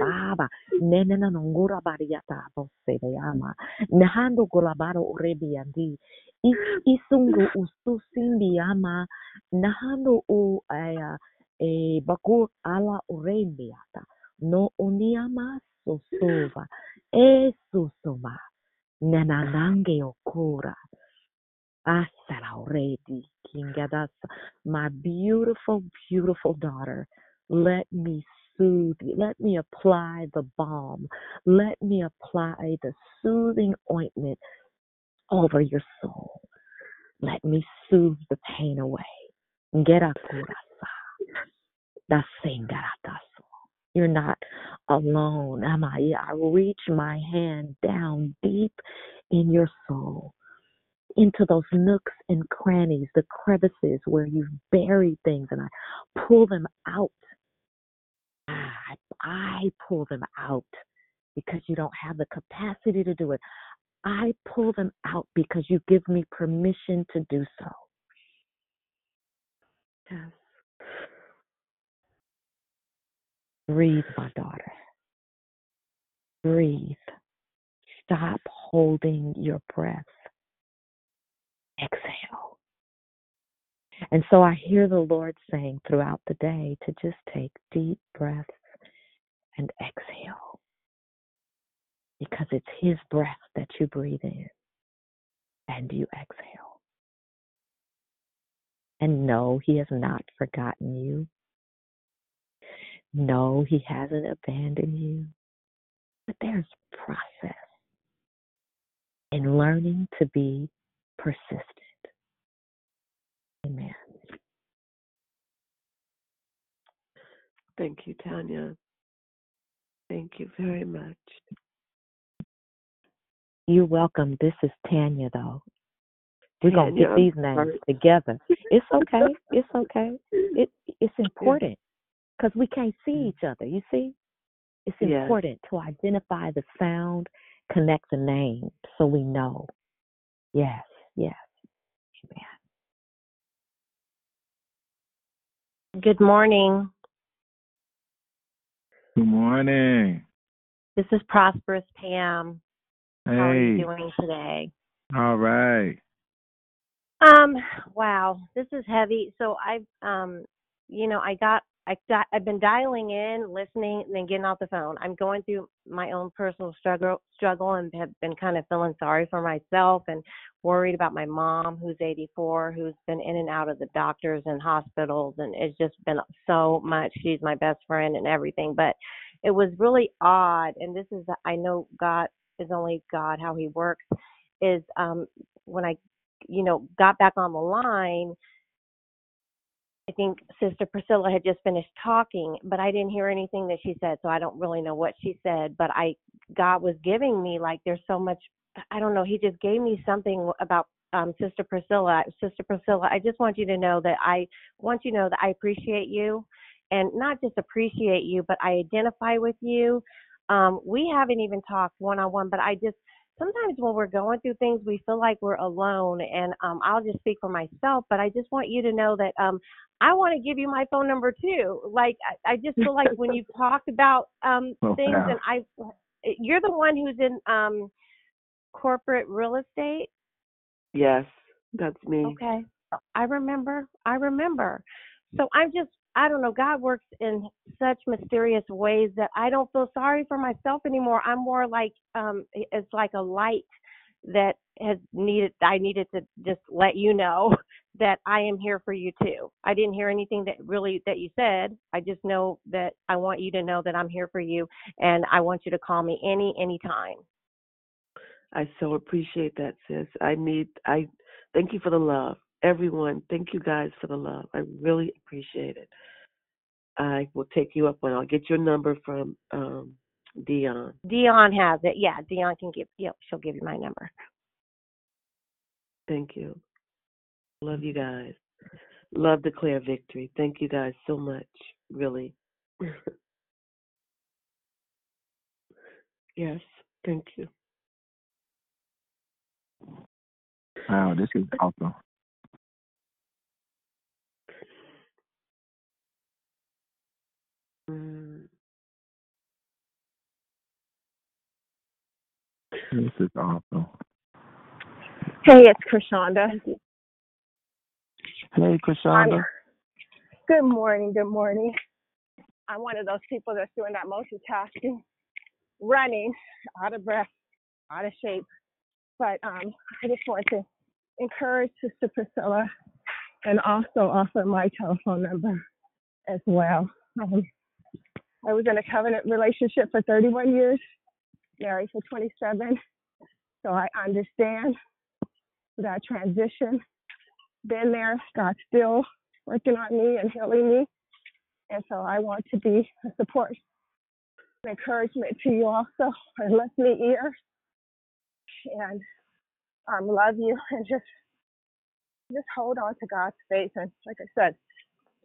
Speaker 8: baba nenena nongura bariata bosse yama nahando golabaro urebi andi Is- isungu ususimbi ama nahando u aya e bakur ala urebiata no uniama sosova e susuma nananange okura asara uredi kingadasa my beautiful beautiful daughter let me soothe you. Let me apply the balm. Let me apply the soothing ointment over your soul. Let me soothe the pain away. Ngerakurasa, dasengarataso. You're not alone? I reach my hand down deep in your soul, into those nooks and crannies, the crevices where you've buried things, and I pull them out. Ah, I, I pull them out because you don't have the capacity to do it. I pull them out because you give me permission to do so. Yes. Breathe, my daughter. Breathe. Stop holding your breath. Exhale. And so I hear the Lord saying throughout the day to just take deep breaths and exhale because it's His breath that you breathe in and you exhale. And no, He has not forgotten you. No, He hasn't abandoned you. But there's process in learning to be persistent. Amen.
Speaker 17: Thank you, Tanya. Thank you very much.
Speaker 8: You're welcome. This is Tanya, though. We're gonna get these names together. It's okay. It's okay. It it's important because we can't see each other. You see, it's
Speaker 17: Yes.
Speaker 8: important to identify the sound, connect the name, so we know. Yes, yes.
Speaker 21: Good morning.
Speaker 10: Good morning.
Speaker 21: This is Prosperous Pam. How are you
Speaker 10: Hey.
Speaker 21: doing today?
Speaker 10: All right.
Speaker 21: Um, wow, this is heavy. So I've um you know, I got I got I've been dialing in, listening, and then getting off the phone. I'm going through my own personal struggle struggle and have been kind of feeling sorry for myself and worried about my mom who's 84 who's been in and out of the doctors and hospitals and it's just been so much. She's my best friend and everything, but it was really odd and this is I know God is only God how he works is um when I you know got back on the line I think Sister Priscilla had just finished talking, but I didn't hear anything that she said, so I don't really know what she said. But I, God was giving me like there's so much. I don't know. He just gave me something about um, Sister Priscilla. Sister Priscilla, I just want you to know that I want you to know that I appreciate you, and not just appreciate you, but I identify with you. Um, we haven't even talked one on one, but I just sometimes when we're going through things we feel like we're alone and um I'll just speak for myself but I just want you to know that um I want to give you my phone number too like I, I just feel like when you talk about um
Speaker 10: Oh,
Speaker 21: things
Speaker 10: wow.
Speaker 21: and I you're the one who's in um corporate real estate
Speaker 17: Yes, that's me.
Speaker 21: Okay. I remember. I remember. So I'm just I don't know, God works in such mysterious ways that I don't feel sorry for myself anymore. I'm more like um it's like a light that has needed I needed to just let you know that I am here for you too. I didn't hear anything that really that you said. I just know that I want you to know that I'm here for you and I want you to call me any any time.
Speaker 17: I so appreciate that, sis. I need I thank you for the love. Everyone, thank you guys for the love. I really appreciate it. I will take you up on I'll get your number from um Dion.
Speaker 21: Dion has it. Yeah, Dion can give yep, she'll give you my number.
Speaker 17: Thank you. Love you guys. Love declare victory. Thank you guys so much. Really. yes. Thank you.
Speaker 10: Wow, this is awesome. This is awesome.
Speaker 14: Hey, it's Krishanda.
Speaker 10: Hey,
Speaker 14: I'm,
Speaker 10: Krishanda.
Speaker 14: good morning. Good morning. I'm one of those people that's doing that multitasking, running, out of breath, out of shape. But um, I just want to encourage Sister Priscilla and also offer my telephone number as well. Um, I was in a covenant relationship for 31 years, married for 27, so I understand that transition. Been there, God's still working on me and healing me, and so I want to be a support and encouragement to you also, and listening ear, and um, love you, and just just hold on to God's faith. And like I said,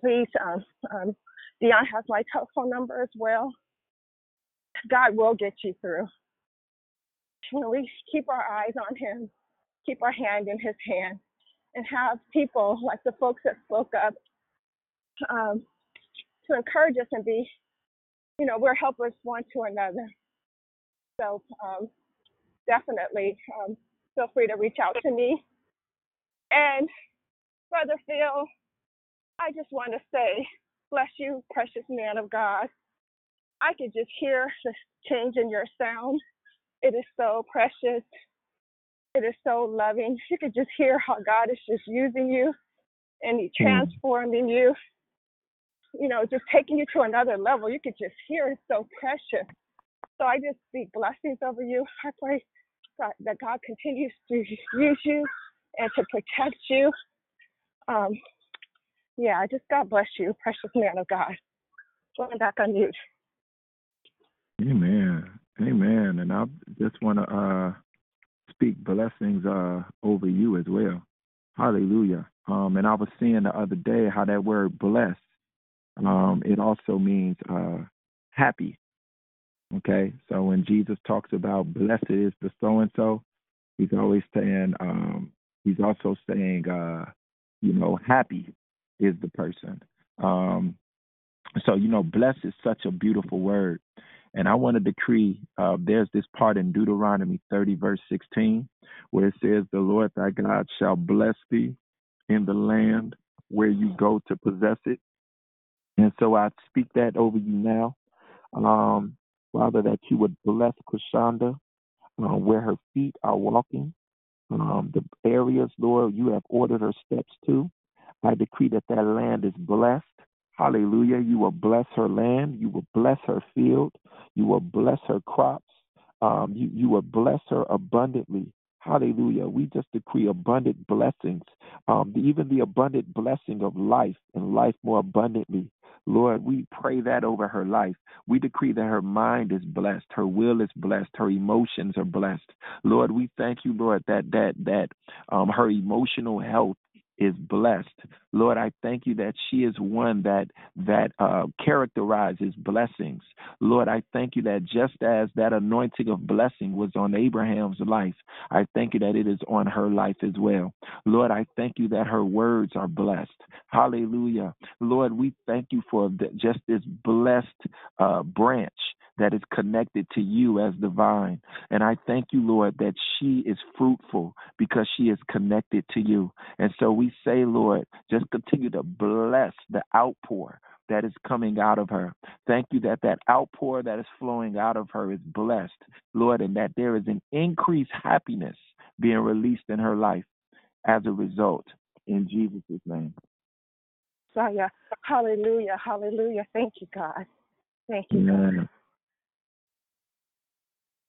Speaker 14: please, um, um, Dion has my telephone number as well. God will get you through. We keep our eyes on Him, keep our hand in His hand, and have people like the folks that spoke up um, to encourage us and be, you know, we're helpers one to another. So um, definitely um, feel free to reach out to me. And Brother Phil, I just want to say, bless you, precious man of God. I could just hear the change in your sound. It is so precious. It is so loving. You could just hear how God is just using you and He
Speaker 10: Mm.
Speaker 14: transforming you. You know, just taking you to another level. You could just hear it's so precious. So I just speak blessings over you. I pray God, that God continues to use you and to protect you. Um, yeah, I just God bless you, precious man of God. Going back on mute.
Speaker 10: Amen. Amen. And I just want to uh, speak blessings uh, over you as well. Hallelujah. Um, and I was seeing the other day how that word blessed, um, it also means uh, happy. Okay. So when Jesus talks about blessed is the so and so, he's always saying, um, he's also saying, uh, you know, happy is the person. Um, so, you know, blessed is such a beautiful word. And I want to decree uh, there's this part in Deuteronomy 30, verse 16, where it says, The Lord thy God shall bless thee in the land where you go to possess it. And so I speak that over you now. Um, Father, that you would bless Krishanda uh, where her feet are walking, um, the areas, Lord, you have ordered her steps to. I decree that that land is blessed. Hallelujah. You will bless her land. You will bless her field. You will bless her crops. Um, you, you will bless her abundantly. Hallelujah. We just decree abundant blessings, um, even the abundant blessing of life and life more abundantly. Lord, we pray that over her life. We decree that her mind is blessed, her will is blessed, her emotions are blessed. Lord, we thank you, Lord, that that that um, her emotional health is blessed. Lord, I thank you that she is one that that uh, characterizes blessings. Lord, I thank you that just as that anointing of blessing was on Abraham's life, I thank you that it is on her life as well. Lord, I thank you that her words are blessed. Hallelujah. Lord, we thank you for just this blessed uh, branch that is connected to you as the vine. And I thank you, Lord, that she is fruitful because she is connected to you. And so we say, Lord, just continue to bless the outpour that is coming out of her. Thank you that that outpour that is flowing out of her is blessed, Lord, and that there is an increased happiness being released in her life as a result. In Jesus' name.
Speaker 14: Hallelujah, hallelujah. Thank you, God. Thank you, God.
Speaker 10: Amen.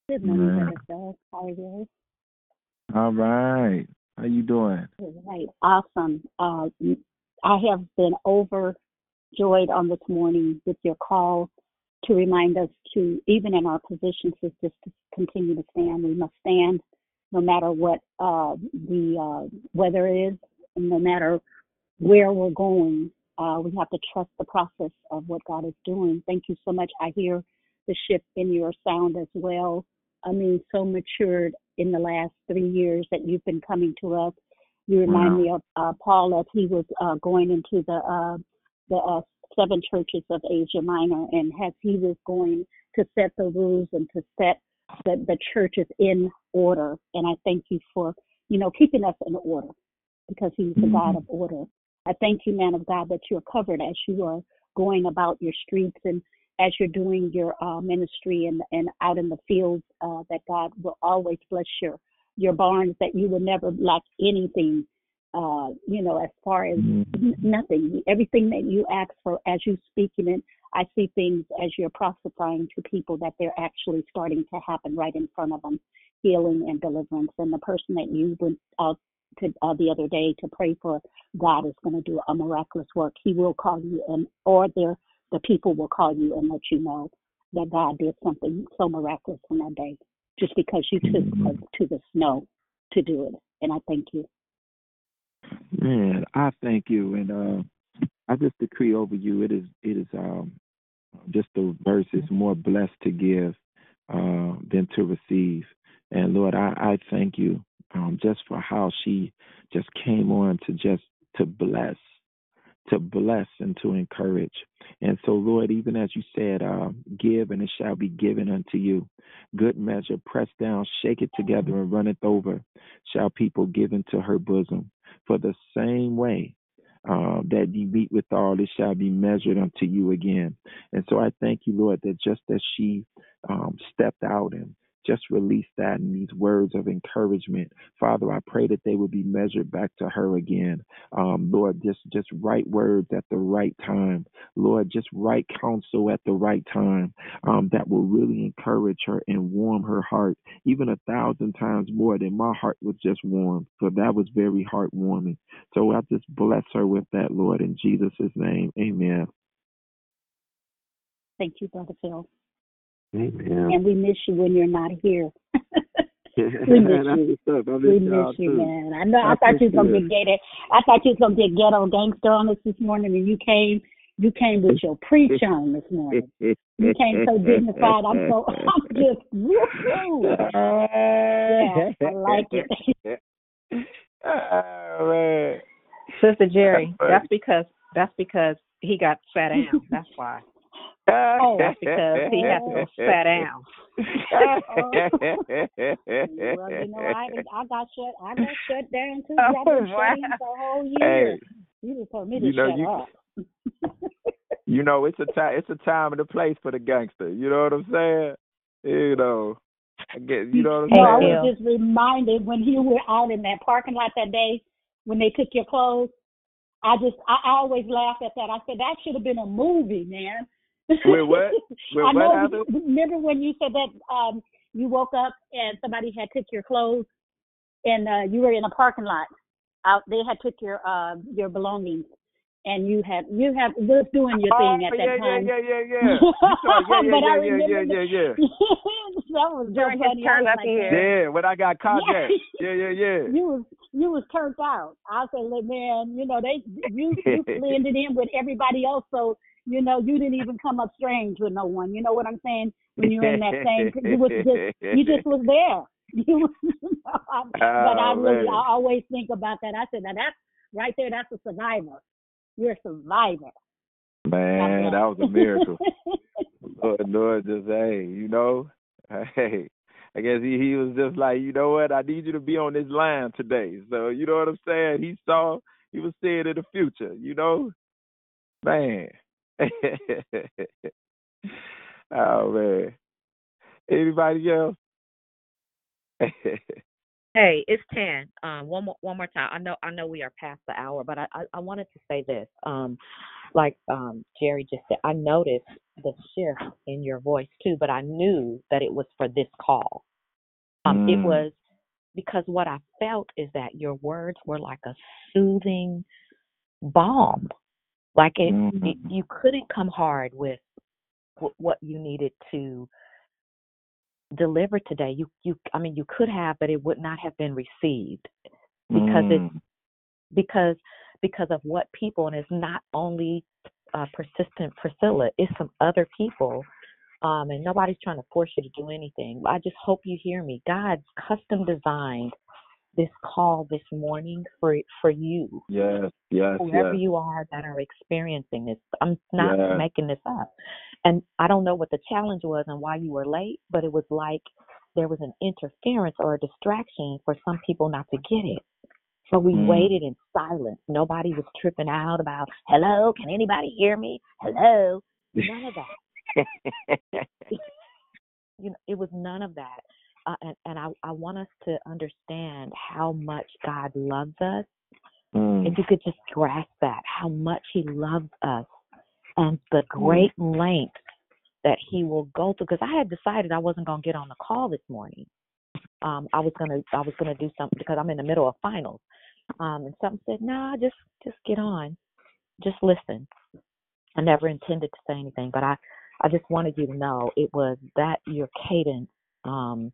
Speaker 22: Good morning,
Speaker 10: Amen.
Speaker 22: Brother Phil. How are you?
Speaker 10: All right. How you doing?
Speaker 22: Right. Awesome. Uh, I have been overjoyed on this morning with your call to remind us to, even in our positions, is just to continue to stand. We must stand no matter what uh, the uh, weather is, and no matter where we're going. Uh, we have to trust the process of what God is doing. Thank you so much. I hear the shift in your sound as well. I mean, so matured in the last three years that you've been coming to us. You remind
Speaker 10: Wow.
Speaker 22: me of uh, Paul as he was uh, going into the uh, the uh, seven churches of Asia Minor, and as he was going to set the rules and to set the, the churches in order. And I thank you for you know keeping us in order because He's the God of order. I thank you, man of God, that you're covered as you are going about your streets and as you're doing your uh, ministry and and out in the fields. Uh, that God will always bless your your barns. That you will never lack anything. Uh, you know, as far as n- nothing, everything that you ask for as you speaking it, I see things as you're prophesying to people that they're actually starting to happen right in front of them, healing and deliverance. And the person that you went out to uh, the other day to pray for, God is going to do a miraculous work. He will call you, and or there the people will call you and let you know that God did something so miraculous on that day, just because you took us to the snow to do it. And I thank you.
Speaker 10: Man, I thank you, and uh, I just decree over you. It is, it is um, just the verse is more blessed to give uh, than to receive. And Lord, I, I thank you um, just for how she just came on to just to bless, to bless and to encourage. And so, Lord, even as you said, uh, give and it shall be given unto you. Good measure, pressed down, shake it together and run it over, shall people give into her bosom. For the same way uh, that you meet with all, it shall be measured unto you again. And so I thank you, Lord, that just as she um, stepped out and just release that and these words of encouragement, Father, I pray that they would be measured back to her again. Um, Lord, just just right words at the right time. Lord, just right counsel at the right time um, that will really encourage her and warm her heart even a thousand times more than my heart was just warmed. So that was very heartwarming. So I just bless her with that, Lord, in Jesus' name. Amen.
Speaker 22: Thank you, Brother Phil.
Speaker 10: Amen.
Speaker 22: And we miss you when you're not here. we miss you.
Speaker 10: what's
Speaker 22: We
Speaker 10: miss y'all
Speaker 22: miss you,
Speaker 10: too.
Speaker 22: man. I know. I,
Speaker 10: I
Speaker 22: thought you was gonna
Speaker 10: appreciate
Speaker 22: get ghetto. I thought you was gonna get ghetto gangster on us this morning, and you came. You came with your preach on this morning. You came so dignified. I'm so. I'm just. Woo-hoo. Yeah, I like it.
Speaker 10: oh, man.
Speaker 11: Sister Jerry,
Speaker 10: That's
Speaker 11: that's because that's because he got sat down. That's why.
Speaker 22: Oh,
Speaker 11: That's because he has to go sat down.
Speaker 22: well, you know, I I got shut. I got shut down too.
Speaker 11: Oh,
Speaker 22: I've been
Speaker 11: wow.
Speaker 22: shut in for a whole year.
Speaker 10: Hey,
Speaker 22: You just told me to
Speaker 10: you know,
Speaker 22: shut
Speaker 10: you-
Speaker 22: up.
Speaker 10: you know, it's a time. It's a time and a place for the gangster. You know what I'm saying? You know, I get. You know what I'm
Speaker 22: No, I
Speaker 10: saying?
Speaker 22: was just reminded when you were out in that parking lot that day when they took your clothes. I just I always laugh at that. I said that should have been a movie, man.
Speaker 10: Wait, what? Wait,
Speaker 22: I
Speaker 10: what
Speaker 22: know.
Speaker 10: happened?
Speaker 22: Remember when you said that um you woke up and somebody had took your clothes and uh you were in a parking lot. Out they had took your uh your belongings and you had you had was doing your
Speaker 10: Oh,
Speaker 22: thing at
Speaker 10: yeah,
Speaker 22: that time.
Speaker 10: yeah, yeah, yeah, yeah. You saw, yeah, yeah,
Speaker 22: But I
Speaker 10: yeah, yeah, yeah,
Speaker 22: remember
Speaker 10: yeah, yeah.
Speaker 22: that was
Speaker 11: During his
Speaker 22: funny. I
Speaker 11: turn up
Speaker 22: like,
Speaker 11: here.
Speaker 10: Yeah, when I got carjacked. Yeah, yeah, yeah.
Speaker 22: you was you was turned out. I said, look, man, you know they you you blended in with everybody else, so you know you didn't even come up strange with no one. You know what I'm saying? When you're in that same, you was just you just was there. You was, but I
Speaker 10: Oh,
Speaker 22: really
Speaker 10: man.
Speaker 22: I always think about that. I said, now that's right there. That's a survivor. You're a survivor.
Speaker 10: Man, that was a miracle. Lord, Lord, just hey, you know, hey, I guess he he was just like, you know what, I need you to be on this line today. So you know what I'm saying? He saw, he was seeing in the future. You know, man. oh man. Anybody else?
Speaker 8: Hey, it's ten. Um, one more one more time. I know I know we are past the hour, but I I, I wanted to say this. Um, like um Jerry just said, I noticed the shift in your voice too, but I knew that it was for this call. Um, it
Speaker 10: Mm.
Speaker 8: was because what I felt is that your words were like a soothing balm. Like it,
Speaker 10: Mm.
Speaker 8: it you couldn't come hard with wh- what you needed to deliver today. You you I mean you could have, but it would not have been received because
Speaker 10: Mm.
Speaker 8: it's because because of what people, and it's not only uh, persistent Priscilla, it's some other people. Um, and nobody's trying to force you to do anything. I just hope you hear me. God custom designed this call this morning for for you,
Speaker 10: Yes, yes,
Speaker 8: whoever
Speaker 10: yes.
Speaker 8: you are that are experiencing this. I'm not
Speaker 10: Yes.
Speaker 8: making this up. And I don't know what the challenge was and why you were late, but it was like there was an interference or a distraction for some people not to get it. So we
Speaker 10: Mm.
Speaker 8: waited in silence. Nobody was tripping out about, hello, can anybody hear me? Hello. None of that. you know, it was none of that. Uh, and and I, I want us to understand how much God loves us.
Speaker 10: Mm.
Speaker 8: If you could just grasp that, how much He loves us and the great lengths that He will go through. Because I had decided I wasn't going to get on the call this morning. Um, I was gonna I was gonna do something because I'm in the middle of finals. Um, and something said, nah, just just get on, just listen. I never intended to say anything, but I I just wanted you to know it was that your cadence, um,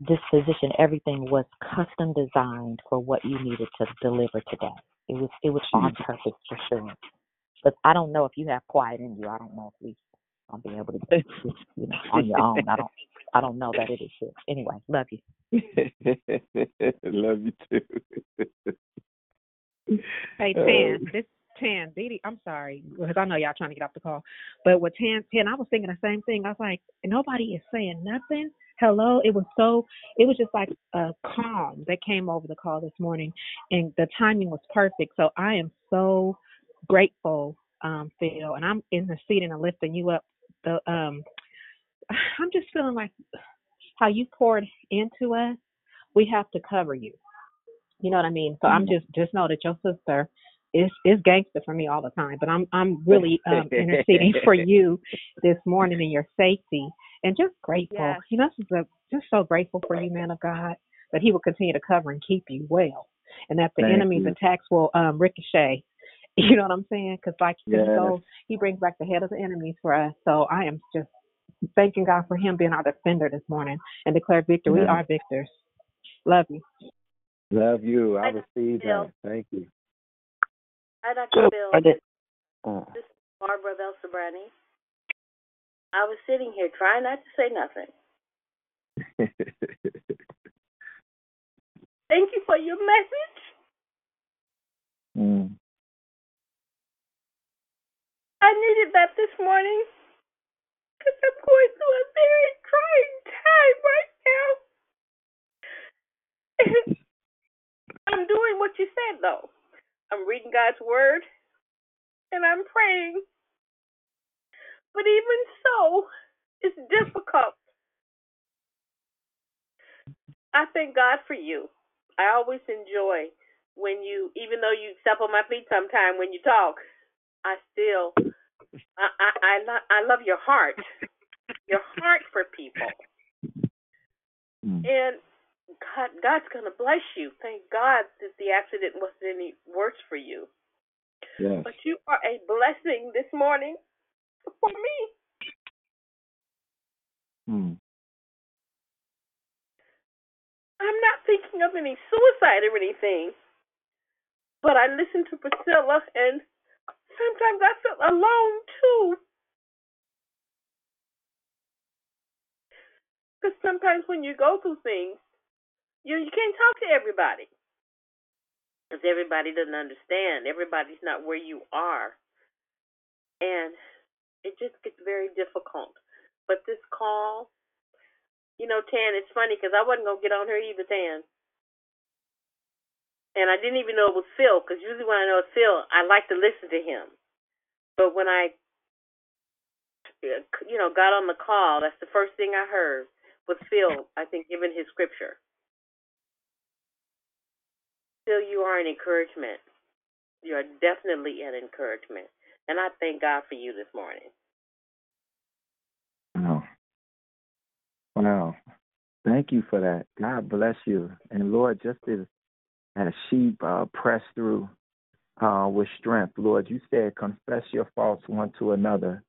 Speaker 8: this disposition, everything was custom designed for what you needed to deliver today. It was it was on purpose for sure. But I don't know if you have quiet in you. I don't know if we I'll be able to just, you know on your own. I don't I don't know that it is shit. Anyway, love you.
Speaker 10: Love you too.
Speaker 11: Hey
Speaker 10: Uh,
Speaker 11: Tan, this Tan, Dee Dee, I'm sorry because I know y'all trying to get off the call, but with Tan, Tan, I was thinking the same thing. I was like, nobody is saying nothing. Hello, it was so, it was just like a calm that came over the call this morning, and the timing was perfect. So I am so grateful, um, Phil, and I'm in the seat and I'm lifting you up. The um, I'm just feeling like how you poured into us. We have to cover you. You know what I mean? So I'm just just know that your sister is is gangster for me all the time. But I'm I'm really um interceding for you this morning and your safety and just grateful.
Speaker 14: Yes.
Speaker 11: You know, this is a, just so grateful for you, man of God, that he will continue to cover and keep you well. And that the
Speaker 10: Thank
Speaker 11: enemy's
Speaker 10: you.
Speaker 11: attacks will um ricochet. You know what I'm saying? Because like he
Speaker 10: Yes.
Speaker 11: goes, he brings back the head of the enemies for us. So I am just thanking God for him being our defender this morning and declare victory. We
Speaker 10: Yes.
Speaker 11: are victors. Love you.
Speaker 10: Love you. I received
Speaker 23: Bill.
Speaker 10: that. Thank you.
Speaker 23: Hi, Dr. Bill. This is Barbara Belsabrani. I was sitting here trying not to say nothing. Thank you for your message.
Speaker 10: mm.
Speaker 23: I needed that this morning because I'm going through a very trying time right now. I'm doing what you said, though. I'm reading God's Word and I'm praying. But even so, it's difficult. I thank God for you. I always enjoy when you, even though you step on my feet sometime when you talk, I still, I, I, I, lo- I love your heart, your heart for people. Mm. And God, God's gonna bless you. Thank God that the accident wasn't any worse for you.
Speaker 10: Yes.
Speaker 23: But you are a blessing this morning for me.
Speaker 10: Mm.
Speaker 23: I'm not thinking of any suicide or anything. But I listened to Priscilla and sometimes I feel alone too. Because sometimes when you go through things, you you can't talk to everybody. Because everybody doesn't understand. Everybody's not where you are. And it just gets very difficult. But this call, you know, Tan, it's funny because I wasn't to get on her either, Tan. And I didn't even know it was Phil because usually when I know it's Phil, I like to listen to him. But when I, you know, got on the call, that's the first thing I heard was Phil, I think, giving his scripture. Phil, you are an encouragement. You are definitely an encouragement. And I thank God for you this morning.
Speaker 10: Wow. Wow. Thank you for that. God bless you. And Lord, just as as sheep uh, press through uh, with strength, Lord, you said, confess your faults one to another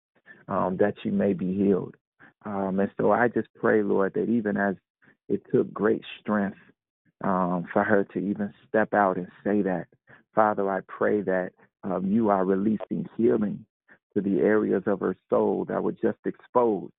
Speaker 10: um, that you may be healed. Um, and so I just pray, Lord, that even as it took great strength um, for her to even step out and say that, Father, I pray that um, you are releasing healing to the areas of her soul that were just exposed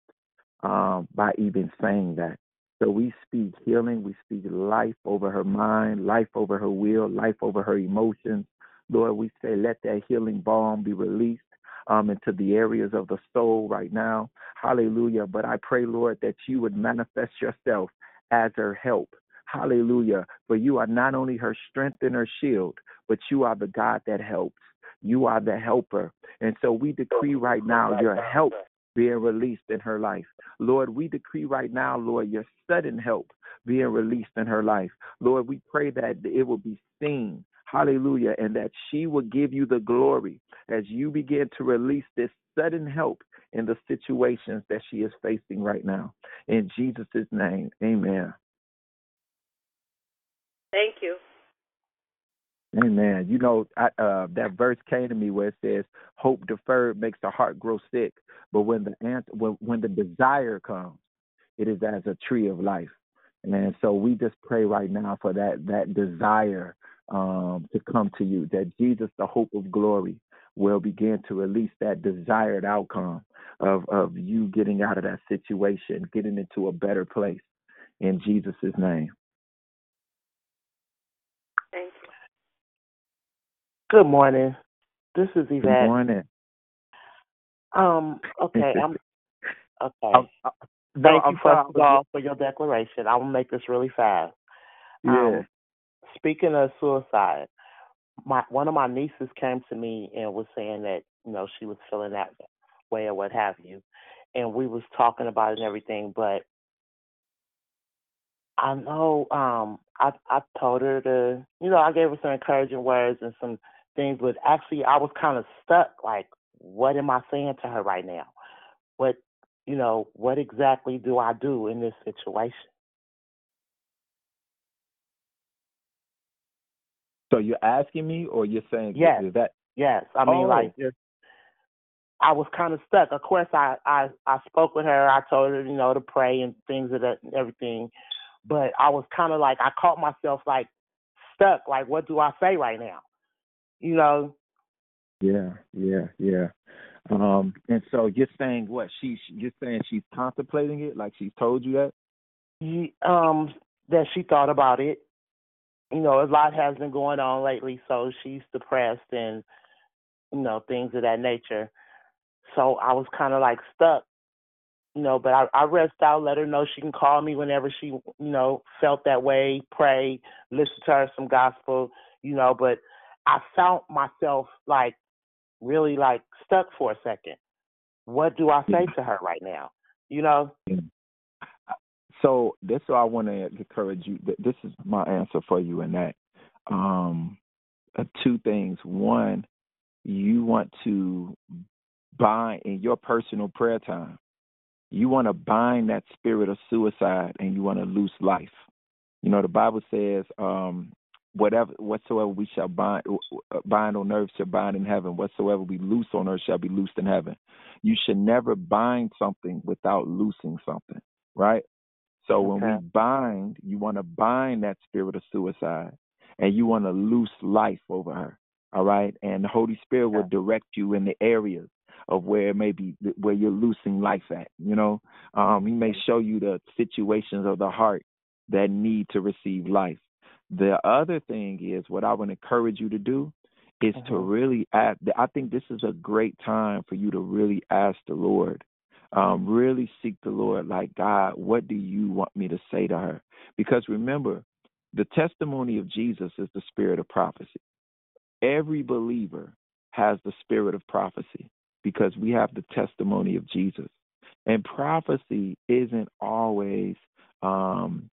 Speaker 10: um, by even saying that. So we speak healing, we speak life over her mind, life over her will, life over her emotions. Lord, we say, let that healing balm be released um, into the areas of the soul right now. Hallelujah. But I pray, Lord, that you would manifest yourself as her help. Hallelujah. For you are not only her strength and her shield, but you are the God that helps. You are the helper. And so we decree right now your help being released in her life. Lord, we decree right now, Lord, your sudden help being released in her life. Lord, we pray that it will be seen. Hallelujah. And that she will give you the glory as you begin to release this sudden help in the situations that she is facing right now. In Jesus' name, amen.
Speaker 23: Thank you.
Speaker 10: Amen. You know, I, uh, that verse came to me where it says, "Hope deferred makes the heart grow sick, but when the answer, when, when the desire comes, it is as a tree of life." And so we just pray right now for that that desire um, to come to you, that Jesus, the hope of glory, will begin to release that desired outcome of of you getting out of that situation, getting into a better place. In Jesus' name.
Speaker 23: Thank you.
Speaker 13: Good morning. This is Yvette.
Speaker 10: Good morning.
Speaker 13: Um, okay, I'm okay.
Speaker 10: Um, uh, no,
Speaker 13: Thank
Speaker 10: I'm
Speaker 13: you first of all for your declaration. I will make this really fast.
Speaker 10: Yeah.
Speaker 13: Um, speaking of suicide, my one of my nieces came to me and was saying that you know she was feeling that way or what have you, and we was talking about it and everything. But I know um I I told her to you know I gave her some encouraging words and some things, but actually I was kind of stuck. Like, what am I saying to her right now? What you know what exactly do I do in this situation?
Speaker 10: So you're asking me, or you're saying
Speaker 13: Yes.
Speaker 10: that?
Speaker 13: Yes, I mean
Speaker 10: Oh.
Speaker 13: like I was kind of stuck. Of course, I I I spoke with her. I told her you know to pray and things of that and everything, but I was kind of like I caught myself like stuck. Like, what do I say right now? You know,
Speaker 10: Yeah, yeah, yeah. Um, and so you're saying what? She, you're saying she's contemplating it, like she's told you that.
Speaker 13: Um, that she thought about it. You know, a lot has been going on lately, so she's depressed and you know things of that nature. So I was kind of like stuck, you know. But I, I rest out, let her know she can call me whenever she, you know, felt that way. Pray, listen to her some gospel, you know. But I found myself like really like stuck for a second. What do I say to her right now? You know?
Speaker 10: So this is I want to encourage you. th- This is my answer for you in that. Um, uh, two things. One, you want to bind in your personal prayer time. You want to bind that spirit of suicide, and you want to loose life. You know the Bible says, um, whatever whatsoever we shall bind uh, bind on earth shall bind in heaven. Whatsoever we loose on earth shall be loosed in heaven. You should never bind something without loosing something, right? So when we bind, you want to bind that spirit of suicide and you want to loose life over her. All right. And the Holy Spirit will direct you in the areas of where it may be where you're loosing life at. You know, um, he may show you the situations of the heart that need to receive life. The other thing is what I would encourage you to do is to
Speaker 13: Mhm.
Speaker 10: really ask. I think this is a great time for you to really ask the Lord um, really seek the Lord, like, God, what do you want me to say to her? Because remember, the testimony of Jesus is the spirit of prophecy. Every believer has the spirit of prophecy because we have the testimony of Jesus. And prophecy isn't always, um,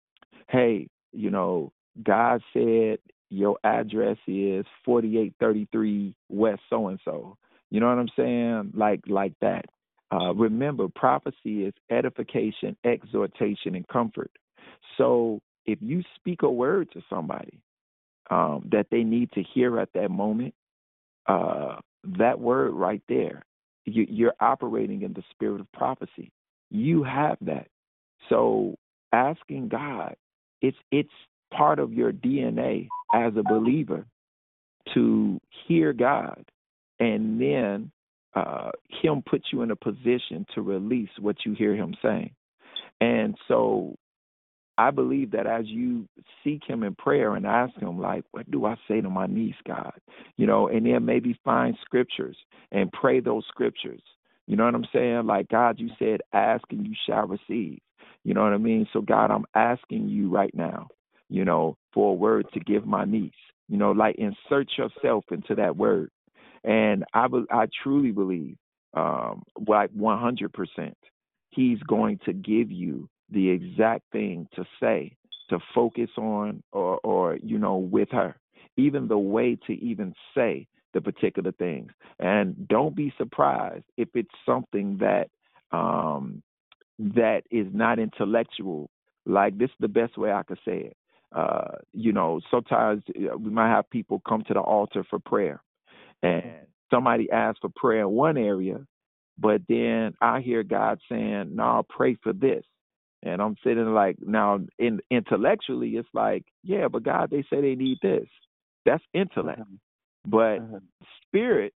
Speaker 10: hey, you know, God said your address is 4833 West so and so. You know what I'm saying? Like like that. Uh, remember, prophecy is edification, exhortation, and comfort. So if you speak a word to somebody um, that they need to hear at that moment, uh, that word right there, you, you're operating in the spirit of prophecy. You have that. So asking God, it's it's part of your DNA as a believer to hear God and then uh, Him put you in a position to release what you hear Him saying. And so I believe that as you seek him in prayer and ask him, like, what do I say to my niece, God? You know, and then maybe find scriptures and pray those scriptures. You know what I'm saying? Like, God, you said, ask and you shall receive. You know what I mean? So, God, I'm asking you right now, you know, for a word to give my niece. You know, like insert yourself into that word. And I, I truly believe, um, like 100%, he's going to give you the exact thing to say, to focus on, or, or you know, with her. Even the way to even say the particular things. And don't be surprised if it's something that um, that is not intellectual. Like this is the best way I could say it. Uh, you know, sometimes uh, we might have people come to the altar for prayer, and somebody asks for prayer in one area, but then I hear God saying, "No, I'll pray for this." And I'm sitting like now in intellectually it's like, yeah, but God they say they need this. That's intellect.
Speaker 18: Mm-hmm.
Speaker 10: But spirit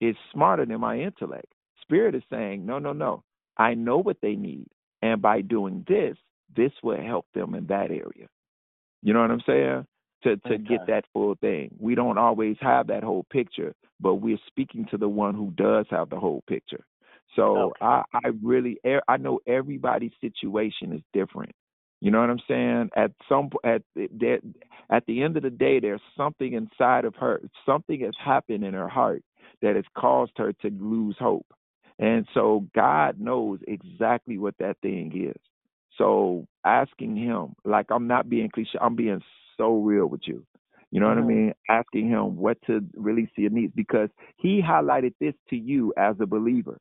Speaker 10: is smarter than my intellect. Spirit is saying, no, no, no. I know what they need. And by doing this, this will help them in that area. You know what I'm saying? To to
Speaker 18: Okay.
Speaker 10: get that full thing. We don't always have that whole picture, but we're speaking to the one who does have the whole picture. So I I really I know everybody's situation is different. You know what I'm saying? At some at that at the end of the day, there's something inside of her. Something has happened in her heart that has caused her to lose hope. And so God knows exactly what that thing is. So asking him, like I'm not being cliche, I'm being so real with you. You know what I mean? Asking him what to release your needs because he highlighted this to you as a believer.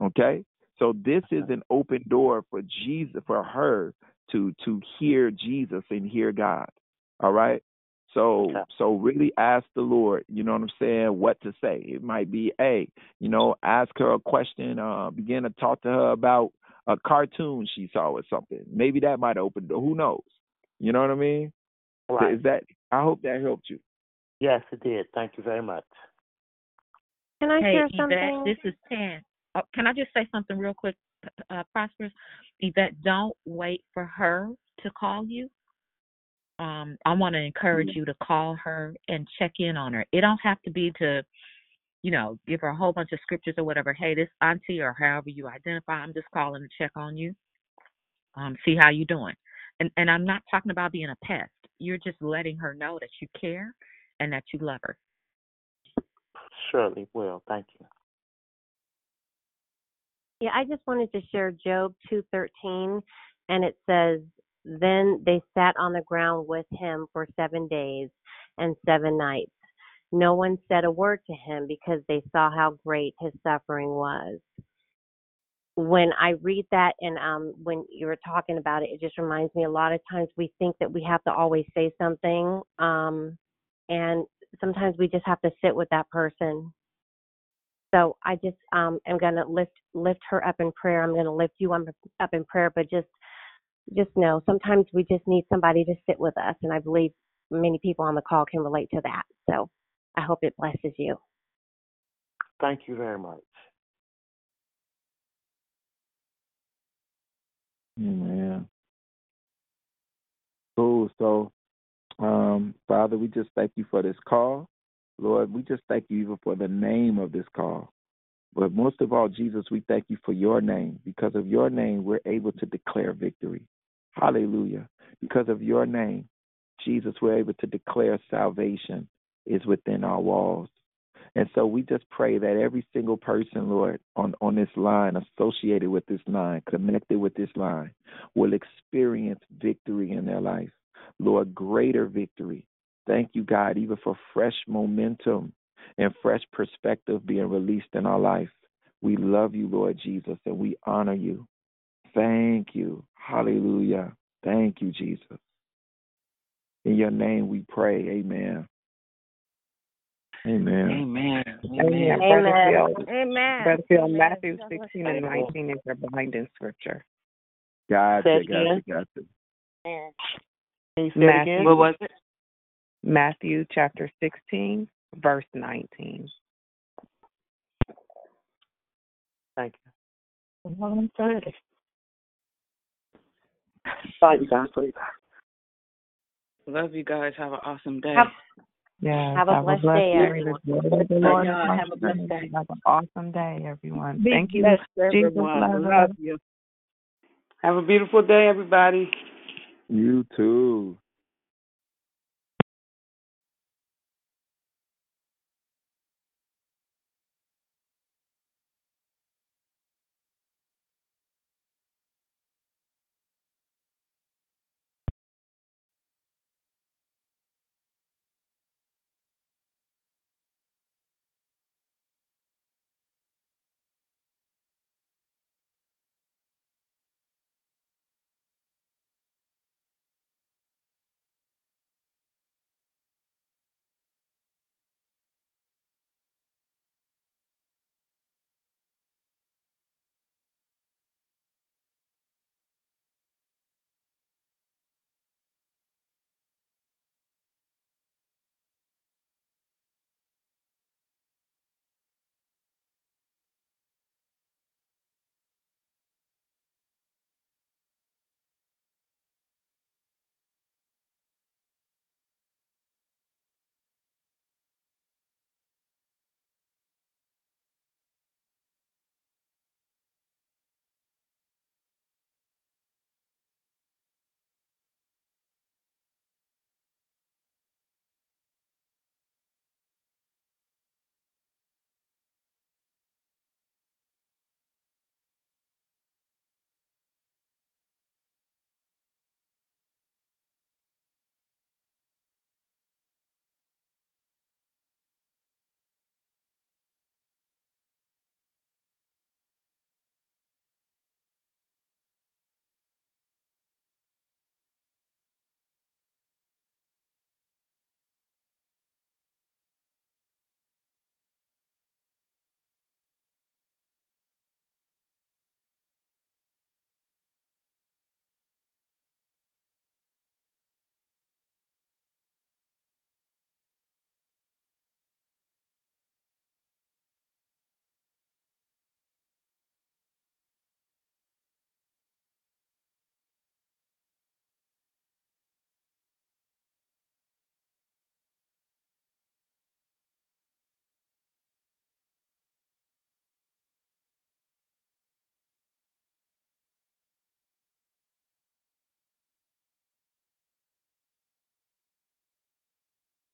Speaker 10: Okay? So this is an open door for Jesus for her to to hear Jesus and hear God. All right? So so really ask the Lord, you know what I'm saying, what to say. It might be, hey, you know, ask her a question, uh, begin to talk to her about a cartoon she saw or something. Maybe that might open the who knows. You know what I mean?
Speaker 13: Right.
Speaker 10: Is that I hope that helped you.
Speaker 13: Yes, it did. Thank you very much.
Speaker 21: Can I
Speaker 8: hey,
Speaker 21: share
Speaker 8: Yvette,
Speaker 21: something?
Speaker 8: this is Tan. Oh, can I just say something real quick, uh, Prosperous? Yvette, don't wait for her to call you. Um, I want to encourage you to call her and check in on her. It don't have to be to, you know, give her a whole bunch of scriptures or whatever. Hey, this auntie or however you identify, I'm just calling to check on you. Um, see how you're doing. And and I'm not talking about being a pest. You're just letting her know that you care and that you love her.
Speaker 13: Surely will. Thank you.
Speaker 21: Yeah, I just wanted to share Job 2:13 and it says then they sat on the ground with him for 7 days and 7 nights. No one said a word to him because they saw how great his suffering was. When I read that and um when you were talking about it, it just reminds me a lot of times we think that we have to always say something um and sometimes we just have to sit with that person so I just um am gonna lift lift her up in prayer. I'm gonna lift you up up in prayer, but just just know sometimes we just need somebody to sit with us, and I believe many people on the call can relate to that. So I hope it blesses you.
Speaker 13: Thank you very much.
Speaker 10: Amen. Cool. So, um, Father, we just thank you for this call. Lord, we just thank you even for the name of this call. But most of all, Jesus, we thank you for your name. Because of your name, we're able to declare victory. Hallelujah. Because of your name, Jesus, we're able to declare salvation is within our walls. And so we just pray that every single person, Lord, on, on this line, associated with this line, connected with this line, will experience victory in their life. Lord, greater victory. Thank you, God, even for fresh momentum and fresh perspective being released in our life. We love you, Lord Jesus, and we honor you. Thank you. Hallelujah. Thank you, Jesus. In your name we pray. Amen. Amen.
Speaker 18: Amen.
Speaker 9: Amen.
Speaker 21: Amen.
Speaker 9: Brother Phil,
Speaker 21: Amen.
Speaker 9: Brother Phil, Matthew 16 and 19 is your binding scripture.
Speaker 10: Gotcha,
Speaker 13: Say it
Speaker 10: gotcha,
Speaker 13: again.
Speaker 10: gotcha.
Speaker 21: Amen.
Speaker 13: Can you say it
Speaker 9: Matthew.
Speaker 18: What was it?
Speaker 9: Matthew chapter 16 verse 19.
Speaker 24: Thank you.
Speaker 25: Eleven thirty. Bye, you guys. Love you guys.
Speaker 18: Love you guys. Have an awesome day.
Speaker 21: Have,
Speaker 9: Yeah.
Speaker 21: Have a blessed day, everyone.
Speaker 9: The Lord
Speaker 18: y'all. Have a blessed day.
Speaker 9: Have an awesome day, everyone.
Speaker 16: Be
Speaker 9: Thank you.
Speaker 16: blessed,
Speaker 9: Jesus
Speaker 16: everyone.
Speaker 9: loves
Speaker 16: Love
Speaker 9: us.
Speaker 16: you. Have a beautiful day, everybody.
Speaker 10: You too.